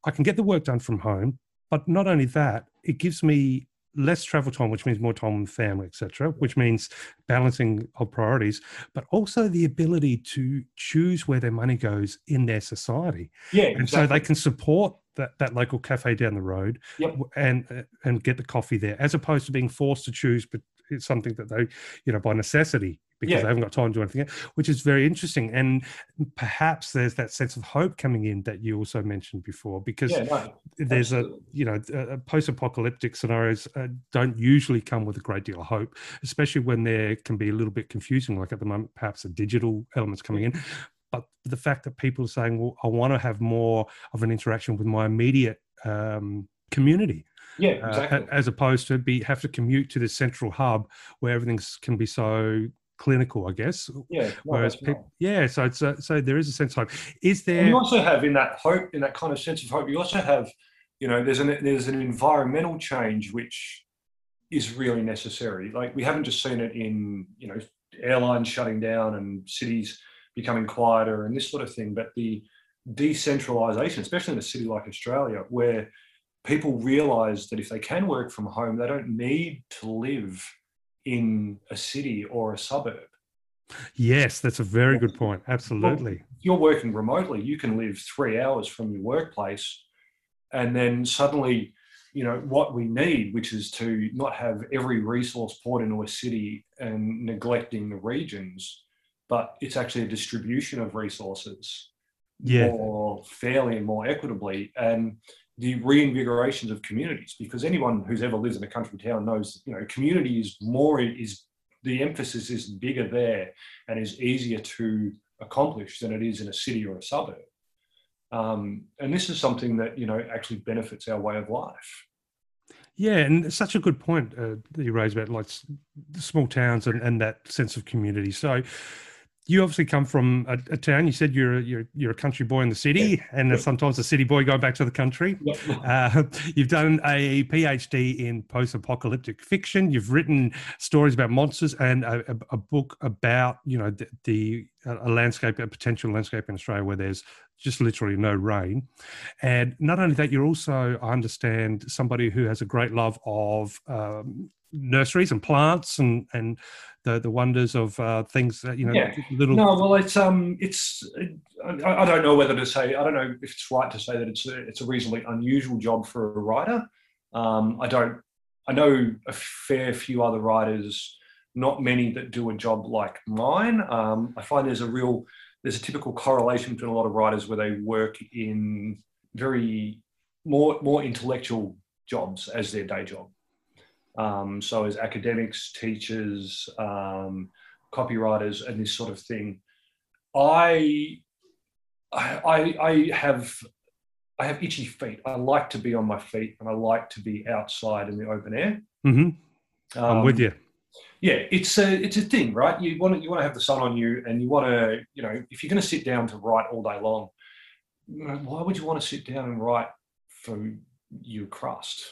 C: I can get the work done from home, but not only that, it gives me less travel time, which means more time with family, etc., which means balancing of priorities, but also the ability to choose where their money goes in their society.
D: Yeah,
C: and exactly. so they can support that, that local cafe down the road
D: yep.
C: and uh, and get the coffee there, as opposed to being forced to choose, but it's something that they, you know, by necessity because yeah. they haven't got time to do anything, which is very interesting. And perhaps there's that sense of hope coming in that you also mentioned before, because yeah, no, there's absolutely. a, you know, a post-apocalyptic scenarios uh, don't usually come with a great deal of hope, especially when there can be a little bit confusing, like at the moment, perhaps the digital elements coming in. But the fact that people are saying, well, I want to have more of an interaction with my immediate um, community
D: yeah, uh, exactly.
C: Uh, as opposed to be have to commute to the central hub where everything can be so clinical, I guess.
D: Yeah.
C: Whereas people, yeah, so it's a, so there is a sense of hope. Is there?
D: And you also have in that hope, in that kind of sense of hope, you also have, you know, there's an there's an environmental change which is really necessary. Like we haven't just seen it in you know airlines shutting down and cities becoming quieter and this sort of thing, but the decentralization, especially in a city like Australia, where people realize that if they can work from home, they don't need to live in a city or a suburb.
C: Yes, that's a very good point. Absolutely. Well,
D: if you're working remotely, you can live three hours from your workplace, and then suddenly, you know, what we need, which is to not have every resource poured into a city and neglecting the regions, but it's actually a distribution of resources
C: yeah.
D: more fairly and more equitably. And the reinvigorations of communities because anyone who's ever lived in a country town knows you know community is more is the emphasis is bigger there and is easier to accomplish than it is in a city or a suburb um, and this is something that you know actually benefits our way of life
C: yeah, and such a good point uh, that you raised about like small towns and, and that sense of community. So, you obviously come from a, a, town. You said you're a, you're you're a country boy in the city, yeah. and yeah. sometimes a city boy going back to the country. Yeah. Uh, you've done a PhD in post-apocalyptic fiction. You've written stories about monsters and a, a, a book about you know the, the a landscape, a potential landscape in Australia where there's just literally no rain. And not only that, you're also, I understand, somebody who has a great love of um, nurseries and plants and and the the wonders of uh, things that you know
D: yeah. little no well it's um it's I, I, don't know whether to say i don't know if it's right to say that it's a, it's a reasonably unusual job for a writer. Um, i don't i know a fair few other writers not many that do a job like mine. Um, i find there's a real there's a typical correlation between a lot of writers where they work in very more more intellectual jobs as their day job um, so as academics, teachers, um, copywriters, and this sort of thing, I, I, I have I have itchy feet. I like to be on my feet and I like to be outside in the open air.
C: Mm-hmm. I'm with um, you.
D: yeah, it's a it's a thing, right? You want to, you want to have the sun on you, and you want to you know if you're going to sit down to write all day long, why would you want to sit down and write for your crust?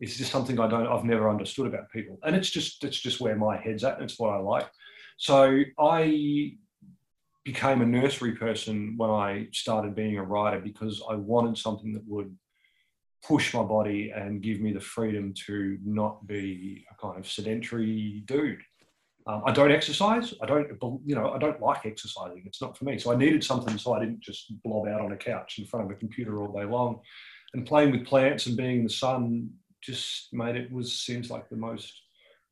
D: It's just something I don't I've never understood about people, and it's just it's just where my head's at. It's what I like. So I became a nursery person when I started being a writer because I wanted something that would push my body and give me the freedom to not be a kind of sedentary dude. Um, I don't exercise. I don't, you know, I don't like exercising. It's not for me. So I needed something so I didn't just blob out on a couch in front of a computer all day long. And playing with plants and being in the sun just made it was seems like the most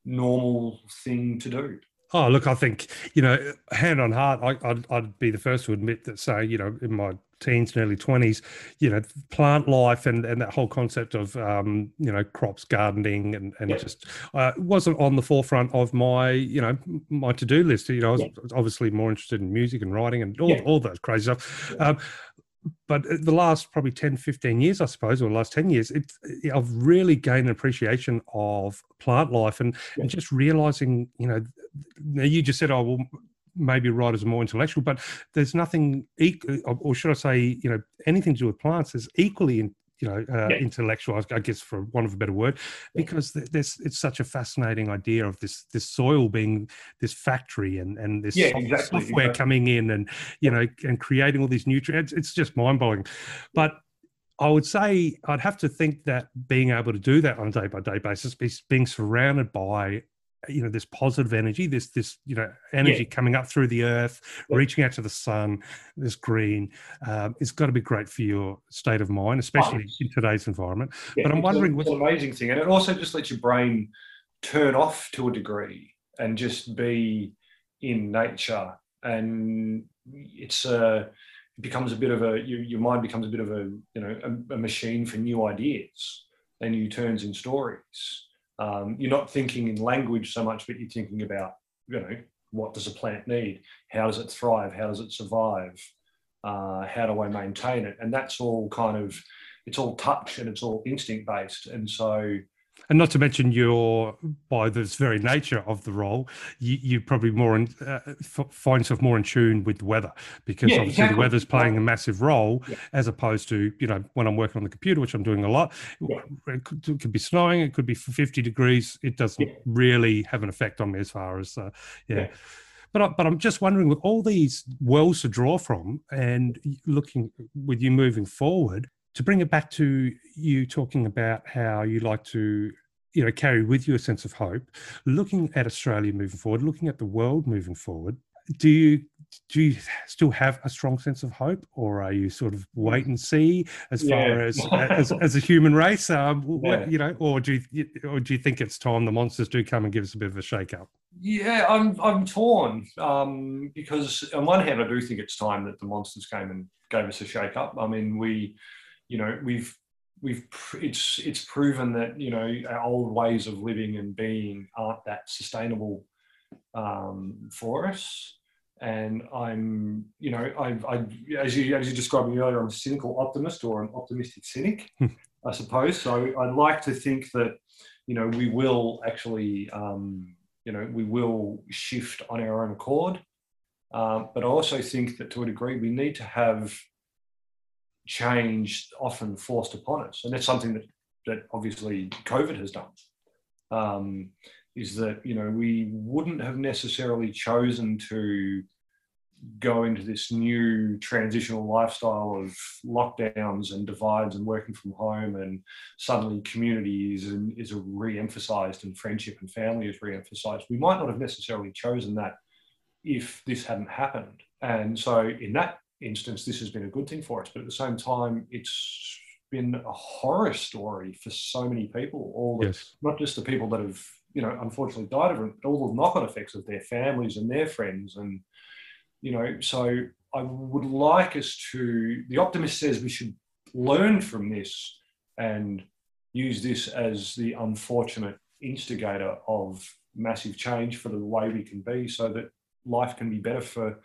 D: normal thing to do.
C: Oh, look, I think, you know, hand on heart, I, would I'd be the first to admit that, say, you know, in my teens and early 20s, you know, plant life and, and that whole concept of, um, you know, crops, gardening, and, and just uh, wasn't on the forefront of my, you know, my to do list. You know, I was yeah. obviously more interested in music and writing and all, yeah. all that crazy stuff. Um, but uh, the last probably 10 15 years i suppose or the last 10 years it, uh, i've really gained an appreciation of plant life and, yeah. and just realizing you know you just said oh well maybe writers are more intellectual but there's nothing or should i say you know anything to do with plants is equally in, you know uh, yeah. intellectual i guess for want of a better word because there's it's such a fascinating idea of this this soil being this factory and and this
D: yeah, exactly,
C: software exactly. coming in and you know and creating all these nutrients it's just mind-blowing but I would say I'd have to think that being able to do that on a day by day basis, being surrounded by you know this positive energy this this you know energy yeah. coming up through the earth yeah. reaching out to the sun this green um, it's got to be great for your state of mind especially oh. in today's environment yeah, but i'm wondering
D: what's an amazing thing and it also just lets your brain turn off to a degree and just be in nature and it's a it becomes a bit of a your, your mind becomes a bit of a you know a, a machine for new ideas and new turns in stories um, you're not thinking in language so much, but you're thinking about, you know, what does a plant need? How does it thrive? How does it survive? Uh, how do I maintain it? And that's all kind of, it's all touch and it's all instinct based. And so
C: and not to mention your by this very nature of the role you, you probably more in, uh, find yourself more in tune with the weather because yeah, obviously exactly. the weather's playing a massive role yeah. as opposed to you know when i'm working on the computer which i'm doing a lot yeah. it, could, it, could, be snowing it could be 50 degrees it doesn't really have an effect on me as far as uh, yeah. But, I, but I'm just wondering, with all these wells to draw from, and looking with you moving forward, to bring it back to you talking about how you like to you know carry with you a sense of hope looking at australia moving forward looking at the world moving forward do you do you still have a strong sense of hope or are you sort of wait and see as yeah. far as, as, as a human race um, yeah. you know or do you or do you think it's time the monsters do come and give us a bit of a shake up
D: yeah i'm i'm torn um, because on one hand i do think it's time that the monsters came and gave us a shake up i mean we you know we've we've it's it's proven that you know our old ways of living and being aren't that sustainable um, for us. And i'm you know I, I as you as you described me earlier i'm a cynical optimist or an optimistic cynic hmm. i suppose. So i'd like to think that you know we will actually um, you know we will shift on our own accord. Uh, but i also think that to a degree we need to have change often forced upon us. And that's something that, that obviously COVID has done. Um, is that, you know, we wouldn't have necessarily chosen to go into this new transitional lifestyle of lockdowns and divides and working from home and suddenly community is, is re-emphasized and friendship and family is re-emphasized we might not have necessarily chosen that if this hadn't happened and so in that instance, this has been a good thing for us. But at the same time, it's been a horror story for so many people. All the, yes. not just the people that have, you know, unfortunately died of it, but all the knock-on effects of their families and their friends. And, you know, so I would like us to, the optimist says we should learn from this and use this as the unfortunate instigator of massive change for the way we can be so that life can be better for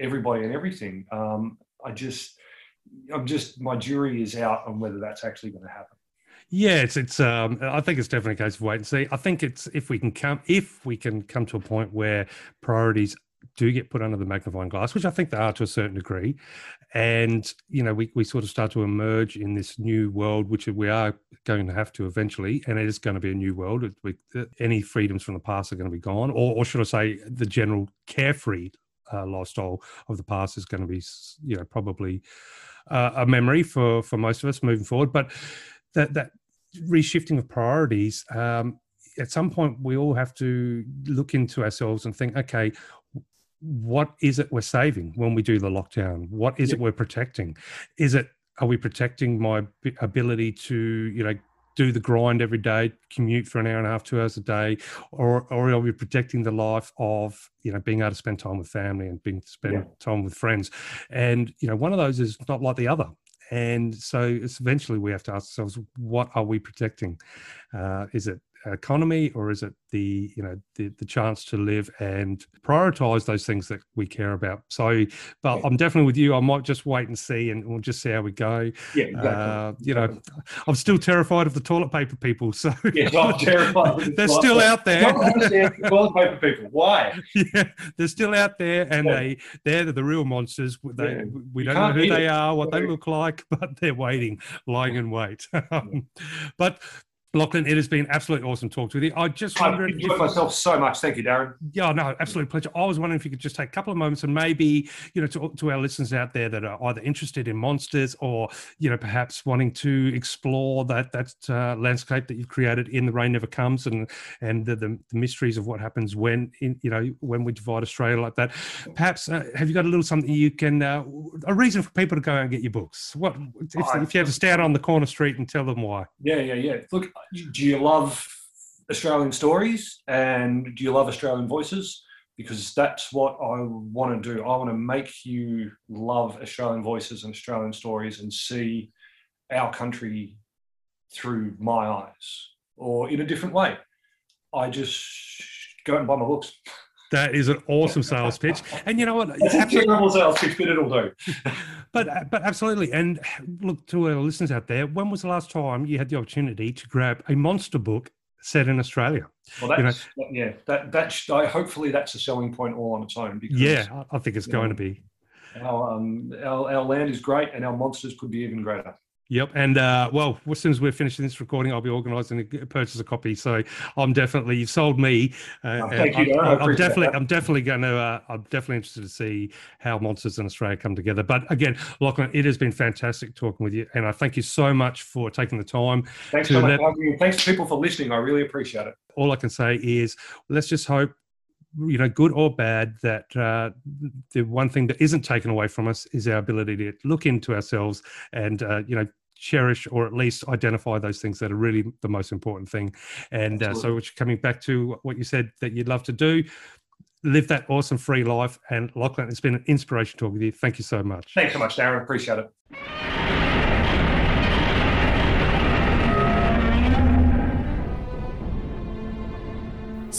D: everybody and everything. Um, I just, I'm just, my jury is out on whether that's actually going to happen.
C: Yeah, it's it's. Um, I think it's definitely a case of wait and see. I think it's if we can come if we can come to a point where priorities do get put under the magnifying glass, which I think they are to a certain degree, and you know we we sort of start to emerge in this new world, which we are going to have to eventually, and it is going to be a new world. We- any freedoms from the past are going to be gone, or, or should I say, the general carefree uh, lifestyle of the past is going to be, you know, probably uh, a memory for for most of us moving forward. But that that reshifting of priorities. Um, at some point, we all have to look into ourselves and think, okay, what is it we're saving when we do the lockdown? What is it we're protecting? Is it are we protecting my ability to you know do the grind every day, commute for an hour and a half, two hours a day, or or are we protecting the life of you know being able to spend time with family and being to spend
D: Yeah.
C: time with friends? And you know one of those is not like the other. And so it's eventually we have to ask ourselves, what are we protecting? Uh, is it economy or is it the you know the, the chance to live and prioritize those things that we care about so but
D: Yeah.
C: i'm definitely with you i might just wait and see and we'll just see how we go
D: Yeah, exactly.
C: uh, you know i'm still terrified of the toilet paper people so
D: Yeah, I'm terrified.
C: they're still out there
D: toilet paper people. Why?
C: yeah, they're still out there, and
D: Yeah.
C: they they're the real monsters. They,
D: Yeah.
C: We
D: You
C: don't know who they
D: it.
C: are, what they look like, but they're waiting, lying in wait. but Lachlan, it has been absolutely awesome talking to you. I just
D: I've
C: wondered
D: enjoyed
C: if,
D: myself so much. Thank you, Darren.
C: yeah, no, absolute pleasure. I was wondering if you could just take a couple of moments and maybe, you know, to, to our listeners out there that are either interested in monsters or, you know, perhaps wanting to explore that that uh, landscape that you've created in the rain never comes and and the, the, the mysteries of what happens when in you know when we divide Australia like that. Perhaps uh, have you got a little something you can uh, a reason for people to go and get your books? What if, if you had to stand on the corner street and tell them why?
D: Yeah, yeah, yeah. Look, do you love Australian stories and do you love Australian voices? Because that's what I want to do. I want to make you love Australian voices and Australian stories and see our country through my eyes or in a different way. I just go out and buy my books.
C: That is an awesome sales pitch, and you know what?
D: It's a
C: Absolutely-
D: terrible sales pitch, but it'll do.
C: But uh, but absolutely, and look to our listeners out there. When was the last time you had the opportunity to grab a monster book set in Australia?
D: Well,
C: You know-
D: yeah. That that's I, hopefully that's a selling point all on its own. Because
C: Yeah, I I think it's going
D: know,
C: to be.
D: Our, um, our, our land is great and our monsters could be even greater.
C: Yep, and uh, well, as soon as we're finishing this recording, I'll be organising to purchase a copy. So I'm definitely you've sold me. Uh,
D: Oh, thank you,
C: I'm.
D: I
C: I'm definitely,
D: that.
C: I'm definitely going to, uh, I'm definitely interested to see how monsters in Australia come together. But again, Lachlan, it has been fantastic talking with you, and I thank you so much for taking the time.
D: Thanks
C: To
D: so much
C: let-
D: for having me. and Thanks people for listening. I really appreciate it.
C: all I can say is let's just hope, you know, good or bad, that uh, the one thing that isn't taken away from us is our ability to look into ourselves and, uh, you know, cherish or at least identify those things that are really the most important thing. And uh, so, which coming back to what you said that you'd love to do, live that awesome free life. And Lachlan, it's been an inspiration talking with you. Thank you so much.
D: Thanks so much, Darren. Appreciate it.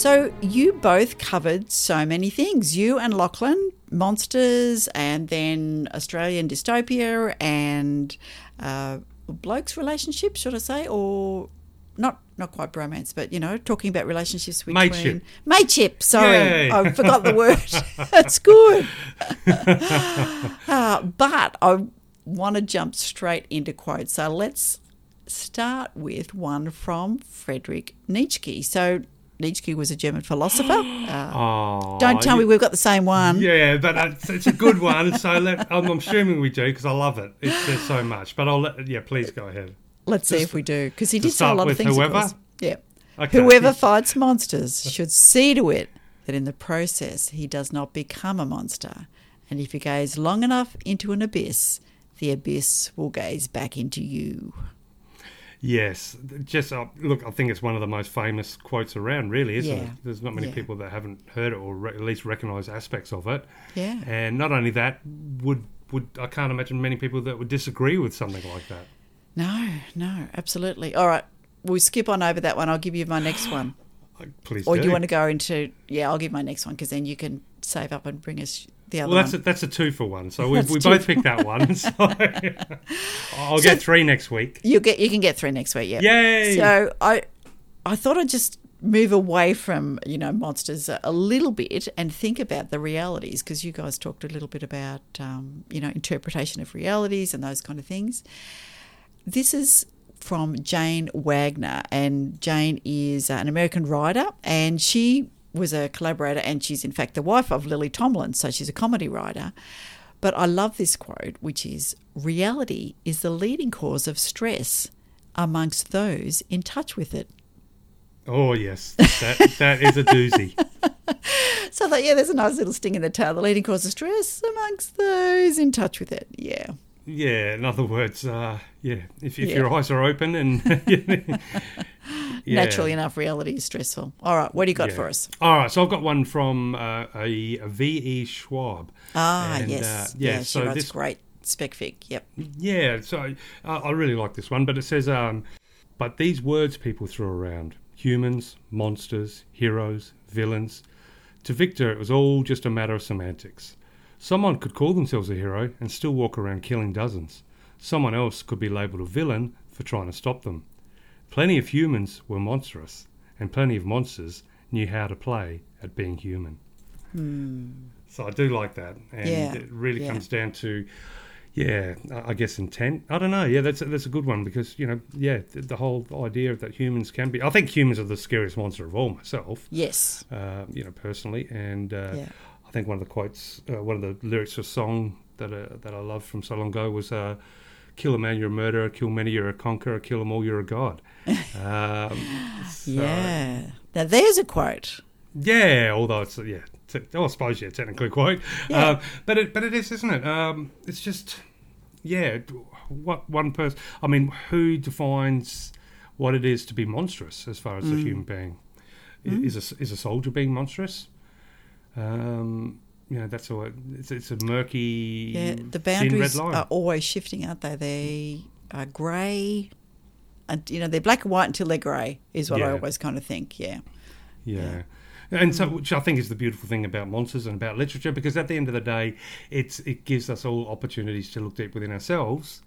B: So you both covered so many things. You and Lachlan, monsters, and then Australian dystopia and uh, blokes' relationships, should I say, or not not quite bromance, but you know, talking about relationships between
C: Mateship.
B: mateship. Sorry,
C: Yay.
B: I forgot the word. That's good. Uh, but I want to jump straight into quotes. So let's start with one from Friedrich Nietzsche. So Nietzsche was a German philosopher. Uh,
C: Oh,
B: don't tell me we've got the same one.
C: Yeah, but it's, it's a good one. So let, I'm, I'm assuming we do because I love it. It's, there's so much. But I'll let, yeah, please go ahead.
B: Let's see if we do, because he did say a lot of things.
C: whoever?
B: Yeah.
C: Okay.
B: Whoever fights monsters should see to it that in the process he does not become a monster. And if you gaze long enough into an abyss, the abyss will gaze back into you.
C: Yes, just uh, look. I think it's one of the most famous quotes around, really, isn't
B: Yeah.
C: it? There's not many
B: Yeah.
C: people that haven't heard it or re- at least recognise aspects of it.
B: Yeah.
C: And not only that, would would I can't imagine many people that would disagree with something like that.
B: No, no, absolutely. All right, we'll skip on over that one. I'll give you my next one.
C: Please
B: Or
C: do.
B: do you want to go into? Yeah, I'll give my next one because then you can save up and bring us the other
C: Well, that's
B: one.
C: a, that's a two for one. So we, we both picked that one. So I'll
B: So-
C: get three next week.
B: you get you can get three next week. Yeah.
C: Yay!
B: So I I thought I'd just move away from you know monsters a, a little bit and think about the realities because you guys talked a little bit about um, you know interpretation of realities and those kind of things. This is from Jane Wagner, and Jane is an American writer, and she was a collaborator, and she's in fact the wife of Lily Tomlin, so she's a comedy writer. But I love this quote, which is Reality is the leading cause of stress amongst those in touch with it.
C: Oh yes, that that is a doozy.
B: So I thought, yeah, there's a nice little sting in the tail. The leading cause of stress amongst those in touch with it. Yeah.
C: Yeah, in other words, uh, yeah, if, if
B: Yeah.
C: your eyes are open and yeah.
B: Naturally enough, reality is stressful. All right, what do you got
C: Yeah.
B: for us?
C: All right, so I've got one from uh, a, V.E. Schwab.
B: Ah,
C: And,
B: yes.
C: uh,
B: yeah,
C: yeah,
B: she
C: so this-
B: great spec fic. Yep.
C: Yeah, so I really like this one, but it says, um, but these words people threw around humans, monsters, heroes, villains. To Victor, it was all just a matter of semantics. Someone could call themselves a hero and still walk around killing dozens. Someone else could be labelled a villain for trying to stop them. Plenty of humans were monstrous, and plenty of monsters knew how to play at being human. So I do like that, and
B: Yeah,
C: it really
B: yeah.
C: comes down to, yeah, I I guess intent. I don't know. Yeah, that's a, that's a good one because you know, yeah, the, the whole idea that humans can be. I think humans are the scariest monster of all myself.
B: Yes.
C: Uh, you know, personally, and uh,
B: Yeah.
C: I think one of the quotes, uh, one of the lyrics of a song that uh, that I loved from so long ago was. Uh, Kill a man, you're a murderer. Kill many, you're a conqueror. Kill them all, you're a god. Um, so-
B: Yeah. Now there's a quote.
C: yeah, although it's yeah, te- oh, I suppose yeah, technically quite,
B: Yeah.
C: um, but it but it is, isn't it? Um, it's just yeah, what one person. I mean, who defines what it is to be monstrous as far as
B: Mm.
C: a human being? I- Is a is a soldier being monstrous? Um, you know, that's all. It's, it's a murky,
B: Yeah. The boundaries are always shifting, aren't they? They are grey. And, you know, they're black and white until they're grey, is what I always kind of think. Yeah.
C: Yeah. And so, which I think is the beautiful thing about monsters and about literature, because at the end of the day, it's it gives us all opportunities to look deep within ourselves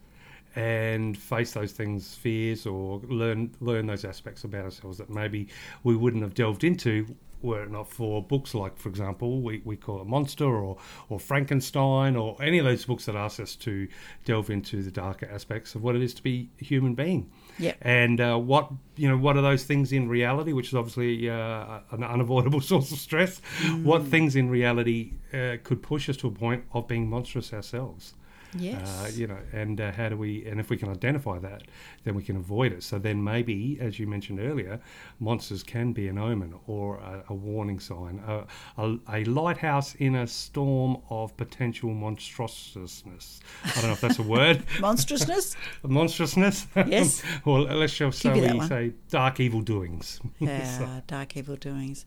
C: and face those things, fears, or learn learn those aspects about ourselves that maybe we wouldn't have delved into were it not for books like, for example, we, we call it Monster or or Frankenstein or any of those books that ask us to delve into the darker aspects of what it is to be a human being.
B: Yeah.
C: and uh, what you know what are those things in reality which is obviously uh, an unavoidable source of stress? What things in reality uh, could push us to a point of being monstrous ourselves
B: Yes.
C: uh, you know and uh, how do we and if we can identify that then we can avoid it so then maybe as you mentioned earlier monsters can be an omen or a, a warning sign a, a, a lighthouse in a storm of potential monstrousness i don't know if that's a word
B: Monstrousness?
C: monstrousness
B: Yes.
C: or let's shall
B: Give you
C: we say dark evil doings
B: Yeah, dark evil doings.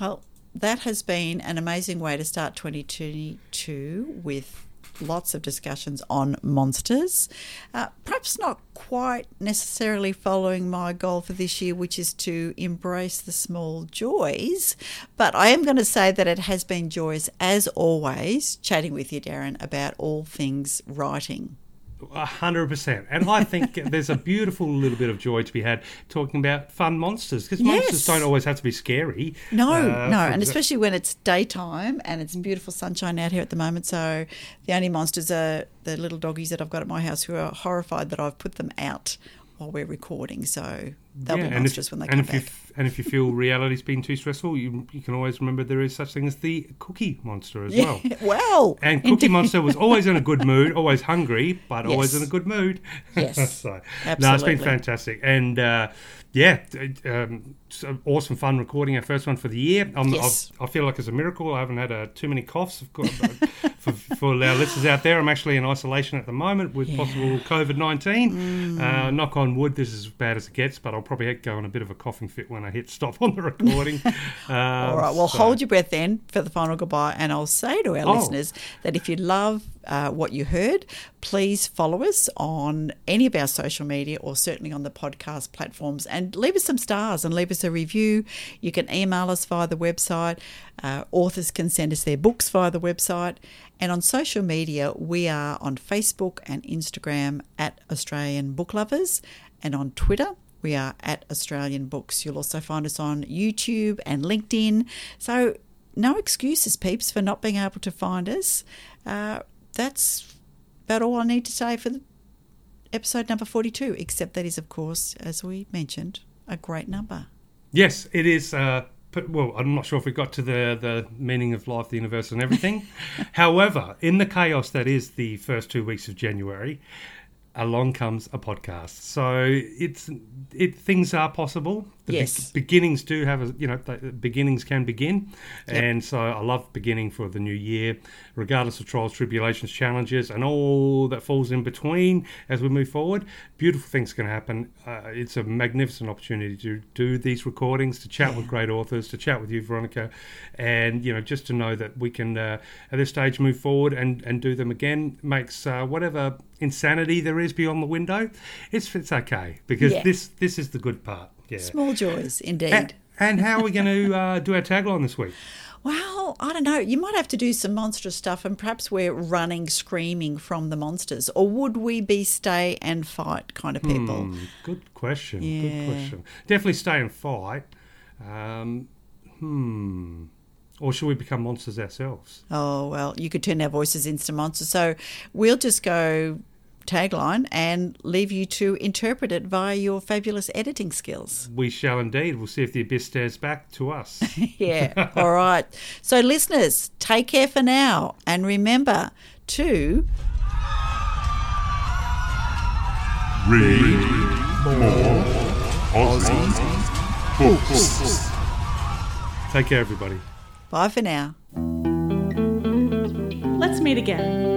B: Well, that has been an amazing way to start 2022 with lots of discussions on monsters. Uh, perhaps not quite necessarily following my goal for this year, which is to embrace the small joys. But I am going to say that it has been joyous, as always, chatting with you, Darren, about all things writing.
C: A hundred percent. And I think there's a beautiful little bit of joy to be had talking about fun monsters because
B: Yes.
C: monsters don't always have to be scary.
B: No,
C: Uh,
B: no, and especially when it's daytime and it's beautiful sunshine out here at the moment. So the only monsters are the little doggies that I've got at my house who are horrified that I've put them out while we're recording. So they'll
C: Yeah,
B: be
C: and
B: monsters
C: if,
B: when they
C: and
B: come
C: if you
B: back.
C: f- and if you feel reality's been too stressful, you you can always remember there is such thing as the Cookie Monster as well.
B: Yeah, well,
C: And Cookie
B: indeed.
C: Monster was always in a good mood, always hungry, but always in a good mood.
B: Yes,
C: so, No, it's been fantastic. And uh, yeah, um, an awesome fun recording our first one for the year.
B: Yes.
C: I've, feel like it's a miracle. I haven't had uh, too many coughs. Of course, for, for our listeners out there, I'm actually in isolation at the moment with possible COVID 19. Uh, knock on wood, this is as bad as it gets, but I'll probably go on a bit of a coughing fit when I hit stop on the recording. um,
B: All right. Well,
C: so-
B: hold your breath then for the final goodbye. And I'll say to our
C: Oh.
B: listeners that if you love uh, what you heard, please follow us on any of our social media or certainly on the podcast platforms and leave us some stars and leave us a review. You can email us via the website. Uh, authors can send us their books via the website. And on social media, we are on Facebook and Instagram at Australian Book Lovers and on Twitter. We are at Australian Books. You'll also find us on YouTube and LinkedIn. So, no excuses, peeps, for not being able to find us. Uh, that's about all I need to say for the episode number 42, except that is, of course, as we mentioned, a great number.
C: Yes, it is. Uh, well, I'm not sure if we got to the, the meaning of life, the universe, and everything. However, in the chaos that is the first two weeks of January, along comes a podcast. So it's it things are possible. The be-
B: Yes.
C: beginnings do have a you know the beginnings can begin, and so I love beginning for the new year, regardless of trials, tribulations, challenges, and all that falls in between as we move forward. Beautiful things can happen. Uh, it's a magnificent opportunity to do these recordings, to chat with great authors, to chat with you, Veronica, and you know just to know that we can uh, at this stage move forward and and do them again makes uh, whatever insanity there is beyond the window, it's it's okay because
B: Yeah.
C: this this is the good part. Yeah.
B: Small joys, indeed.
C: And, and how are we going to uh, do our tagline this week?
B: Well, I don't know. You might have to do some monstrous stuff, and perhaps we're running, screaming from the monsters. Or would we be stay and fight kind of people?
C: Hmm, good question.
B: Yeah.
C: Good question. Definitely stay and fight. Um, hmm. Or should we become monsters ourselves?
B: Oh, well, you could turn our voices into monsters. So we'll just go tagline and leave you to interpret it via your fabulous editing skills.
C: We shall indeed. We'll see if the abyss stares back to us.
B: Yeah. All right. So, listeners, take care for now. And remember to
E: Read more Aussie books.
C: Take care, everybody.
B: bye for now.
A: Let's meet again.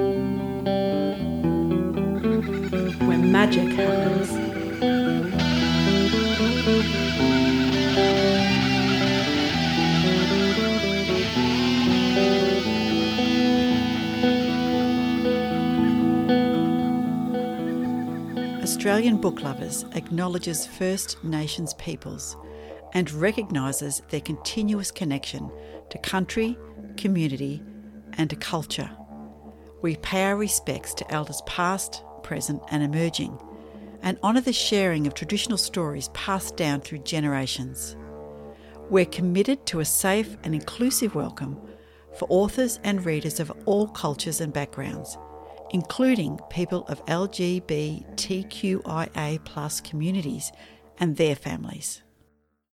A: Magic happens.
B: Australian Book Lovers acknowledges First Nations peoples and recognises their continuous connection to country, community, and to culture. We pay our respects to elders past, present, and emerging, and honour the sharing of traditional stories passed down through generations. We're committed to a safe and inclusive welcome for authors and readers of all cultures and backgrounds, including people of LGBTQIA communities and their families.